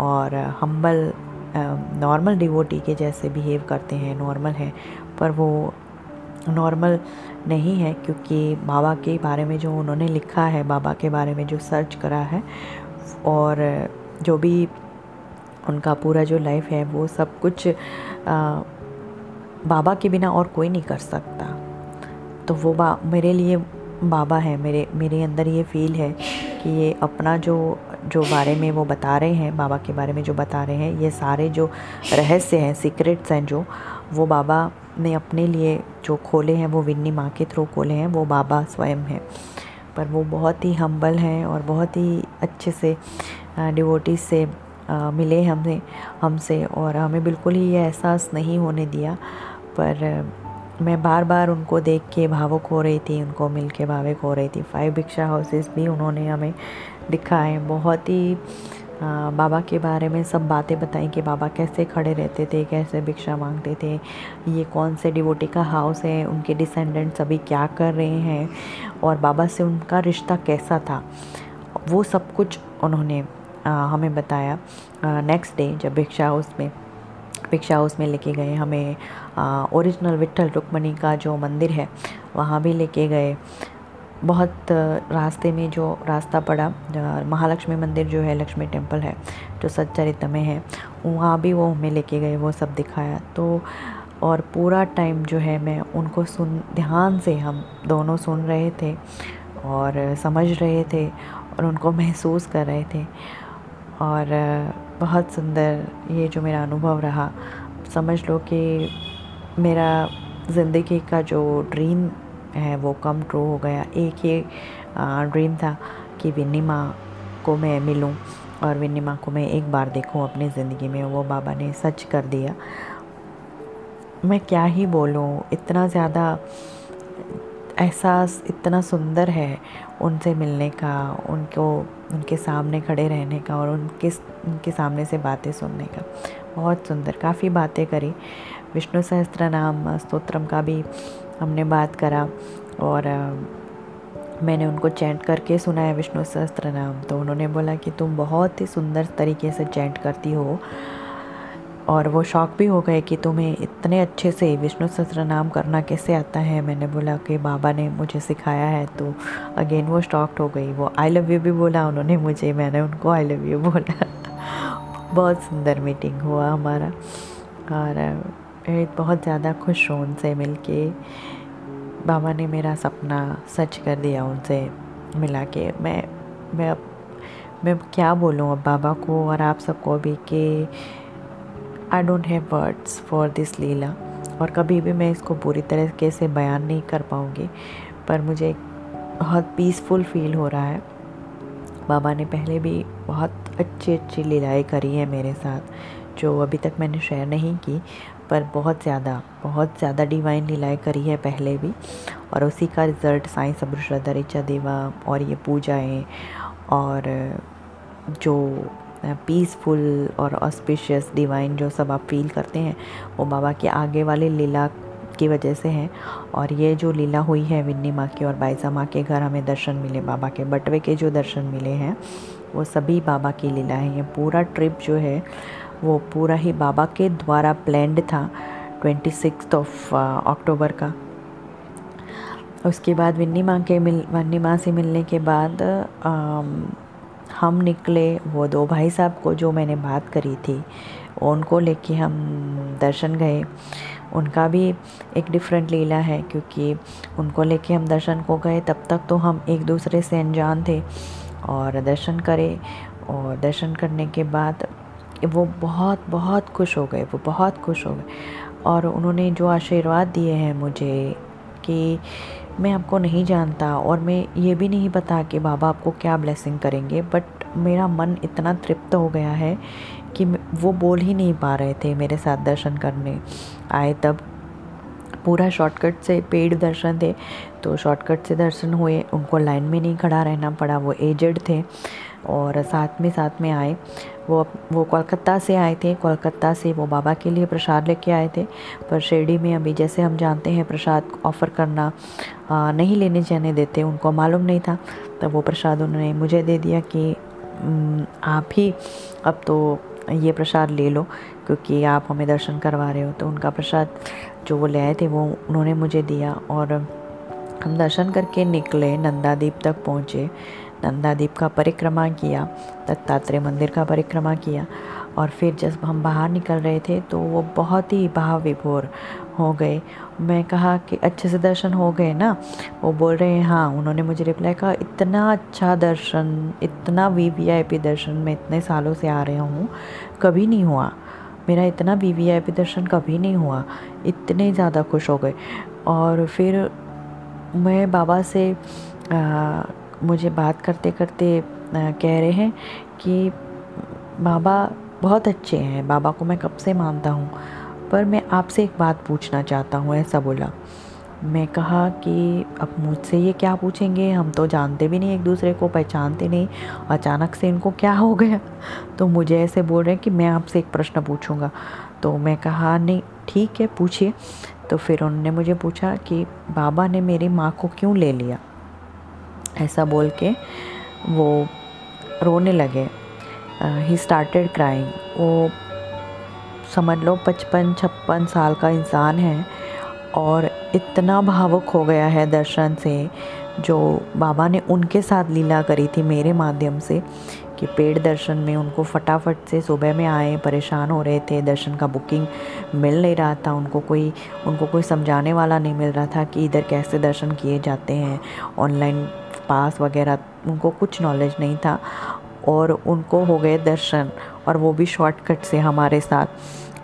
और हम्बल नॉर्मल डिवोटी के जैसे बिहेव करते हैं, नॉर्मल हैं। पर वो नॉर्मल नहीं है क्योंकि बाबा के बारे में जो उन्होंने लिखा है, बाबा के बारे में जो सर्च करा है, और जो भी उनका पूरा जो लाइफ है वो सब कुछ आ, बाबा के बिना और कोई नहीं कर सकता। तो वो बा मेरे लिए बाबा है मेरे मेरे अंदर ये फील है कि ये अपना जो जो बारे में वो बता रहे हैं बाबा के बारे में जो बता रहे हैं ये सारे जो रहस्य हैं सीक्रेट्स हैं जो वो बाबा ने अपने लिए जो खोले हैं वो विन्नी माँ के थ्रू खोले हैं वो बाबा स्वयं हैं। पर वो बहुत ही हम्बल हैं और बहुत ही अच्छे से डिवोटीज से आ, मिले हमसे हमसे और हमें बिल्कुल ही ये एहसास नहीं होने दिया। पर मैं बार बार उनको देख के भावुक हो रही थी उनको मिल के भावुक हो रही थी। फाइव भिक्षा हाउसेस भी उन्होंने हमें दिखाए। बहुत ही आ, बाबा के बारे में सब बातें बताई कि बाबा कैसे खड़े रहते थे कैसे भिक्षा मांगते थे ये कौन से डिवोटी का हाउस है उनके डिसेंडेंट सभी क्या कर रहे हैं और बाबा से उनका रिश्ता कैसा था। वो सब कुछ उन्होंने आ, हमें बताया। नेक्स्ट डे जब भिक्षा हाउस में भिक्षा हाउस में लेके गए हमें ओरिजिनल विट्ठल रुक्मणी का जो मंदिर है वहाँ भी लेके गए। बहुत रास्ते में जो रास्ता पड़ा महालक्ष्मी मंदिर जो है लक्ष्मी टेंपल है जो सच्चरित्र में है वहाँ भी वो हमें लेके गए वो सब दिखाया। तो और पूरा टाइम जो है मैं उनको सुन ध्यान से हम दोनों सुन रहे थे और समझ रहे थे और उनको [LAUGHS] महसूस कर रहे थे। और बहुत सुंदर ये जो मेरा अनुभव रहा। समझ लो कि मेरा ज़िंदगी का जो ड्रीम है वो कम ट्रू हो गया। एक ही ड्रीम था कि विन्नी माँ को मैं मिलूँ और विन्नी माँ को मैं एक बार देखूँ अपनी ज़िंदगी में। वो बाबा ने सच कर दिया। मैं क्या ही बोलूँ, इतना ज़्यादा एहसास इतना सुंदर है उनसे मिलने का, उनको, उनके सामने खड़े रहने का और उनके उनके सामने से बातें सुनने का। बहुत सुंदर, काफ़ी बातें करी। विष्णु सहस्त्र नाम स्तोत्रम का भी हमने बात करा और मैंने उनको चैंट करके सुनाया विष्णु सहस्त्र नाम तो उन्होंने बोला कि तुम बहुत ही सुंदर तरीके से चैंट करती हो। और वो शौक भी हो गए कि तुम्हें इतने अच्छे से विष्णु सहस्त्र नाम करना कैसे आता है? मैंने बोला कि बाबा ने मुझे सिखाया है तो अगेन वो स्टॉक्ड हो गई। वो आई लव यू भी बोला, उन्होंने मुझे, मैंने उनको आई लव यू बोला। [LAUGHS] बहुत सुंदर मीटिंग हुआ हमारा। और बहुत ज़्यादा खुश हूँ उनसे मिल के बाबा ने मेरा सपना सच कर दिया उनसे मिला के। मैं मैं अब, मैं क्या बोलूँ अब बाबा को और आप सबको भी कि I don't have words for this leela और कभी भी मैं इसको पूरी तरीके से बयान नहीं कर पाऊँगी, पर मुझे बहुत पीसफुल फील हो रहा है। बाबा ने पहले भी बहुत अच्छी अच्छी लीलाएँ करी हैं मेरे साथ, जो अभी तक मैंने शेयर नहीं की, पर बहुत ज़्यादा बहुत ज़्यादा डिवाइन लीलाएँ करी है पहले भी। और उसी का रिज़ल्ट साईं श्रद्धा ऋचा देवा और ये पूजाएँ और जो पीसफुल और ऑस्पिशियस डिवाइन जो सब आप फील करते हैं वो बाबा के आगे वाले लीला की वजह से है। और ये जो लीला हुई है विन्नी माँ की और बाईसा माँ के घर हमें दर्शन मिले बाबा के बटवे के जो दर्शन मिले हैं वो सभी बाबा की लीला है। ये पूरा ट्रिप जो है वो पूरा ही बाबा के द्वारा प्लैंड था ट्वेंटी सिक्स ऑफ़ अक्टूबर का। उसके बाद विन्नी माँ के मिल वन्नी माँ से मिलने के बाद आ, हम निकले, वो दो भाई साहब को जो मैंने बात करी थी, उनको लेके हम दर्शन गए। उनका भी एक डिफरेंट लीला है, क्योंकि उनको लेके हम दर्शन को गए, तब तक तो हम एक दूसरे से अनजान थे। और दर्शन करे, और दर्शन करने के बाद वो बहुत बहुत खुश हो गए, वो बहुत खुश हो गए। और उन्होंने जो आशीर्वाद दिए हैं मुझे कि मैं आपको नहीं जानता और मैं ये भी नहीं पता कि बाबा आपको क्या ब्लेसिंग करेंगे बट मेरा मन इतना तृप्त हो गया है कि वो बोल ही नहीं पा रहे थे मेरे साथ दर्शन करने। आए तब पूरा शॉर्टकट से पेड दर्शन थे तो शॉर्टकट से दर्शन हुए, उनको लाइन में नहीं खड़ा रहना पड़ा, वो एजड थे और साथ में साथ में आए। वो वो कोलकाता से आए थे कोलकाता से वो बाबा के लिए प्रसाद लेके आए थे। पर शिरडी में अभी जैसे हम जानते हैं प्रसाद ऑफ़र करना आ, नहीं लेने जाने देते उनको मालूम नहीं था। तब वो प्रसाद उन्होंने मुझे दे दिया कि आप ही अब तो ये प्रसाद ले लो क्योंकि आप हमें दर्शन करवा रहे हो। तो उनका प्रसाद जो वो ले आए थे वो उन्होंने मुझे दिया। और हम दर्शन करके निकले नंदादीप तक पहुँचे। नंदादीप का परिक्रमा किया दत्तात्रेय मंदिर का परिक्रमा किया और फिर जब हम बाहर निकल रहे थे तो वो बहुत ही भाव विभोर हो गए। मैं कहा कि अच्छे से दर्शन हो गए ना? वो बोल रहे हैं हाँ। उन्होंने मुझे रिप्लाई कहा इतना अच्छा दर्शन इतना वी वी आई पी दर्शन मैं इतने सालों से आ रहा हूँ कभी नहीं हुआ। मेरा इतना वी वी आई पी दर्शन कभी नहीं हुआ। इतने ज़्यादा खुश हो गए। और फिर मैं बाबा से आ, मुझे बात करते करते कह रहे हैं कि बाबा बहुत अच्छे हैं, बाबा को मैं कब से मानता हूँ, पर मैं आपसे एक बात पूछना चाहता हूँ, ऐसा बोला। मैं कहा कि अब मुझसे ये क्या पूछेंगे? हम तो जानते भी नहीं एक दूसरे को, पहचानते नहीं, अचानक से इनको क्या हो गया? तो मुझे ऐसे बोल रहे हैं कि मैं आपसे एक प्रश्न पूछूँगा। तो मैं कहा, नहीं, ठीक है, पूछिए। तो फिर उन्होंने मुझे पूछा कि बाबा ने मेरी माँ को क्यों ले लिया? ऐसा बोल के वो रोने लगे। ही स्टार्टेड क्राइंग वो समझ लो पचपन, छप्पन साल का इंसान है और इतना भावुक हो गया है दर्शन से, जो बाबा ने उनके साथ लीला करी थी मेरे माध्यम से, कि पेड़ दर्शन में उनको फटाफट से सुबह में आए, परेशान हो रहे थे, दर्शन का बुकिंग मिल नहीं रहा था, उनको कोई उनको कोई समझाने वाला नहीं मिल रहा था कि इधर कैसे दर्शन किए जाते हैं ऑनलाइन पास वगैरह उनको कुछ नॉलेज नहीं था और उनको हो गए दर्शन और वो भी शॉर्टकट से हमारे साथ।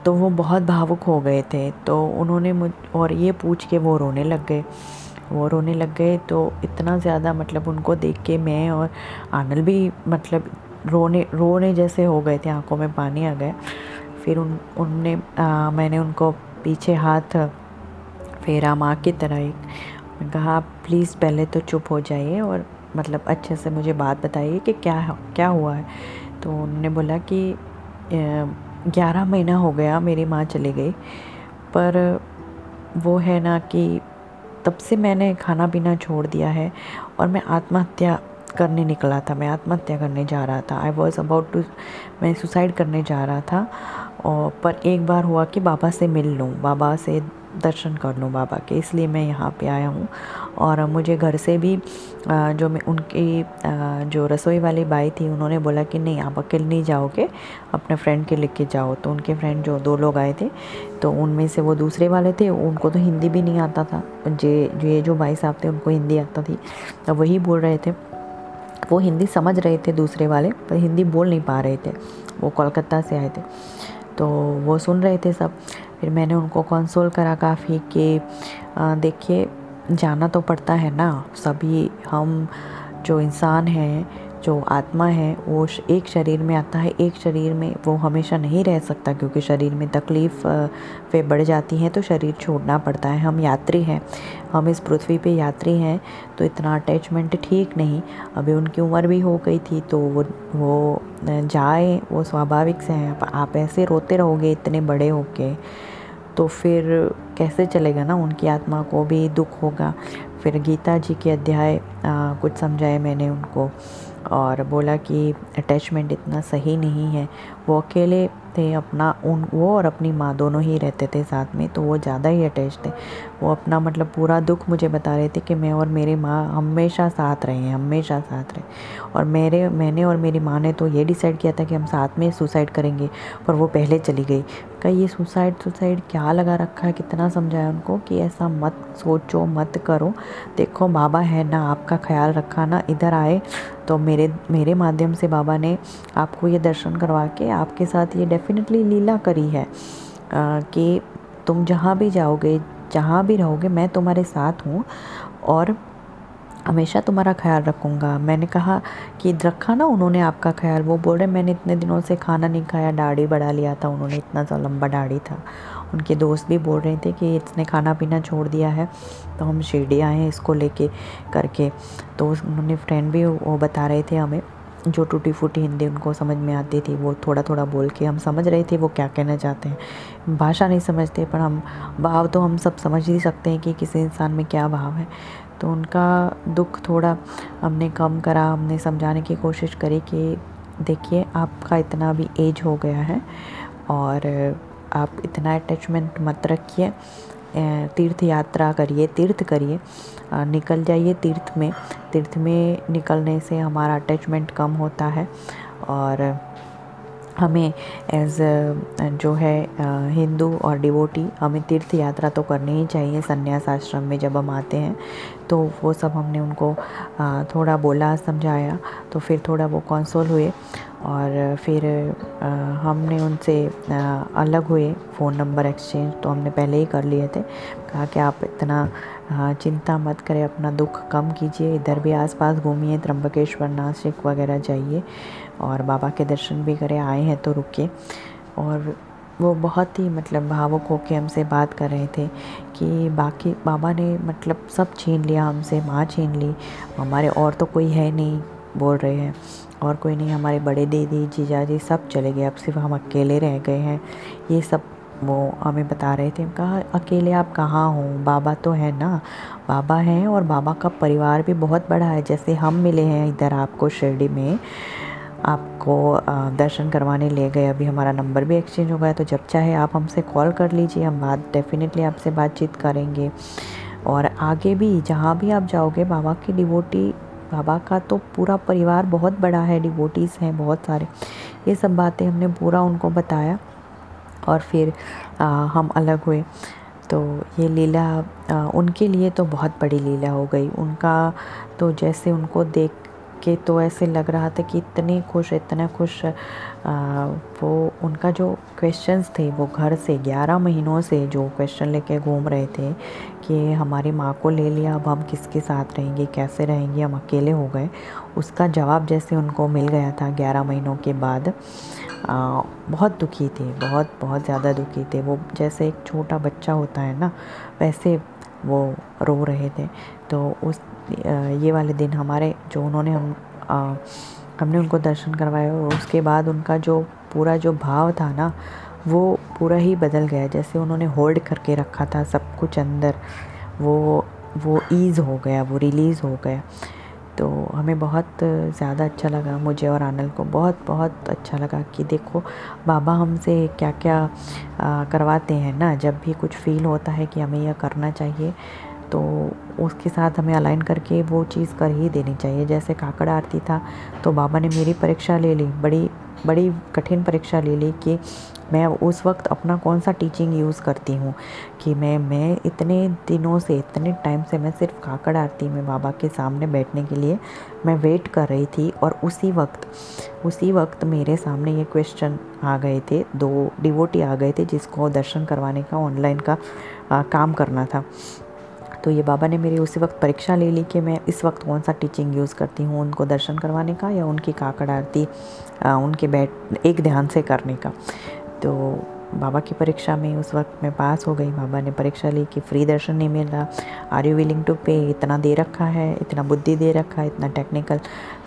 तो वो बहुत भावुक हो गए थे। तो उन्होंने मुझ और ये पूछ के वो रोने लग गए। वो रोने लग गए तो इतना ज़्यादा मतलब उनको देख के मैं और आनल भी मतलब रोने रोने जैसे हो गए थे आँखों में पानी आ गया। फिर उन उनने आ, मैंने उनको पीछे हाथ फेरा माँ की तरह एक मैं कहा, आप प्लीज़ पहले तो चुप हो जाइए और मतलब अच्छे से मुझे बात बताइए कि क्या क्या हुआ है? तो उन्होंने बोला कि ग्यारह महीना हो गया, मेरी माँ चली गई, पर वो है ना कि तब से मैंने खाना पीना छोड़ दिया है और मैं आत्महत्या करने निकला था, मैं आत्महत्या करने जा रहा था। आई वॉज़ अबाउट टू मैं सुसाइड करने जा रहा था और पर एक बार हुआ कि बाबा से मिल लूँ, बाबा से दर्शन कर लूँ बाबा के, इसलिए मैं यहाँ पे आया हूँ। और मुझे घर से भी जो मैं, उनकी जो रसोई वाली बाई थी, उन्होंने बोला कि नहीं, आप अकेले नहीं जाओगे, अपने फ्रेंड के लेके जाओ। तो उनके फ्रेंड जो, दो लोग आए थे तो उनमें से वो दूसरे वाले थे, उनको तो हिंदी भी नहीं आता था। जे ये जो भाई साहब थे, उनको हिंदी आता थी तो वही बोल रहे थे। वो हिंदी समझ रहे थे दूसरे वाले, पर हिंदी बोल नहीं पा रहे थे। वो कोलकाता से आए थे। तो वो सुन रहे थे सब। फिर मैंने उनको कंसोल करा काफ़ी कि देखिए, जाना तो पड़ता है ना। सभी, हम जो इंसान हैं जो आत्मा है वो एक शरीर में आता है एक शरीर में वो हमेशा नहीं रह सकता क्योंकि शरीर में तकलीफ़ वे बढ़ जाती हैं तो शरीर छोड़ना पड़ता है। हम यात्री हैं हम इस पृथ्वी पे यात्री हैं तो इतना अटैचमेंट ठीक नहीं। अभी उनकी उम्र भी हो गई थी तो वो वो जाए वो स्वाभाविक से हैं। आप ऐसे रोते रहोगे इतने बड़े होके तो फिर कैसे चलेगा ना उनकी आत्मा को भी दुख होगा। फिर गीता जी के अध्याय आ, कुछ समझाए मैंने उनको। और बोला कि अटैचमेंट इतना सही नहीं है वो अकेले थे, अपना उन, वो और अपनी माँ दोनों ही रहते थे साथ में तो वो ज़्यादा ही अटैच थे। वो अपना मतलब पूरा दुख मुझे बता रहे थे कि मैं और मेरी माँ हमेशा साथ रहे हैं, हमेशा साथ रहे। और मेरे, मैंने और मेरी माँ ने तो ये डिसाइड किया था कि हम साथ में सुसाइड करेंगे, पर वो पहले चली गई। का ये सुसाइड सुसाइड क्या लगा रखा है? कितना समझाया उनको कि ऐसा मत सोचो, मत करो। देखो, बाबा है ना, आपका ख्याल रखा ना, इधर आए। तो मेरे मेरे माध्यम से बाबा ने आपको ये दर्शन करवा के आपके साथ ये डेफिनेटली लीला करी है कि तुम जहाँ भी जाओगे, जहाँ भी रहोगे, मैं तुम्हारे साथ हूँ और हमेशा तुम्हारा ख्याल रखूँगा। मैंने कहा कि रखा ना उन्होंने आपका ख्याल, वो बोल रहे, मैंने इतने दिनों से खाना नहीं खाया, दाढ़ी बढ़ा लिया था उन्होंने, इतना सा लंबा दाढ़ी था। उनके दोस्त भी बोल रहे थे कि इसने खाना पीना छोड़ दिया है तो हम शिरडी आए हैं इसको लेके करके। तो उन्होंने फ्रेंड भी वो बता रहे थे हमें जो टूटी फूटी हिंदी उनको समझ में आती थी, वो थोड़ा थोड़ा बोल के हम समझ रहे थे वो क्या कहना चाहते हैं। भाषा नहीं समझते, पर हम, भाव तो हम सब समझ ही सकते हैं कि किसी इंसान में क्या भाव है। तो उनका दुख थोड़ा हमने कम करा, हमने समझाने की कोशिश करी कि देखिए, आपका इतना भी एज हो गया है और आप इतना अटैचमेंट मत रखिए। तीर्थ यात्रा करिए, तीर्थ करिए। निकल जाइए तीर्थ में। तीर्थ में निकलने से हमारा अटैचमेंट कम होता है और हमें एज जो है हिंदू और डिवोटी हमें तीर्थ यात्रा तो करनी ही चाहिए संन्यास आश्रम में जब हम आते हैं। तो वो सब हमने उनको थोड़ा बोला, समझाया। तो फिर थोड़ा वो कंसोल हुए। और फिर हमने उनसे अलग हुए फ़ोन नंबर एक्सचेंज तो हमने पहले ही कर लिए थे। कहा कि आप इतना चिंता मत करें, अपना दुख कम कीजिए, इधर भी आसपास घूमिए, त्र्यंबकेश्वर, नासिक वगैरह जाइए और बाबा के दर्शन भी करें, आए हैं तो रुके और वो बहुत ही मतलब भावुक होकर हमसे बात कर रहे थे कि बाकी, बाबा ने मतलब सब छीन लिया, हमसे माँ छीन ली, हमारे और तो कोई है नहीं, बोल रहे हैं। और कोई नहीं, हमारे बड़े दीदी, जीजा जी सब चले गए। अब सिर्फ़ हम अकेले रह गए हैं। ये सब वो हमें बता रहे थे। कहा, अकेले आप कहाँ हो? बाबा तो है ना? बाबा हैं और बाबा का परिवार भी बहुत बड़ा है। जैसे हम मिले हैं इधर आपको शिरडी में, आपको दर्शन करवाने ले गए। अभी हमारा नंबर भी एक्सचेंज हो गया। तो जब चाहे आप हमसे कॉल कर लीजिए, हम बात, डेफिनेटली आपसे बातचीत करेंगे। और आगे भी, जहाँ भी आप जाओगे, बाबा की डिवोटी बाबा का तो पूरा परिवार बहुत बड़ा है डिवोटीज़ हैं बहुत सारे। ये सब बातें हमने पूरा उनको बताया और फिर आ, हम अलग हुए। तो ये लीला आ, उनके लिए तो बहुत बड़ी लीला हो गई। उनका तो जैसे उनको देख के तो ऐसे लग रहा था कि इतने खुश इतना खुश वो उनका जो क्वेश्चंस थे वो घर से ग्यारह महीनों से जो क्वेश्चन लेके घूम रहे थे कि हमारी माँ को ले लिया अब हम किसके साथ रहेंगे कैसे रहेंगे हम अकेले हो गए। उसका जवाब जैसे उनको मिल गया था ग्यारह महीनों के बाद। आ, बहुत दुखी थे बहुत बहुत ज़्यादा दुखी थे। वो जैसे एक छोटा बच्चा होता है ना वैसे वो रो रहे थे। तो उस ये वाले दिन हमारे जो उन्होंने हम आ, हमने उनको दर्शन करवाया और उसके बाद उनका जो पूरा जो भाव था ना, वो पूरा ही बदल गया जैसे उन्होंने होल्ड करके रखा था सब कुछ अंदर, वो वो ईज़ हो गया, वो रिलीज़ हो गया। तो हमें बहुत ज़्यादा अच्छा लगा मुझे और आनल को, बहुत बहुत अच्छा लगा कि देखो बाबा हमसे क्या क्या करवाते हैं ना, जब भी कुछ फ़ील होता है कि हमें यह करना चाहिए तो उसके साथ हमें अलाइन करके वो चीज़ कर ही देनी चाहिए। जैसे काकड़ आरती था तो बाबा ने मेरी परीक्षा ले ली बड़ी बड़ी कठिन परीक्षा ले ली कि मैं उस वक्त अपना कौन सा टीचिंग यूज़ करती हूँ कि मैं मैं इतने दिनों से इतने टाइम से मैं सिर्फ़ काकड़ आरती में बाबा के सामने बैठने के लिए मैं वेट कर रही थी और उसी वक्त उसी वक्त मेरे सामने ये क्वेश्चन आ गए थे। दो डिवोटी आ गए थे जिसको दर्शन करवाने का ऑनलाइन का आ, काम करना था। तो ये बाबा ने मेरी उसी वक्त परीक्षा ले ली कि मैं इस वक्त कौन सा टीचिंग यूज़ करती हूँ उनको दर्शन करवाने का या उनकी काकड़ आरती उनके बैठ एक ध्यान से करने का। तो बाबा की परीक्षा में उस वक्त मैं पास हो गई। बाबा ने परीक्षा ली कि फ्री दर्शन नहीं मिल रहा। Are you willing to pay इतना दे रखा है इतना बुद्धि दे रखा है इतना टेक्निकल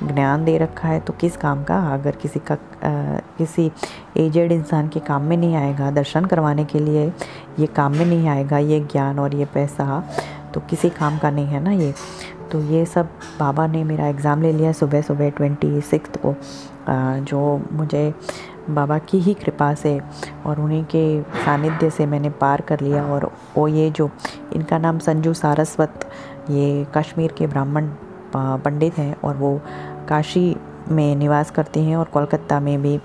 ज्ञान दे रखा है तो किस काम का? अगर किसी का आ, किसी एजेड इंसान के काम में नहीं आएगा दर्शन करवाने के लिए ये काम में नहीं आएगा ये ज्ञान और ये पैसा तो किसी काम का नहीं है ना ये। तो ये सब बाबा ने मेरा एग्ज़ाम ले लिया सुबह सुबह ट्वेंटी सिक्स को जो मुझे बाबा की ही कृपा से और उन्हीं के सानिध्य से मैंने पार कर लिया और वो ये जो इनका नाम संजू सारस्वत, ये कश्मीर के ब्राह्मण पंडित हैं और वो काशी में निवास करते हैं और कोलकाता में भी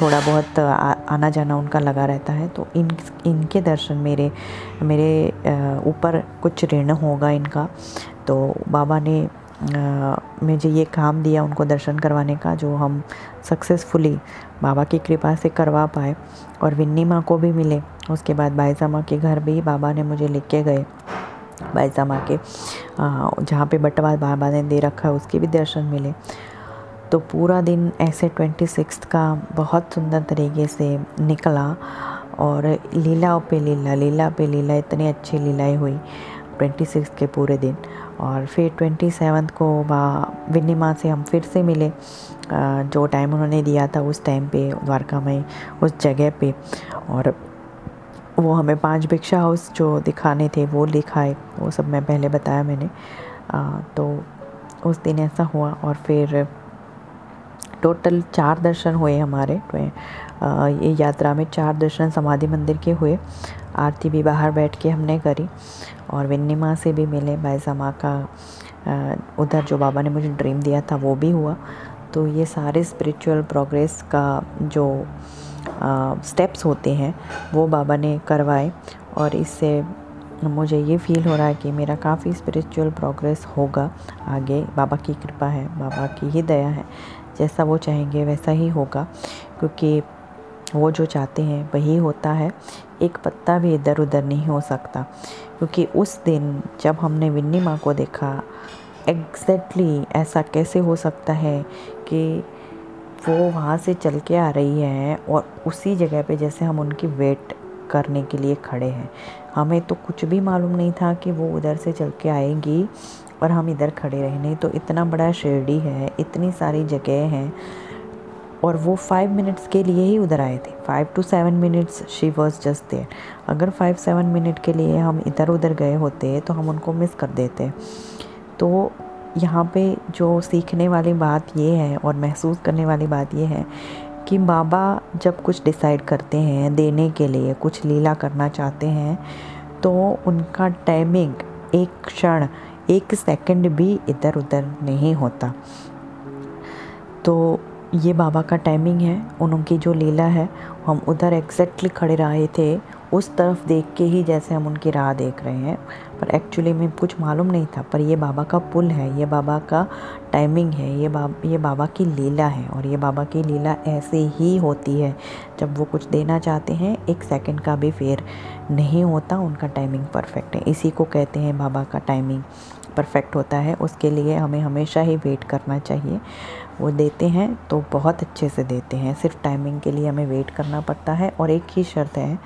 थोड़ा बहुत आना जाना उनका लगा रहता है। तो इन, इनके दर्शन मेरे मेरे ऊपर कुछ ऋण होगा इनका। तो बाबा ने मुझे ये काम दिया उनको दर्शन करवाने का, जो हम सक्सेसफुली बाबा की कृपा से करवा पाए और विन्नी माँ को भी मिले। उसके बाद बाईसा माँ के घर भी बाबा ने मुझे लिख के गए। बाईसा माँ के जहाँ पे बटवा बाबा ने दे रखा है, उसके भी दर्शन मिले। तो पूरा दिन ऐसे ट्वेंटी सिक्स का बहुत सुंदर तरीके से निकला और लीलाओं पे लीला लीला पे लीला इतनी अच्छी लीलाएँ हुई ट्वेंटी सिक्स के पूरे दिन। और फिर ट्वेंटी सेवन्थ को विन्नी माँ से हम फिर से मिले जो टाइम उन्होंने दिया था उस टाइम पे द्वारका में उस जगह पे। और वो हमें पाँच भिक्षा हाउस जो दिखाने थे वो दिखाए वो सब मैं पहले बताया मैंने। आ, तो उस दिन ऐसा हुआ और फिर टोटल चार दर्शन हुए हमारे ये यात्रा में चार दर्शन समाधि मंदिर के हुए, आरती भी बाहर बैठ के हमने करी, और विन्नी माँ से भी मिले बायजा माँ का उधर जो बाबा ने मुझे ड्रीम दिया था वो भी हुआ तो ये सारे स्पिरिचुअल प्रोग्रेस का जो स्टेप्स होते हैं, वो बाबा ने करवाए, और इससे मुझे ये फील हो रहा है कि मेरा काफ़ी स्पिरिचुअल प्रोग्रेस होगा आगे। बाबा की कृपा है, बाबा की ही दया है। जैसा वो चाहेंगे वैसा ही होगा, क्योंकि वो जो चाहते हैं वही होता है। एक पत्ता भी इधर उधर नहीं हो सकता, क्योंकि उस दिन जब हमने विन्नी माँ को देखा एग्जैक्टली exactly ऐसा कैसे हो सकता है कि वो वहाँ से चल के आ रही है और उसी जगह पे जैसे हम उनकी वेट करने के लिए खड़े हैं। हमें तो कुछ भी मालूम नहीं था कि वो उधर से चल के आएगी और हम इधर खड़े रहे। नहीं तो इतना बड़ा शिरडी है, इतनी सारी जगह हैं और वो फाइव मिनट्स के लिए ही उधर आए थे। Five to seven minutes she was just there अगर फाइव सेवन मिनट के लिए हम इधर उधर गए होते तो हम उनको मिस कर देते। तो यहाँ पे जो सीखने वाली बात ये है और महसूस करने वाली बात ये है कि बाबा जब कुछ डिसाइड करते हैं देने के लिए, कुछ लीला करना चाहते हैं तो उनका टाइमिंग एक क्षण, एक सेकंड भी इधर उधर नहीं होता। तो ये बाबा का टाइमिंग है उनकी जो लीला है, हम उधर एग्जैक्टली खड़े रहे थे, उस तरफ़ देख के ही जैसे हम उनकी राह देख रहे हैं। पर एक्चुअली में कुछ मालूम नहीं था, पर ये बाबा का पुल है, ये बाबा का टाइमिंग है, ये बा ये बाबा की लीला है और ये बाबा की लीला ऐसे ही होती है। जब वो कुछ देना चाहते हैं, एक सेकंड का भी फेर नहीं होता, उनका टाइमिंग परफेक्ट है। इसी को कहते हैं बाबा का टाइमिंग परफेक्ट होता है। उसके लिए हमें हमेशा ही वेट करना चाहिए। वो देते हैं तो बहुत अच्छे से देते हैं। सिर्फ़ टाइमिंग के लिए हमें वेट करना पड़ता है और एक ही शर्त है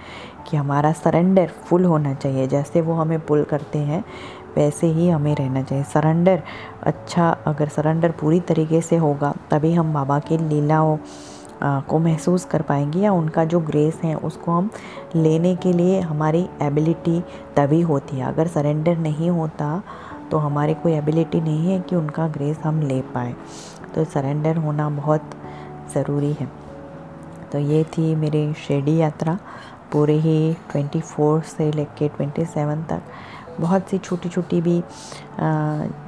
कि हमारा सरेंडर फुल होना चाहिए। जैसे वो हमें पुल करते हैं, वैसे ही हमें रहना चाहिए। सरेंडर अच्छा अगर सरेंडर पूरी तरीके से होगा, तभी हम बाबा की लीलाओं को महसूस कर पाएँगे या उनका जो ग्रेस है, उसको हम लेने के लिए हमारी एबिलिटी तभी होती है। अगर सरेंडर नहीं होता तो हमारी कोई एबिलिटी नहीं है कि उनका ग्रेस हम ले पाए। तो सरेंडर होना बहुत ज़रूरी है। तो ये थी मेरी शेडी यात्रा। पूरे ही 24 से लेके 27 तक बहुत सी छोटी छोटी भी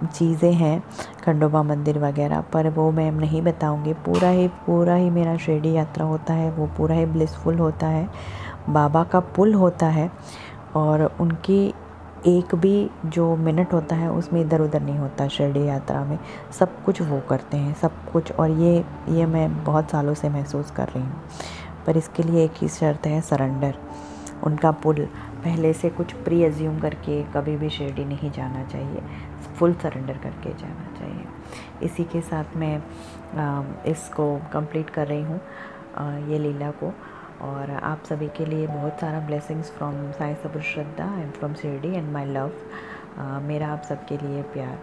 चीज़ें हैं, खंडोबा मंदिर वगैरह, पर वो मैं नहीं बताऊँगी। पूरा ही पूरा ही मेरा शिरडी यात्रा होता है, वो पूरा ही ब्लिसफुल होता है, बाबा का पुल होता है, और उनकी एक भी जो मिनट होता है, उसमें इधर उधर नहीं होता शिरडी यात्रा में। सब कुछ वो करते हैं, सब कुछ, और ये ये मैं बहुत सालों से महसूस कर रही हूँ। पर इसके लिए एक ही शर्त है सरेंडर उनका पुल पहले से कुछ प्री एज्यूम करके कभी भी शिरडी नहीं जाना चाहिए. फुल सरेंडर करके जाना चाहिए. इसी के साथ मैं इसको कंप्लीट कर रही हूँ ये लीला को. और आप सभी के लिए बहुत सारा blessings from Sai sabur shraddha and from Shirdi and my love मेरा आप सबके लिए प्यार.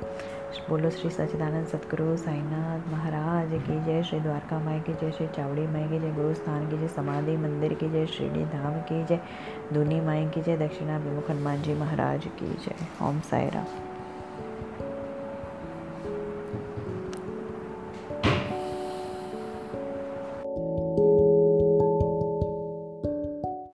बोलो श्री सचिदानंद सतगुरु, साईनाथ महाराज, की जय श्री द्वारका माई, की जय श्री चावड़ी माई, की जय गुरु स्थान की जय समाधि मंदिर, की जय श्रीडी धाम, की जय धुनी माई, की जय दक्षिणा विमुख हनुमान जी महाराज, की जय। ओम साई राम